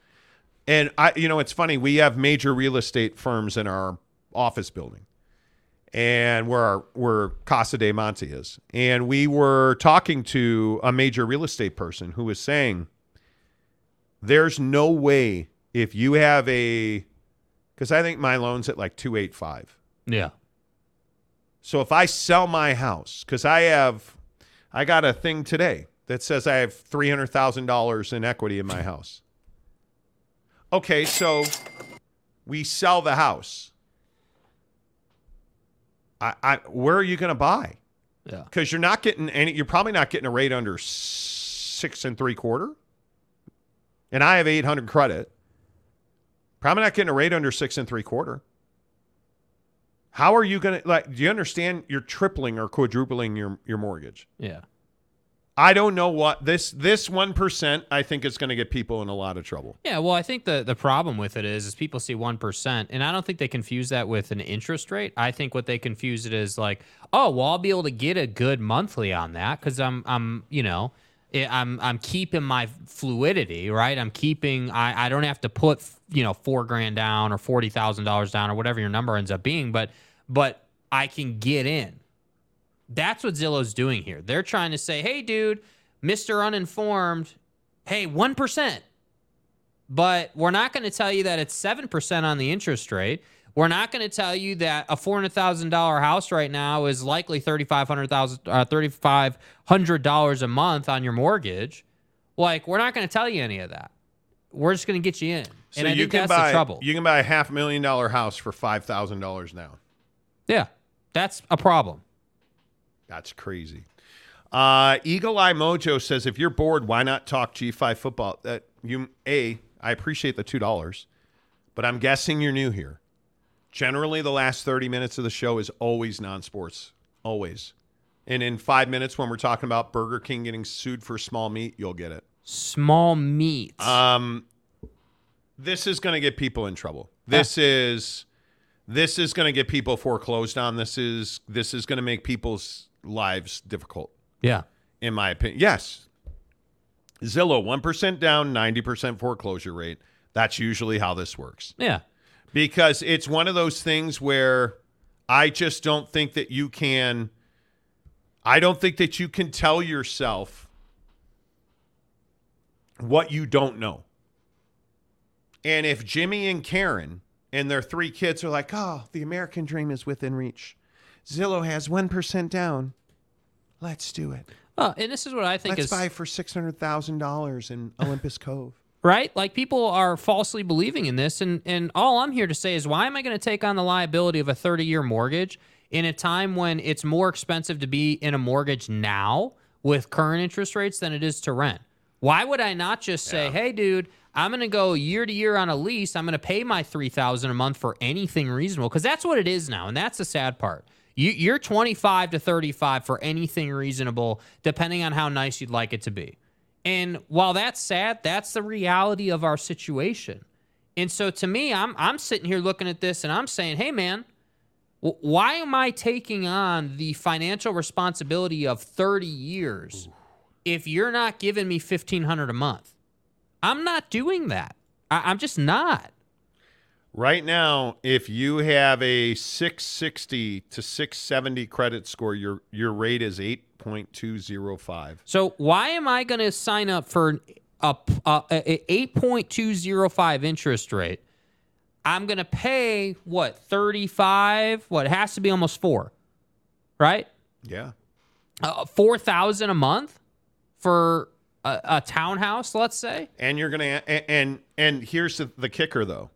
Speaker 2: And I you know, it's funny, we have major real estate firms in our office building. And where our, where Casa de Monte is. And we were talking to a major real estate person who was saying there's no way if you have a cuz I think my loan's at like 285.
Speaker 3: Yeah.
Speaker 2: So if I sell my house cuz I have I got a thing today that says I have $300,000 in equity in my house. Okay, so we sell the house. I, I where are you going to buy?
Speaker 3: Yeah.
Speaker 2: Because you're not getting any. You're probably not getting a rate under six and three quarter. And I have 800 credit. Probably not getting a rate under six and three quarter. How are you going to like? Do you understand? You're tripling or quadrupling your your mortgage.
Speaker 3: Yeah.
Speaker 2: I don't know what this this one percent. I think is going to get people in a lot of trouble.
Speaker 3: Yeah, well, I think the the problem with it is is people see one percent, and I don't think they confuse that with an interest rate. I think what they confuse it is like, oh, well, I'll be able to get a good monthly on that because I'm I'm you know. I'm I'm keeping my fluidity, right? I'm keeping. I, I don't have to put you know four grand down or forty thousand dollars down or whatever your number ends up being, but but I can get in. That's what Zillow's doing here. They're trying to say, hey, dude, Mr. Uninformed, hey, 1%. But we're not going to tell you that it's 7% on the interest rate. We're not going to tell you that a $400,000 house right now is likely $3,500 uh, $3,500 a month on your mortgage. Like, we're not going to tell you any of that. We're just going to get you in.
Speaker 2: So
Speaker 3: and I
Speaker 2: you can buy you can buy a half million dollar house for five thousand dollars now.
Speaker 3: Yeah, that's a problem.
Speaker 2: That's crazy. Uh, Eagle Eye Mojo says, if you're bored, why not talk G5 football? That you a I appreciate the two dollars, but I'm guessing you're new here. Generally, the last 30 minutes of the show is always non-sports, always. And in five minutes, when we're talking about Burger King getting sued for small meat, you'll get it.
Speaker 3: Small meat.
Speaker 2: Um, this is going to get people in trouble. This is this is going to get people foreclosed on. This is this is going to make people's lives difficult.
Speaker 3: Yeah.
Speaker 2: In my opinion. Yes. Zillow 1% down, 90% foreclosure rate. That's usually how this works.
Speaker 3: Yeah.
Speaker 2: Because it's one of those things where I just don't think that you can I don't think that you can tell yourself what you don't know. And if Jimmy and Karen and their three kids are like, oh, the American dream is within reach. Zillow has 1% down. Let's do it.
Speaker 3: Oh, and this is what I think
Speaker 2: Let's
Speaker 3: is
Speaker 2: buy for $600,000 in Olympus Cove.
Speaker 3: Right? Like people are falsely believing in this, and and all I'm here to say is, why am I going to take on the liability of a 30 year mortgage in a time when it's more expensive to be in a mortgage now with current interest rates than it is to rent? Why would I not just say, hey, dude? I'm going to go year to year on a lease. I'm going to pay my 3000 a month for anything reasonable because that's what it is now. And that's the sad part. You, you're 25 to 35 for anything reasonable, depending on how nice you'd like it to be. And while that's sad, that's the reality of our situation. And so to me, I'm I'm sitting here looking at this and I'm saying, "Hey man, why am I taking on the financial responsibility of 30 years if you're not giving me 1500 a month?" I'm not doing that. I, I'm just not.
Speaker 2: Right now, if you have a 660 to 670 credit score, your your rate is 8.205.
Speaker 3: So why am I going to sign up for a, a, a 8.205 interest rate I'm going to pay what 35, what it has to be almost 4. Right?
Speaker 2: Yeah.
Speaker 3: Uh, 4,000 a month for a, a townhouse, let's say.
Speaker 2: And you're gonna and and, and here's the, the kicker though.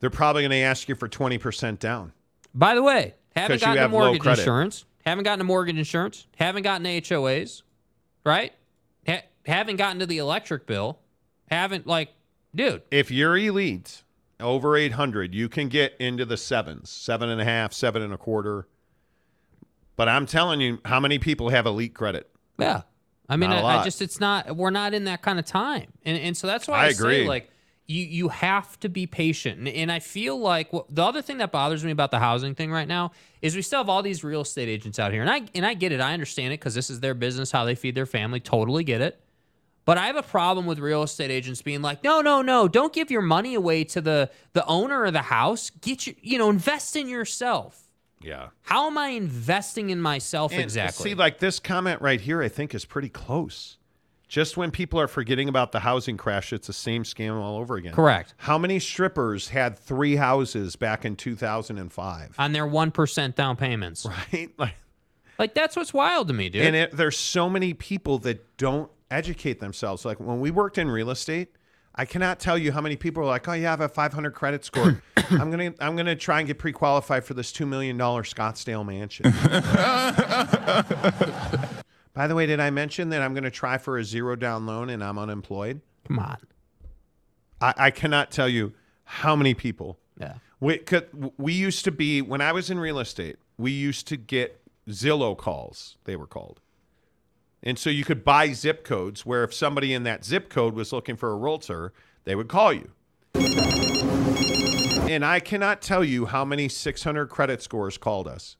Speaker 2: They're probably gonna ask you for twenty percent down.
Speaker 3: By the way, haven't gotten
Speaker 2: have
Speaker 3: mortgage insurance. Haven't gotten a mortgage insurance. Haven't gotten HOAs. Right? Ha- haven't gotten to the electric bill. Haven't like, dude.
Speaker 2: If you're elite over eight hundred, you can get into the sevens, seven and a half, seven and a quarter. But I'm telling you, how many people have elite credit?
Speaker 3: Yeah. I mean, I, I, just it's not we're not in that kind of time, and and so that's why
Speaker 2: I
Speaker 3: I,
Speaker 2: agree.
Speaker 3: say like you you have to be patient, and, and I feel like what, the other thing that bothers me about the housing thing right now is we still have all these real estate agents out here, and I and I get it, I understand it because this is their business, how they feed their family, totally get it. But I have a problem with real estate agents being like, no, no, no, don't give your money away to the the owner of the house. Get your, you know, invest in yourself.
Speaker 2: Yeah.
Speaker 3: How am I investing in myself
Speaker 2: And
Speaker 3: exactly?
Speaker 2: See, like this comment right here, I think is pretty close. Just when people are forgetting about the housing crash, it's the same scam all over again.
Speaker 3: Correct.
Speaker 2: How many strippers had three houses back in 2005?
Speaker 3: on their one percent down payments.
Speaker 2: Right? Like,
Speaker 3: Like that's what's wild to me, dude.
Speaker 2: and it, there's so many people that don't educate themselves. Like when we worked in real estate, I cannot tell you how many people are like, "Oh, yeah, I have a 500 credit score. I'm gonna I'm gonna try and get pre-qualified for this two million dollar Scottsdale mansion." By the way, did I mention that I'm gonna try for a zero down loan and I'm unemployed?
Speaker 3: Come on.
Speaker 2: I, I cannot tell you how many people.
Speaker 3: Yeah.
Speaker 2: We, 'cause we used to be when I was in real estate. We used to get Zillow calls. They were called, and so you could buy zip codes. Where if somebody in that zip code was looking for a realtor, they would call you. And I cannot tell you how many 600 credit scores called us.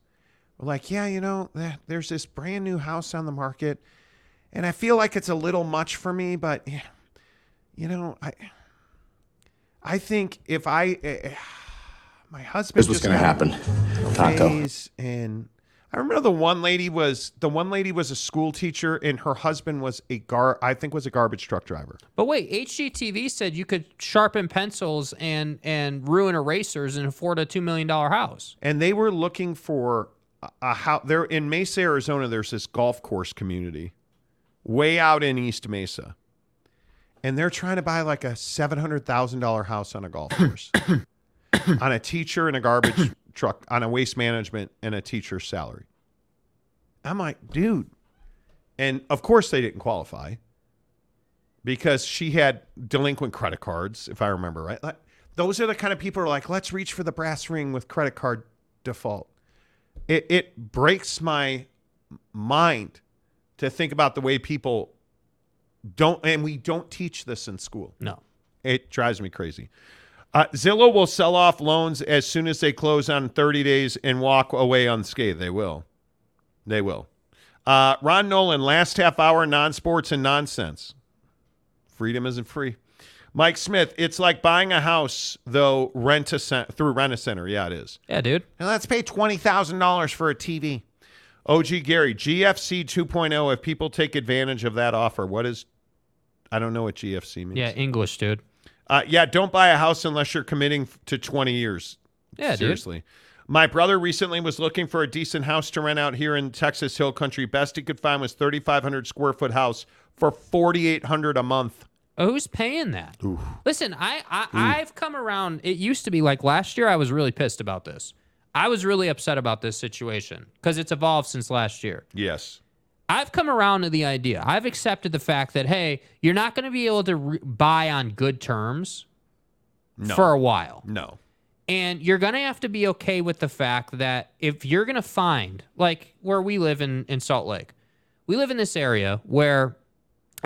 Speaker 2: We're like, yeah, you know, there's this brand new house on the market, and I feel like it's a little much for me, but yeah, you know, I I think if I eh, my husband
Speaker 19: Here's what's gonna happen.
Speaker 2: a
Speaker 19: Taco.
Speaker 2: and I remember the one lady was the one lady was a school teacher and her husband was a gar I think was a garbage truck driver.
Speaker 3: But wait, HGTV said you could sharpen pencils and and ruin erasers and afford a two million dollar house.
Speaker 2: and they were looking for a, house. There in Mesa, Arizona. There's this golf course community, way out in East Mesa, and they're trying to buy like a seven hundred thousand dollar house on a golf course, on a teacher and a garbage truck, on a waste management and a teacher's salary. I'm like, dude, and of course they didn't qualify because she had delinquent credit cards, if I remember right. Like, those are the kind of people who are like, let's reach for the brass ring with credit card default. It it breaks my mind to think about the way people don't, and we don't teach this in school.
Speaker 3: No.
Speaker 2: It drives me crazy. Uh, Zillow will sell off loans as soon as they close on 30 days and walk away unscathed. They will. They will. Uh, Ron Nolan, last half hour, non sports and nonsense. Freedom isn't free. Mike Smith, it's like buying a house, though, rent a cent- through Rent a Center. Yeah, it is.
Speaker 3: Yeah, dude.
Speaker 2: And let's pay $20,000 for a TV. OG Gary, GFC 2.0, if people take advantage of that offer, what is, I don't know what GFC means.
Speaker 3: Yeah, English, dude.
Speaker 2: Uh, yeah, don't buy a house unless you're committing to 20 years.
Speaker 3: Yeah, dude.
Speaker 2: Seriously. My brother recently was looking for a decent house to rent out here in Texas Hill Country. Best he could find was 3,500 square foot house for 4,800 a month.
Speaker 3: Who's paying that? Listen, I, I I've come around. It used to be like last year. I was really pissed about this. I was really upset about this situation because it's evolved since last year.
Speaker 2: Yes.
Speaker 3: I've come around to the idea. I've accepted the fact that hey, you're not going to be able to re- buy on good terms
Speaker 2: No.
Speaker 3: for a while.
Speaker 2: No.
Speaker 3: And you're going to have to be okay with the fact that if you're going to find, like where we live in, in Salt Lake, we live in this area where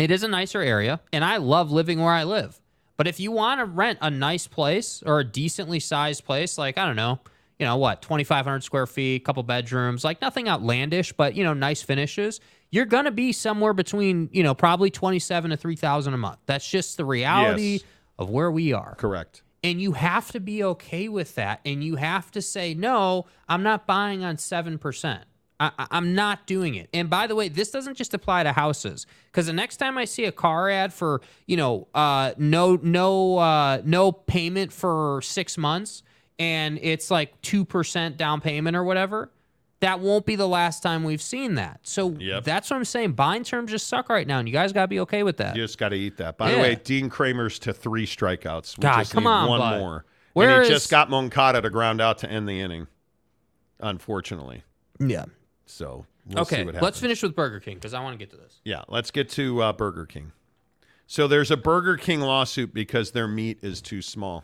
Speaker 3: it is a nicer area, and I love living where I live. But if you want to rent a nice place or a decently sized place, like, I don't know, you know what, 2,500 square feet, couple bedrooms, like nothing outlandish, but, you know, nice finishes, you're going to be somewhere between, you know, probably 27 to 3,000 a month. That's just the reality
Speaker 2: Yes.
Speaker 3: of where we are.
Speaker 2: Correct.
Speaker 3: And you have to be okay with that. And you have to say, no, I'm not buying on 7%. I, I'm not doing it. And by the way, this doesn't just apply to houses because the next time I see a car ad for you know uh, no no uh, no payment for six months and it's like two percent down payment or whatever, that won't be the last time we've seen that. So
Speaker 2: Yep.
Speaker 3: that's what I'm saying. Buying terms just suck right now, and you guys got to be okay with that.
Speaker 2: You just got to eat that. By the way, Dean Kremer's to three strikeouts. We
Speaker 3: God, come on,
Speaker 2: one
Speaker 3: bud.
Speaker 2: more.
Speaker 3: Where
Speaker 2: and he
Speaker 3: is-
Speaker 2: just got Moncada to ground out to end the inning. Unfortunately.
Speaker 3: Yeah.
Speaker 2: So we'll see
Speaker 3: okay, let's finish with Burger King because I want to get to this.
Speaker 2: Yeah, let's get to uh, Burger King. So there's a Burger King lawsuit because their meat is too small.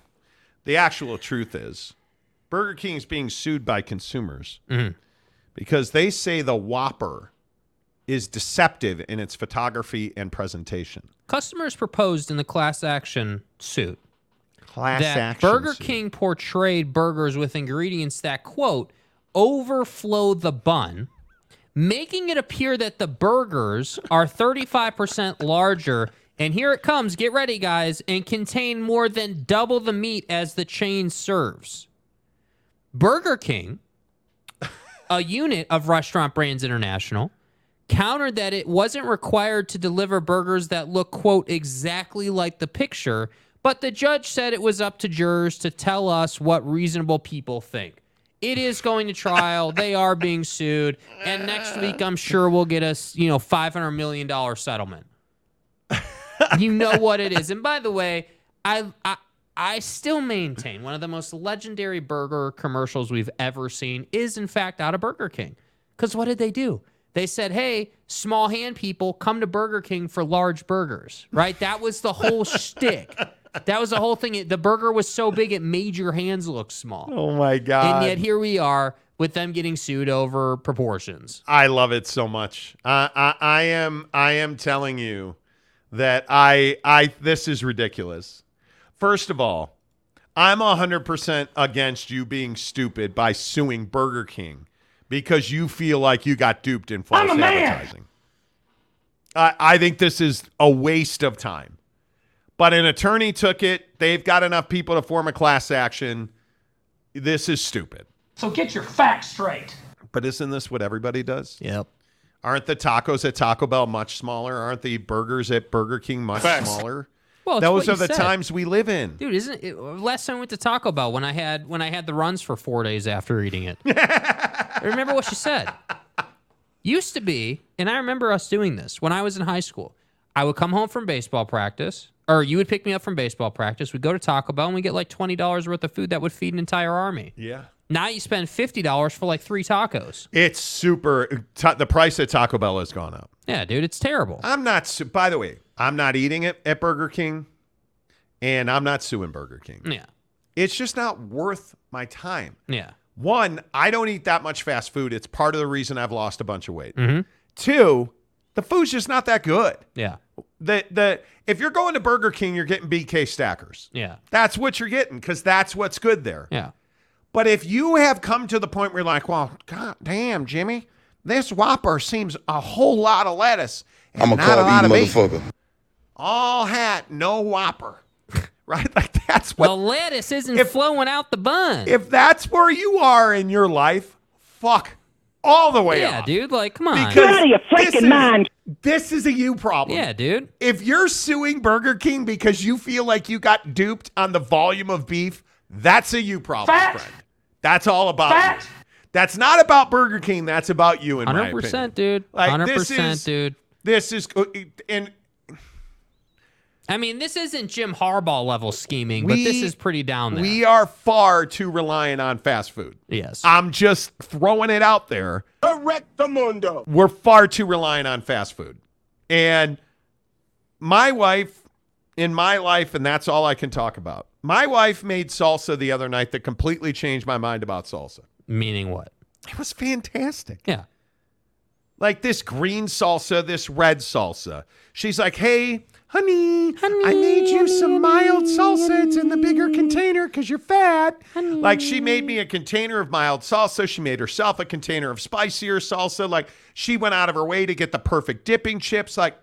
Speaker 2: The actual truth is, Burger King is being sued by consumers
Speaker 3: Mhm.
Speaker 2: because they say the Whopper is deceptive in its photography and presentation.
Speaker 3: Customers proposed in the class action suit
Speaker 2: Class
Speaker 3: that
Speaker 2: action
Speaker 3: Burger
Speaker 2: suit.
Speaker 3: King portrayed burgers with ingredients that quote overflow the bun, making it appear that the burgers are 35% larger. And here it comes. Get ready, guys, and contain more than double the meat as the chain serves. Burger King, a unit of Restaurant Brands International, countered that it wasn't required to deliver burgers that look, quote, exactly like the picture, but the judge said it was up to jurors to tell us what reasonable people think. It is going to trial. they are being sued. And next week, I'm sure we'll get us, you know, $500 million settlement. you know what it is. And by the way, I, I I still maintain one of the most legendary burger commercials we've ever seen is in fact out of Burger King. Because what did they do? They said, "Hey, small hand people, come to Burger King for large burgers." Right? That was the whole shtick. That was the whole thing. The burger was so big it made your hands look small.
Speaker 2: Oh my god!
Speaker 3: And yet here we are with them getting sued over proportions.
Speaker 2: I love it so much. I, I, I am I am telling you that I I this is ridiculous. First of all, I'm 100% against you being stupid by suing Burger King because you feel like you got duped in false
Speaker 25: I'm a man.
Speaker 2: advertising. I, I think this is a waste of time. But an attorney took it. They've got enough people to form a class action. This is stupid.
Speaker 13: So get your facts straight.
Speaker 2: But isn't this what everybody does?
Speaker 3: Yep.
Speaker 2: Aren't the tacos at Taco Bell much smaller? Aren't the burgers at Burger King much
Speaker 3: Facts.
Speaker 2: smaller?
Speaker 3: Well,
Speaker 2: those are the
Speaker 3: said.
Speaker 2: times we live in.
Speaker 3: Dude, isn't it last time I went to Taco Bell when I had when I had the runs for four days after eating it? remember what she said. Used to be, and I remember us doing this when I was in high school. I would come home from baseball practice, or you would pick me up from baseball practice. We'd go to Taco Bell and we get like twenty dollars worth of food that would feed an entire army.
Speaker 2: Yeah.
Speaker 3: Now you spend fifty dollars for like three tacos.
Speaker 2: It's super. Ta- the price at Taco Bell has gone up.
Speaker 3: Yeah, dude, it's terrible.
Speaker 2: I'm not. Su- by the way, I'm not eating it at Burger King, and I'm not suing Burger King.
Speaker 3: Yeah.
Speaker 2: It's just not worth my time.
Speaker 3: Yeah.
Speaker 2: One, I don't eat that much fast food. It's part of the reason I've lost a bunch of weight.
Speaker 3: Mhm.
Speaker 2: Two, the food's just not that good.
Speaker 3: Yeah.
Speaker 2: The the if you're going to Burger King, you're getting BK stackers.
Speaker 3: Yeah.
Speaker 2: That's what you're getting because that's what's good there.
Speaker 3: Yeah.
Speaker 2: But if you have come to the point where you're like, well, god damn, Jimmy, this Whopper seems a whole lot of lettuce and
Speaker 26: I'm a
Speaker 2: not a lot
Speaker 26: carb
Speaker 2: of
Speaker 26: eating
Speaker 2: meat.
Speaker 26: motherfucker.
Speaker 2: All hat, no Whopper. right? Like that's what
Speaker 3: The lettuce isn't if, flowing out the bun.
Speaker 2: if that's where you are in your life, fuck all the way
Speaker 3: yeah,
Speaker 2: off.
Speaker 3: dude. Like, come on.
Speaker 2: Because this is- This is a you problem.
Speaker 3: Yeah, dude.
Speaker 2: If you're suing Burger King because you feel like you got duped on the volume of beef, that's a you problem,
Speaker 13: Fact.
Speaker 2: friend. That's all about
Speaker 13: Fact.
Speaker 2: you. That's not about Burger King. That's about you, in my
Speaker 3: Hundred
Speaker 2: opinion.
Speaker 3: percent, dude.
Speaker 2: Like,
Speaker 3: Hundred
Speaker 2: this
Speaker 3: percent,
Speaker 2: is-
Speaker 3: dude.
Speaker 2: This is, uh, and
Speaker 3: I mean, this isn't Jim Harbaugh level scheming, but this is pretty down there.
Speaker 2: we are far too reliant on fast food.
Speaker 3: yes.
Speaker 2: I'm just throwing it out there.
Speaker 14: Correctamundo.
Speaker 2: we're far too reliant on fast food. And my wife, in my life, and that's all I can talk about. My wife made salsa the other night that completely changed my mind about salsa.
Speaker 3: Meaning what?
Speaker 2: It was fantastic.
Speaker 3: Yeah.
Speaker 2: Like this green salsa, this red salsa. She's like, hey, honey, I made you some mild salsa. It's in the bigger container because you're fat. Like she made me a container of mild salsa. She made herself a container of spicier salsa. Like she went out of her way to get the perfect dipping chips. Like,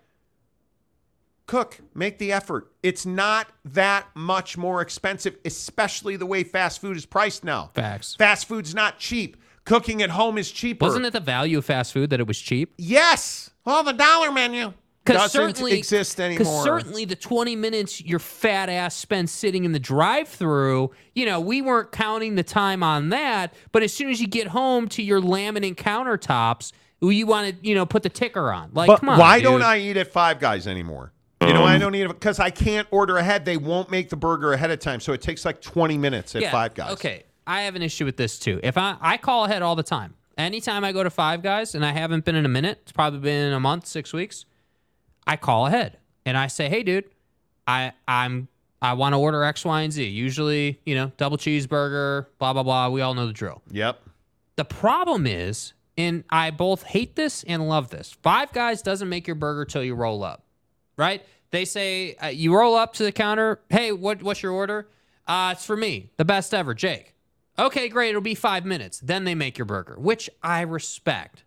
Speaker 2: cook, make the effort. It's not that much more expensive, especially the way fast food is priced now.
Speaker 3: Facts.
Speaker 2: Fast food's not cheap. Cooking at home is cheaper.
Speaker 3: Wasn't it the value of fast food that it was cheap?
Speaker 2: Yes. Well, the dollar menu doesn't
Speaker 3: certainly
Speaker 2: exist
Speaker 3: Because certainly the 20 minutes your fat ass spent sitting in the drive-through, you know, we weren't counting the time on that. But as soon as you get home to your laminate countertops, you want to, you know, put the ticker on. Like,
Speaker 2: but
Speaker 3: come on,
Speaker 2: why
Speaker 3: dude.
Speaker 2: don't I eat at Five Guys anymore? You know, I um, don't eat it because I can't order ahead. They won't make the burger ahead of time, so it takes like 20 minutes at
Speaker 3: Yeah,
Speaker 2: Five Guys.
Speaker 3: Okay, I have an issue with this too. If I I call ahead all the time, anytime I go to Five Guys and I haven't been in a minute, it's probably been a month, six weeks. I call ahead and I say, "Hey, dude, I I'm I want to order X, Y, and Z. Usually, you know, double cheeseburger, blah blah blah. We all know the drill.
Speaker 2: Yep.
Speaker 3: The problem is, and I both hate this and love this. Five Guys doesn't make your burger till you roll up, right? They say uh, you roll up to the counter. Hey, what what's your order? Uh, it's for me, the best ever, Jake. Okay, great. It'll be five minutes. Then they make your burger, which I respect.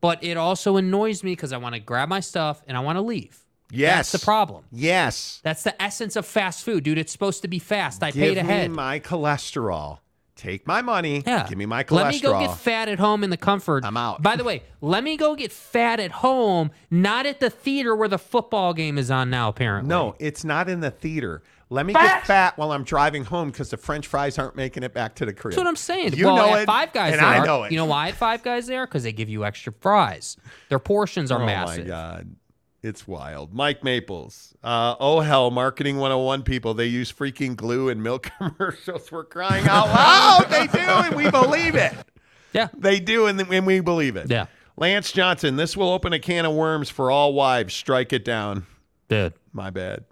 Speaker 3: But it also annoys me because I want to grab my stuff and I want to leave.
Speaker 2: Yes.
Speaker 3: That's the problem.
Speaker 2: Yes.
Speaker 3: That's the essence of fast food, dude. It's supposed to be fast. I
Speaker 2: Give
Speaker 3: paid
Speaker 2: me
Speaker 3: ahead.
Speaker 2: my cholesterol. Take my money.
Speaker 3: Yeah.
Speaker 2: Give me my cholesterol.
Speaker 3: Let me go get fat at home in the comfort. I'm
Speaker 2: out.
Speaker 3: By the way, let me go get fat at home, not at the theater where the football game is on now, apparently.
Speaker 2: No, it's not in the theater. Let me get fat while I'm driving home because the French fries aren't making it back to the crib.
Speaker 3: That's what I'm saying.
Speaker 2: You
Speaker 3: well,
Speaker 2: know
Speaker 3: at
Speaker 2: it,
Speaker 3: Five Guys
Speaker 2: and
Speaker 3: there,
Speaker 2: I know it.
Speaker 3: You know why at Five Guys there? Because they give you extra fries. Their portions are
Speaker 2: oh
Speaker 3: massive.
Speaker 2: Oh my god, it's wild. Mike Maples. Uh, oh hell, marketing 101 people. They use freaking glue in milk commercials. We're crying out loud. they do, and we believe it.
Speaker 3: Yeah,
Speaker 2: they do, and, and we believe it.
Speaker 3: Yeah.
Speaker 2: Lance Johnson. This will open a can of worms for all wives. Strike it down.
Speaker 3: Dude.
Speaker 2: My bad.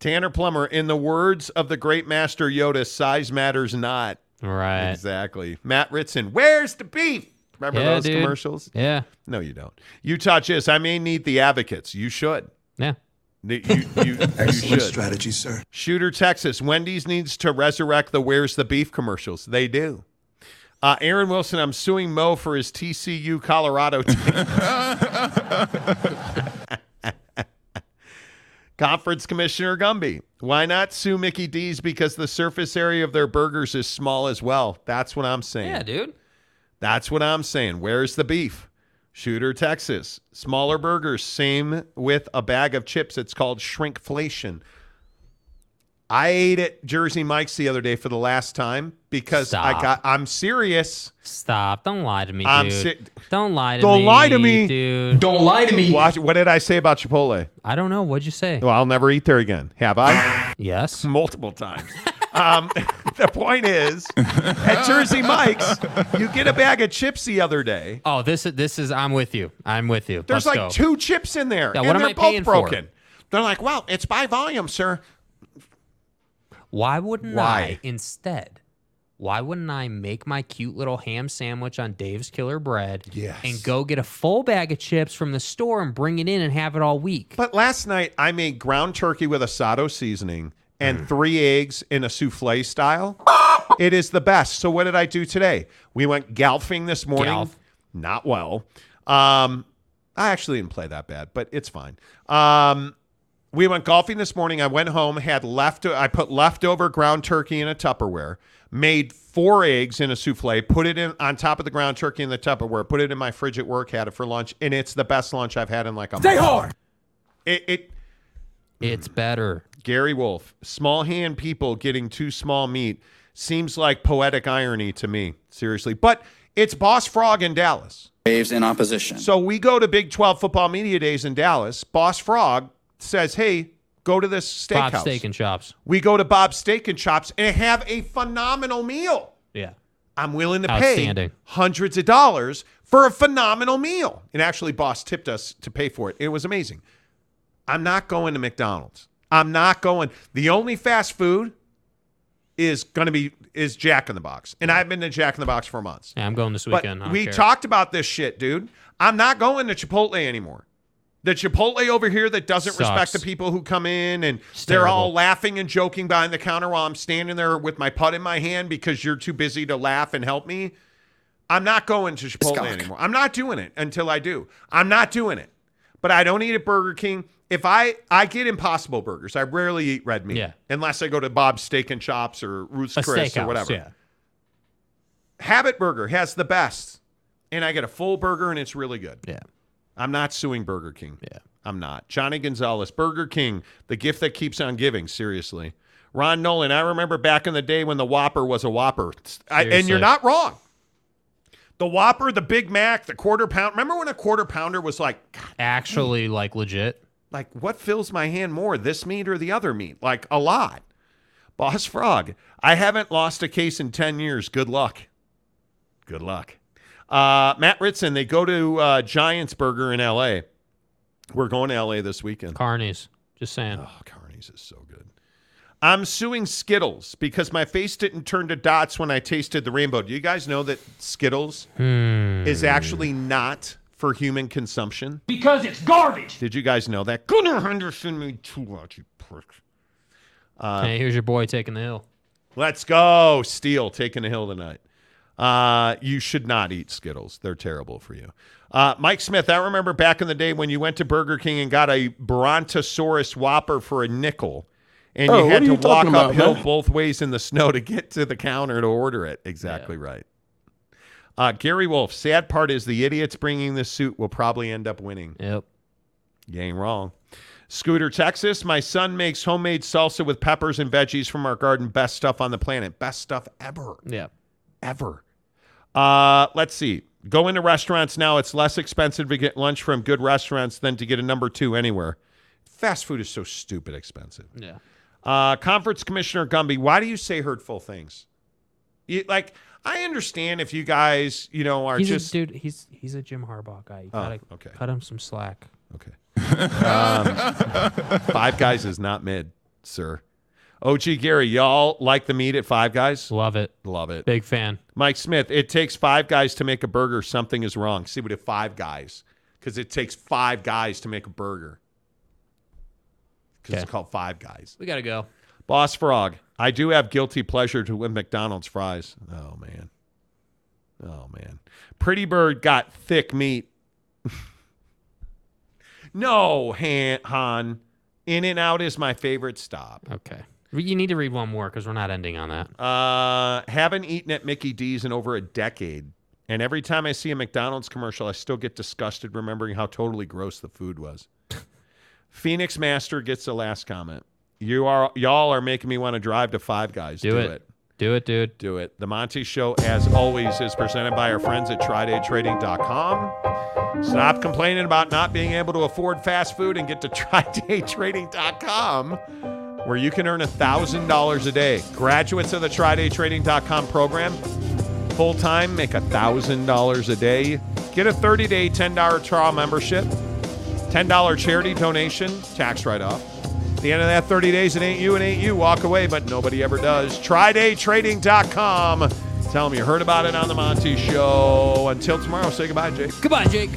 Speaker 2: Tanner Plummer, in the words of the great master Yoda, size matters not.
Speaker 3: Right.
Speaker 2: Exactly. Matt Ritson, where's the beef? Remember
Speaker 3: Yeah,
Speaker 2: those
Speaker 3: dude.
Speaker 2: commercials?
Speaker 3: Yeah.
Speaker 2: No, you don't. Utah Jizz, I may need the advocates. You should.
Speaker 3: Yeah.
Speaker 2: You, you, you
Speaker 14: Excellent
Speaker 2: should.
Speaker 14: strategy, sir.
Speaker 2: Shooter, Texas. Wendy's needs to resurrect the Where's the Beef commercials. They do. Uh, Aaron Wilson, I'm suing Mo for his TCU Colorado team. Conference Commissioner Gumby. Why not sue Mickey D's because the surface area of their burgers is small as well? That's what I'm saying.
Speaker 3: Yeah, dude.
Speaker 2: That's what I'm saying. Where's the beef? Shooter, Texas. Smaller burgers. Same with a bag of chips. It's called shrinkflation. I ate at Jersey Mike's the other day for the last time because I got. I'm serious.
Speaker 3: Stop. Don't lie to me,
Speaker 2: I'm
Speaker 3: dude.
Speaker 2: si-
Speaker 3: Don't lie to
Speaker 2: Don't
Speaker 3: me.
Speaker 2: lie to me.
Speaker 3: dude.
Speaker 2: Don't lie to me. Watch, what did I say about Chipotle?
Speaker 3: I don't know. What'd you say?
Speaker 2: Well, I'll never eat there again. Have I?
Speaker 3: Yes.
Speaker 2: Multiple times. um, the point is, at Jersey Mike's, you get a bag of chips the other day.
Speaker 3: Oh, this is this is. I'm with you. I'm with you.
Speaker 2: There's
Speaker 3: Let's
Speaker 2: like
Speaker 3: go.
Speaker 2: two chips in there.
Speaker 3: Yeah,
Speaker 2: and
Speaker 3: what am
Speaker 2: they're
Speaker 3: I
Speaker 2: both
Speaker 3: paying for?
Speaker 2: broken. They're like, well, it's by volume, sir.
Speaker 3: Why wouldn't
Speaker 2: Why?
Speaker 3: I instead? Why wouldn't I make my cute little ham sandwich on Dave's Killer Bread
Speaker 2: Yes.
Speaker 3: and go get a full bag of chips from the store and bring it in and have it all week?
Speaker 2: But last night I made ground turkey with asado seasoning and
Speaker 3: Mm.
Speaker 2: three eggs in a souffle style. it is the best. So what did I do today? We went golfing this morning.
Speaker 3: Golf.
Speaker 2: Not well. Um, I actually didn't play that bad, but it's fine. Um, we went golfing this morning. I went home, had left. I put leftover ground turkey in a Tupperware, made four eggs in a souffle, put it in on top of the ground turkey in the Tupperware, put it in my fridge at work, had it for lunch, and it's the best lunch I've had in like a
Speaker 3: Stay
Speaker 2: month.
Speaker 3: hard.
Speaker 2: It, it
Speaker 3: It's better.
Speaker 2: Gary Wolf, small hand people getting too small meat seems like poetic irony to me, seriously. But it's Boss Frog in Dallas.
Speaker 26: Waves in opposition.
Speaker 2: So we go to Big 12 football media days in Dallas. Boss Frog says, hey, go to this steakhouse.
Speaker 3: Bob Steak and Chops.
Speaker 2: we go to Bob's Steak and Chops and have a phenomenal meal.
Speaker 3: Yeah.
Speaker 2: I'm willing to pay hundreds of dollars for a phenomenal meal. And actually, boss tipped us to pay for it. It was amazing. I'm not going to McDonald's. I'm not going. The only fast food is going to be is Jack in the Box, and I've been to Jack in the Box for months.
Speaker 3: Yeah, I'm going this weekend.
Speaker 2: We
Speaker 3: care.
Speaker 2: talked about this shit, dude. I'm not going to Chipotle anymore. The Chipotle over here that doesn't respect the people who come in and
Speaker 3: It's
Speaker 2: they're all laughing and joking behind the counter while I'm standing there with my putt in my hand because you're too busy to laugh and help me. I'm not going to Chipotle
Speaker 26: Skunk.
Speaker 2: anymore. I'm not doing it until I do. I'm not doing it. But I don't eat at Burger King. If I I get Impossible Burgers, I rarely eat red meat
Speaker 3: Yeah.
Speaker 2: unless I go to Bob's Steak and Chops or Ruth's
Speaker 3: a
Speaker 2: Chris or whatever.
Speaker 3: Yeah.
Speaker 2: Habit Burger has the best, and I get a full burger, and it's really good.
Speaker 3: Yeah.
Speaker 2: I'm not suing Burger King.
Speaker 3: Yeah.
Speaker 2: I'm not. Johnny Gonzalez, Burger King, the gift that keeps on giving. Seriously. Ron Nolan, I remember back in the day when the Whopper was a Whopper. I, and you're not wrong. The Whopper, the Big Mac, the quarter pound. Remember when a quarter pounder was like,
Speaker 3: Actually, like legit.
Speaker 2: like what fills my hand more, this meat or the other meat? Like a lot. Boss Frog, I haven't lost a case in 10 years. Good luck. Good luck. Uh, Matt Ritson, they go to uh, Giants Burger in LA. We're going to LA this weekend.
Speaker 3: Carney's. Just saying.
Speaker 2: Oh, Carney's is so good. I'm suing Skittles because my face didn't turn to dots when I tasted the rainbow. Do you guys know that Skittles
Speaker 3: Hmm.
Speaker 2: is actually not for human consumption?
Speaker 13: Because it's garbage.
Speaker 2: Did you guys know that? Gunnar Henderson made too much, you prick. Uh,
Speaker 3: hey, here's your boy taking the hill.
Speaker 2: Let's go. Steele taking the hill tonight. Uh, you should not eat Skittles. They're terrible for you. Uh, Mike Smith, I remember back in the day when you went to Burger King and got a Brontosaurus Whopper for a nickel. And
Speaker 26: Oh,
Speaker 2: you had to
Speaker 26: you
Speaker 2: walk
Speaker 26: about,
Speaker 2: uphill
Speaker 26: man?
Speaker 2: both ways in the snow to get to the counter to order it. Exactly right. Uh, Gary Wolf, sad part is the idiots bringing this suit will probably end up winning.
Speaker 3: Yep.
Speaker 2: You ain't wrong. Scooter, Texas. My son makes homemade salsa with peppers and veggies from our garden. Best stuff on the planet. Best stuff ever.
Speaker 3: Yeah.
Speaker 2: Ever. Uh, let's see. Go into restaurants now. It's less expensive to get lunch from good restaurants than to get a number two anywhere. Fast food is so stupid expensive.
Speaker 3: Yeah.
Speaker 2: Uh, Conference Commissioner Gumby, why do you say hurtful things? You, like, I understand if you guys, you know, are
Speaker 3: He's
Speaker 2: just
Speaker 3: a, dude. He's he's a Jim Harbaugh guy. You
Speaker 2: Oh,
Speaker 3: gotta
Speaker 2: okay.
Speaker 3: cut him some slack.
Speaker 2: Okay. Um, five Guys is not mid, sir. OG Gary, y'all like the meat at Five Guys?
Speaker 3: Love it.
Speaker 2: Love it.
Speaker 3: Big fan.
Speaker 2: Mike Smith, it takes five guys to make a burger. Something is wrong. See what if five guys? Because it takes five guys to make a burger. Because
Speaker 3: Okay.
Speaker 2: it's called Five Guys.
Speaker 3: We gotta go.
Speaker 2: Boss Frog, I do have guilty pleasure to win McDonald's fries. Oh man. Oh man. Pretty Bird got thick meat. no, Han. Han. In and Out is my favorite stop.
Speaker 3: Okay. You need to read one more because we're not ending on that.
Speaker 2: Uh, haven't eaten at Mickey D's in over a decade. And every time I see a McDonald's commercial, I still get disgusted remembering how totally gross the food was. Phoenix Master gets the last comment. You are y'all are making me want to drive to Five Guys.
Speaker 3: Do, it. Do it, dude.
Speaker 2: Do it. The Monty Show, as always, is presented by our friends at TryDayTrading.com. Stop complaining about not being able to afford fast food and get to TryDayTrading.com, where you can earn $1,000 a day. Graduates of the TryDayTrading.com program, full time, make $1,000 a day. Get a 30 day, $10 trial membership, $10 charity donation, tax write off. At the end of that 30 days, it ain't you, it ain't you. Walk away, but nobody ever does. TryDayTrading.com. Tell them you heard about it on The Monty Show. Until tomorrow, say goodbye, Jake.
Speaker 3: Goodbye, Jake.